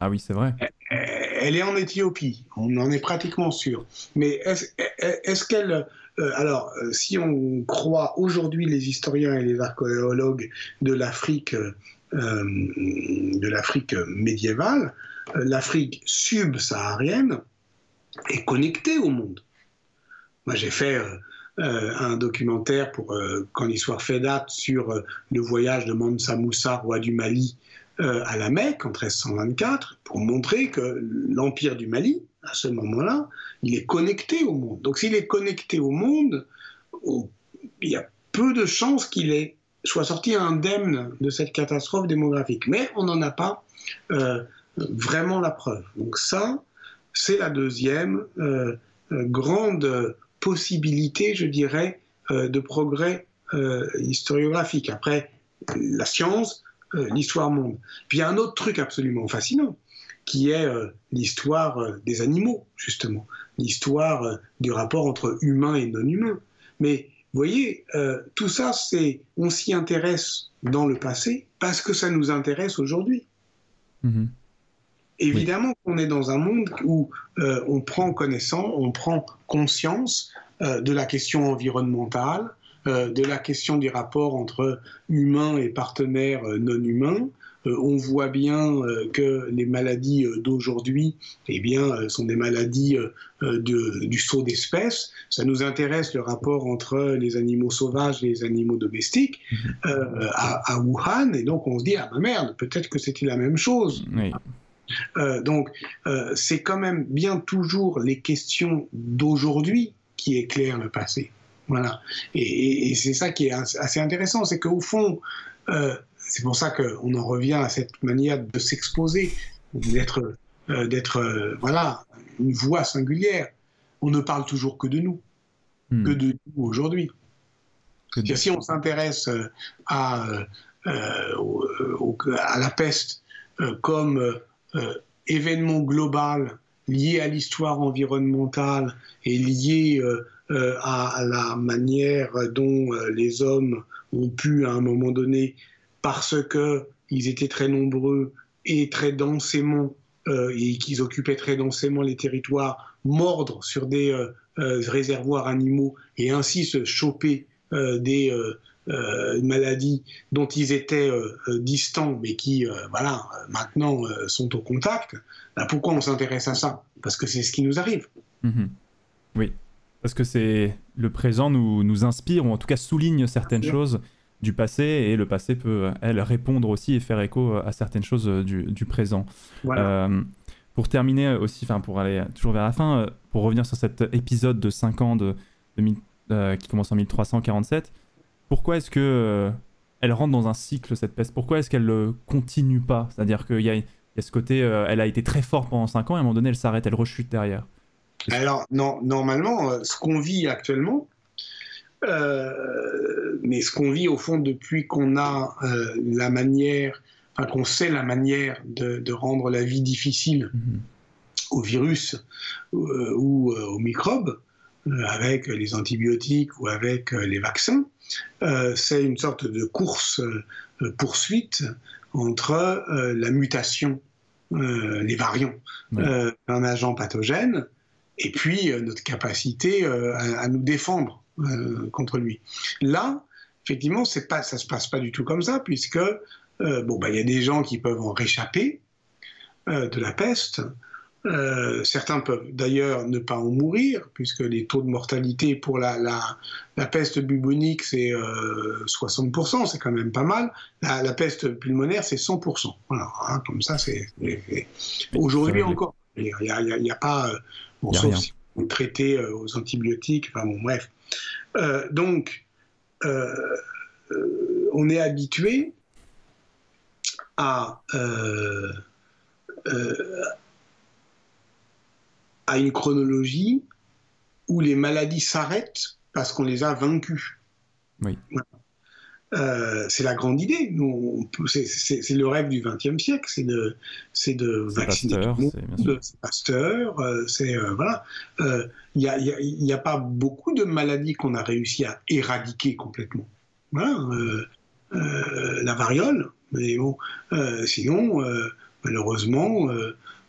Ah oui, c'est vrai. Elle est en Éthiopie, on en est pratiquement sûr. Mais est-ce qu'elle euh, alors, euh, si on croit aujourd'hui les historiens et les archéologues de l'Afrique, euh, de l'Afrique médiévale, l'Afrique subsaharienne est connectée au monde. Moi, j'ai fait un documentaire pour quand l'histoire fait date sur le voyage de Mansa Moussa, roi du Mali, à la Mecque en 1324, pour montrer que l'empire du Mali, à ce moment-là, il est connecté au monde. Donc s'il est connecté au monde, il y a peu de chances qu'il soit sorti indemne de cette catastrophe démographique. Mais on n'en a pas euh, vraiment la preuve. Donc ça, c'est la deuxième euh, euh, grande possibilité, je dirais, de progrès historiographique. Après, la science, l'histoire monde. Puis il y a un autre truc absolument fascinant, qui est l'histoire des animaux, justement, l'histoire du rapport entre humain et non humain. Mais vous voyez, euh, tout ça, c'est, on s'y intéresse dans le passé parce que ça nous intéresse aujourd'hui. Mhm. Évidemment qu'on est dans un monde où euh, on prend connaissance, on prend conscience euh, de la question environnementale, de la question du rapport entre humains et partenaires non humains, euh, on voit bien euh, que les maladies euh, d'aujourd'hui eh bien, sont des maladies du saut d'espèces. Ça nous intéresse le rapport entre les animaux sauvages et les animaux domestiques mhm. à, Wuhan, et donc on se dit ah ma merde, peut-être que c'était la même chose. Donc c'est quand même bien toujours les questions d'aujourd'hui qui éclairent le passé. Voilà. Et, et c'est ça qui est assez intéressant, c'est qu'au fond, c'est pour ça qu'on en revient à cette manière de s'exposer, d'être, euh, d'être, euh, voilà, une voix singulière. On ne parle toujours que de nous, hmm. que de nous aujourd'hui. Si on s'intéresse euh, à, à la peste comme événement global lié à l'histoire environnementale et lié à, la manière dont les hommes ont pu à un moment donné parce qu'ils étaient très nombreux et très densément, euh, et qu'ils occupaient très densément les territoires, mordre sur des euh, euh, réservoirs animaux et ainsi se choper des maladies dont ils étaient distants, mais qui, voilà, maintenant sont au contact. Bah, pourquoi on s'intéresse à ça? Parce que c'est ce qui nous arrive. Mhm. Oui, parce que c'est le présent nous, nous inspire, ou en tout cas souligne certaines choses du passé et le passé peut, elle, répondre aussi et faire écho à certaines choses euh, du, présent. Euh, pour terminer aussi, enfin pour aller toujours vers la fin, euh, pour revenir sur cet épisode de 5 ans de, qui commence en 1347, pourquoi est-ce que elle rentre dans un cycle cette peste? Pourquoi est-ce qu'elle ne continue pas? C'est-à-dire qu'il y, y, a ce côté, elle a été très forte pendant 5 ans et à un moment donné elle s'arrête, elle rechute derrière. Alors non, normalement, ce qu'on vit actuellement, euh, mais ce qu'on vit au fond depuis qu'on a euh, la manière, enfin qu'on sait la manière de, rendre la vie difficile mhm. au virus euh, ou aux microbes, avec les antibiotiques ou avec les vaccins, c'est une sorte de course poursuite entre la mutation, les variants d'un agent pathogène et puis notre capacité à, nous défendre euh, contre lui. Là, effectivement, pas, ça se passe pas du tout comme ça, puisque euh, bon, bah, y a des gens qui peuvent en réchapper euh, de la peste. Certains peuvent d'ailleurs ne pas en mourir, puisque les taux de mortalité pour la, la, peste bubonique, c'est 60%, c'est quand même pas mal. La, peste pulmonaire, c'est 100%. Voilà, hein, comme ça, c'est. Aujourd'hui encore, il n'y a, a, pas. bon, sauf si on traité aux antibiotiques, enfin bon, bref. Euh, donc, euh, euh, on est habitué à, à une chronologie où les maladies s'arrêtent parce qu'on les a vaincus. Oui. Euh, c'est la grande idée. C'est le rêve du XXe siècle, c'est de, de vacciner Pasteur, tout le monde. C'est Pasteur, euh, c'est euh, voilà. Il n'y a, a, pas beaucoup de maladies qu'on a réussi à éradiquer complètement. Voilà, la variole, mais bon, sinon, malheureusement.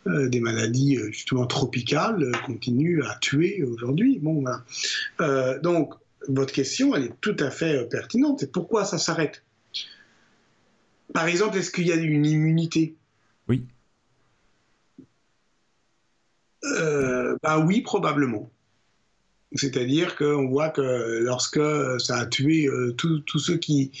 Des maladies justement tropicales continuent à tuer aujourd'hui. Bon, voilà. donc, votre question, elle est tout à fait euh, pertinente. pourquoi ça s'arrête? Par exemple, est-ce qu'il y a une immunité? Oui. Euh, ben oui, probablement. C'est-à-dire qu'on voit que lorsque ça a tué tous ceux qui...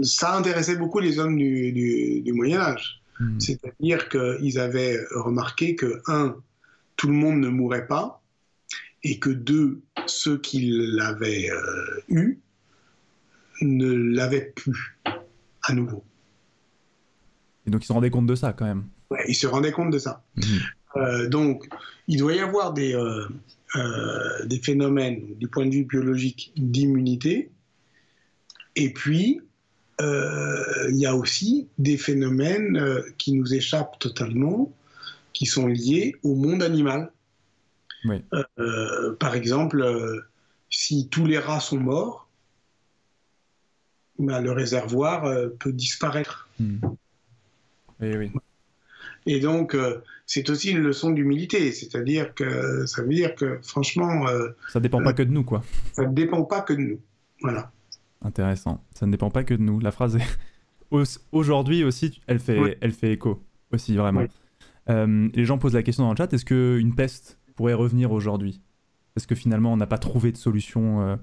ça intéressait beaucoup les hommes du, Moyen Âge. Hmm. C'est-à-dire qu'ils avaient remarqué que, un, tout le monde ne mourait pas, et que deux, ceux qui l'avaient eu ne l'avaient plus à nouveau. Et donc ils se rendaient compte de ça quand même. Ouais, ils se rendaient compte de ça. Mhm. Euh, donc il doit y avoir des, euh, euh, des phénomènes du point de vue biologique d'immunité. Et puis il y a aussi des phénomènes qui nous échappent totalement, qui sont liés au monde animal. Oui. par exemple, si tous les rats sont morts, ben, le réservoir peut disparaître. Hmm. Et donc, euh, c'est aussi une leçon d'humilité, c'est-à-dire que ça veut dire que, franchement. Euh, ça ne dépend pas que de nous, quoi. Ça ne dépend pas que de nous. Voilà. Intéressant. Ça ne dépend pas que de nous. La phrase est. Aujourd'hui aussi, elle fait, elle fait écho, aussi, vraiment. Euh, les gens posent la question dans le chat est-ce qu'une peste pourrait revenir aujourd'hui? Est-ce que finalement, on n'a pas trouvé de solution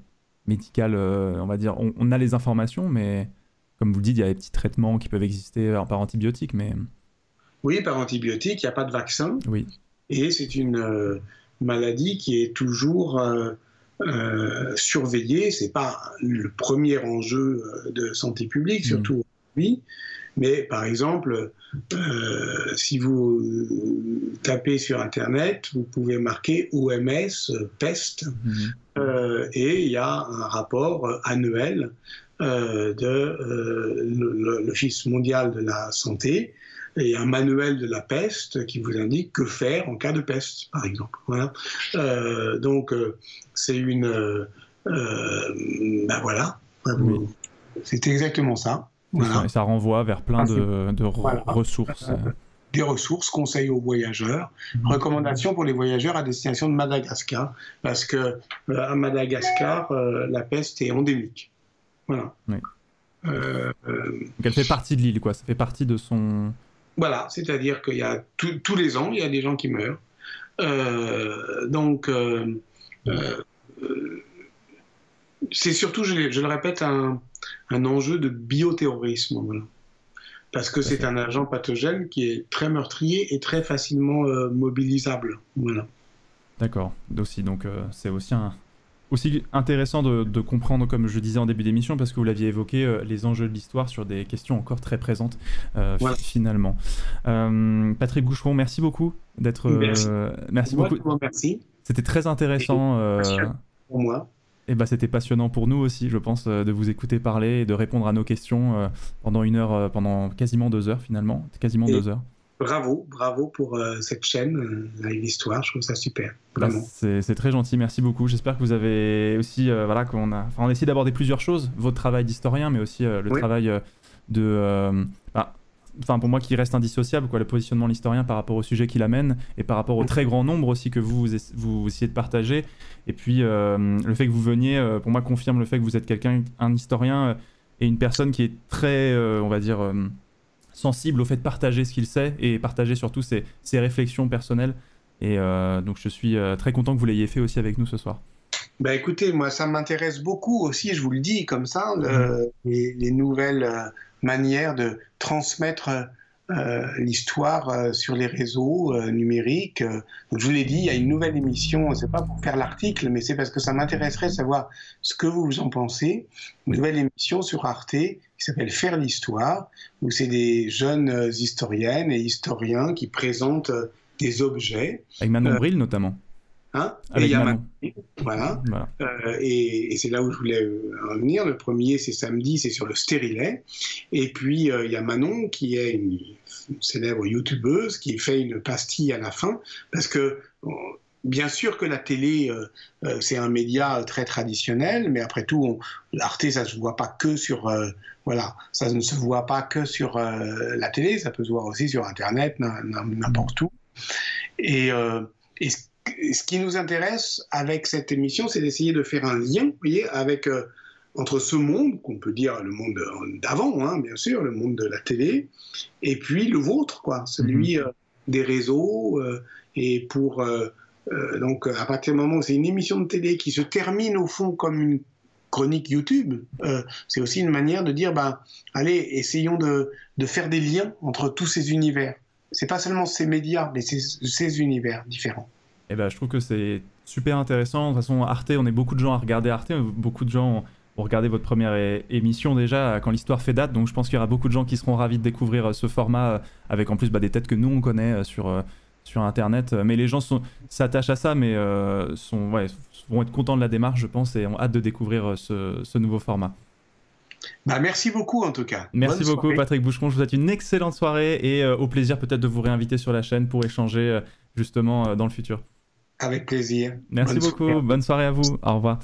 médicale On va dire, on, on, a les informations, mais comme vous le dites, il y a des petits traitements qui peuvent exister euh, par antibiotiques, mais... Oui, par antibiotiques, il n'y a pas de vaccin. Oui. Et c'est une euh, maladie qui est toujours euh, surveillée. Ce n'est pas le premier enjeu de santé publique, mm. surtout aujourd'hui. Mais par exemple, si vous tapez sur Internet, vous pouvez marquer OMS, peste, mm. et il y a un rapport annuel euh, de euh, l'Office mondial de la santé et un manuel de la peste qui vous indique que faire en cas de peste, par exemple. Voilà. Euh, donc, c'est une. ben voilà. C'est exactement ça. Et ça renvoie vers plein de, de ressources. Des ressources, conseils aux voyageurs, mhm. recommandations pour les voyageurs à destination de Madagascar, parce que à Madagascar, la peste est endémique. Voilà. Euh, donc elle fait partie de l'île, quoi. Ça fait partie de son. Voilà, c'est-à-dire qu'il y a tous les ans, il y a des gens qui meurent. Euh, donc, euh, c'est surtout, je, le répète, un, enjeu de bioterrorisme. Voilà. Parce que c'est un agent pathogène qui est très meurtrier et très facilement mobilisable. Voilà. D'accord. Aussi, donc c'est aussi un, aussi intéressant de, comprendre, comme je disais en début d'émission, parce que vous l'aviez évoqué, euh, les enjeux de l'histoire sur des questions encore très présentes euh, finalement. Euh, Patrick Goucheron, merci beaucoup d'être. Merci. merci beaucoup. Merci. C'était très intéressant. pour moi. Et bah, c'était passionnant pour nous aussi, je pense, de vous écouter parler et de répondre à nos questions pendant une heure, pendant quasiment deux heures finalement, quasiment deux heures bravo, bravo pour euh, cette chaîne, euh, Live Histoire, je trouve ça super. Bah, c'est très gentil, merci beaucoup. J'espère que vous avez aussi, euh, voilà, qu'on a, enfin, on essaie d'aborder plusieurs choses, votre travail d'historien, mais aussi le travail de, bah, enfin, pour moi qui reste indissociable, quoi, le positionnement de l'historien par rapport au sujet qu'il amène et par rapport au très grand nombre aussi que vous, vous, essayez de partager. Et puis le fait que vous veniez, pour moi, confirme le fait que vous êtes quelqu'un, un historien et une personne qui est très, on va dire sensible au fait de partager ce qu'il sait et partager surtout ses, réflexions personnelles. Et euh, donc je suis euh, très content que vous l'ayez fait aussi avec nous ce soir. Bah écoutez, moi ça m'intéresse beaucoup aussi, je vous le dis comme ça, mmh. les, nouvelles euh, manières de transmettre euh, l'histoire euh, sur les réseaux euh, numériques. je vous l'ai dit, il y a une nouvelle émission, c'est pas pour faire l'article, mais c'est parce que ça m'intéresserait de savoir ce que vous en pensez. Une nouvelle émission sur Arte qui s'appelle Faire l'histoire, où c'est des jeunes historiennes et historiens qui présentent des objets. Avec Manon Bril notamment. Hein? Et Voilà. Euh, et, c'est là où je voulais euh, en venir. Le premier, c'est samedi, c'est sur le stérilet. Et puis, euh, il y a Manon, qui est une, célèbre youtubeuse, qui fait une pastille à la fin. Parce que, bien sûr que la télé, c'est un média très traditionnel, mais après tout, l'Arte, ça ne se voit pas que sur. Voilà, ça ne se voit pas que sur la télé, ça peut se voir aussi sur Internet, n'importe où. Et, et ce qui nous intéresse avec cette émission, c'est d'essayer de faire un lien, vous voyez, avec euh, entre ce monde qu'on peut dire le monde d'avant, hein, bien sûr, le monde de la télé, et puis le vôtre, quoi, celui mhm. euh, des réseaux, euh, et pour Euh, donc à partir du moment où c'est une émission de télé qui se termine au fond comme une chronique YouTube, euh, c'est aussi une manière de dire, ben, allez, essayons de, de, faire des liens entre tous ces univers. C'est pas seulement ces médias, mais ces, ces univers différents. Et eh ben, je trouve que c'est super intéressant. De toute façon, Arte, on est beaucoup de gens à regarder Arte. Beaucoup de gens ont regardé votre première émission déjà quand l'histoire fait date. Donc je pense qu'il y aura beaucoup de gens qui seront ravis de découvrir euh, ce format euh, avec en plus bah, des têtes que nous on connaît sur, sur Internet. Mais les gens s'attachent à ça, mais sont, ouais, vont être contents de la démarche, je pense, et ont hâte de découvrir ce, ce nouveau format. Bah, merci beaucoup en tout cas. Merci beaucoup Patrick Boucheron, je vous souhaite une excellente soirée et euh, au plaisir peut-être de vous réinviter sur la chaîne pour échanger euh, justement euh, dans le futur. Avec plaisir. Merci beaucoup, bonne soirée à vous, au revoir.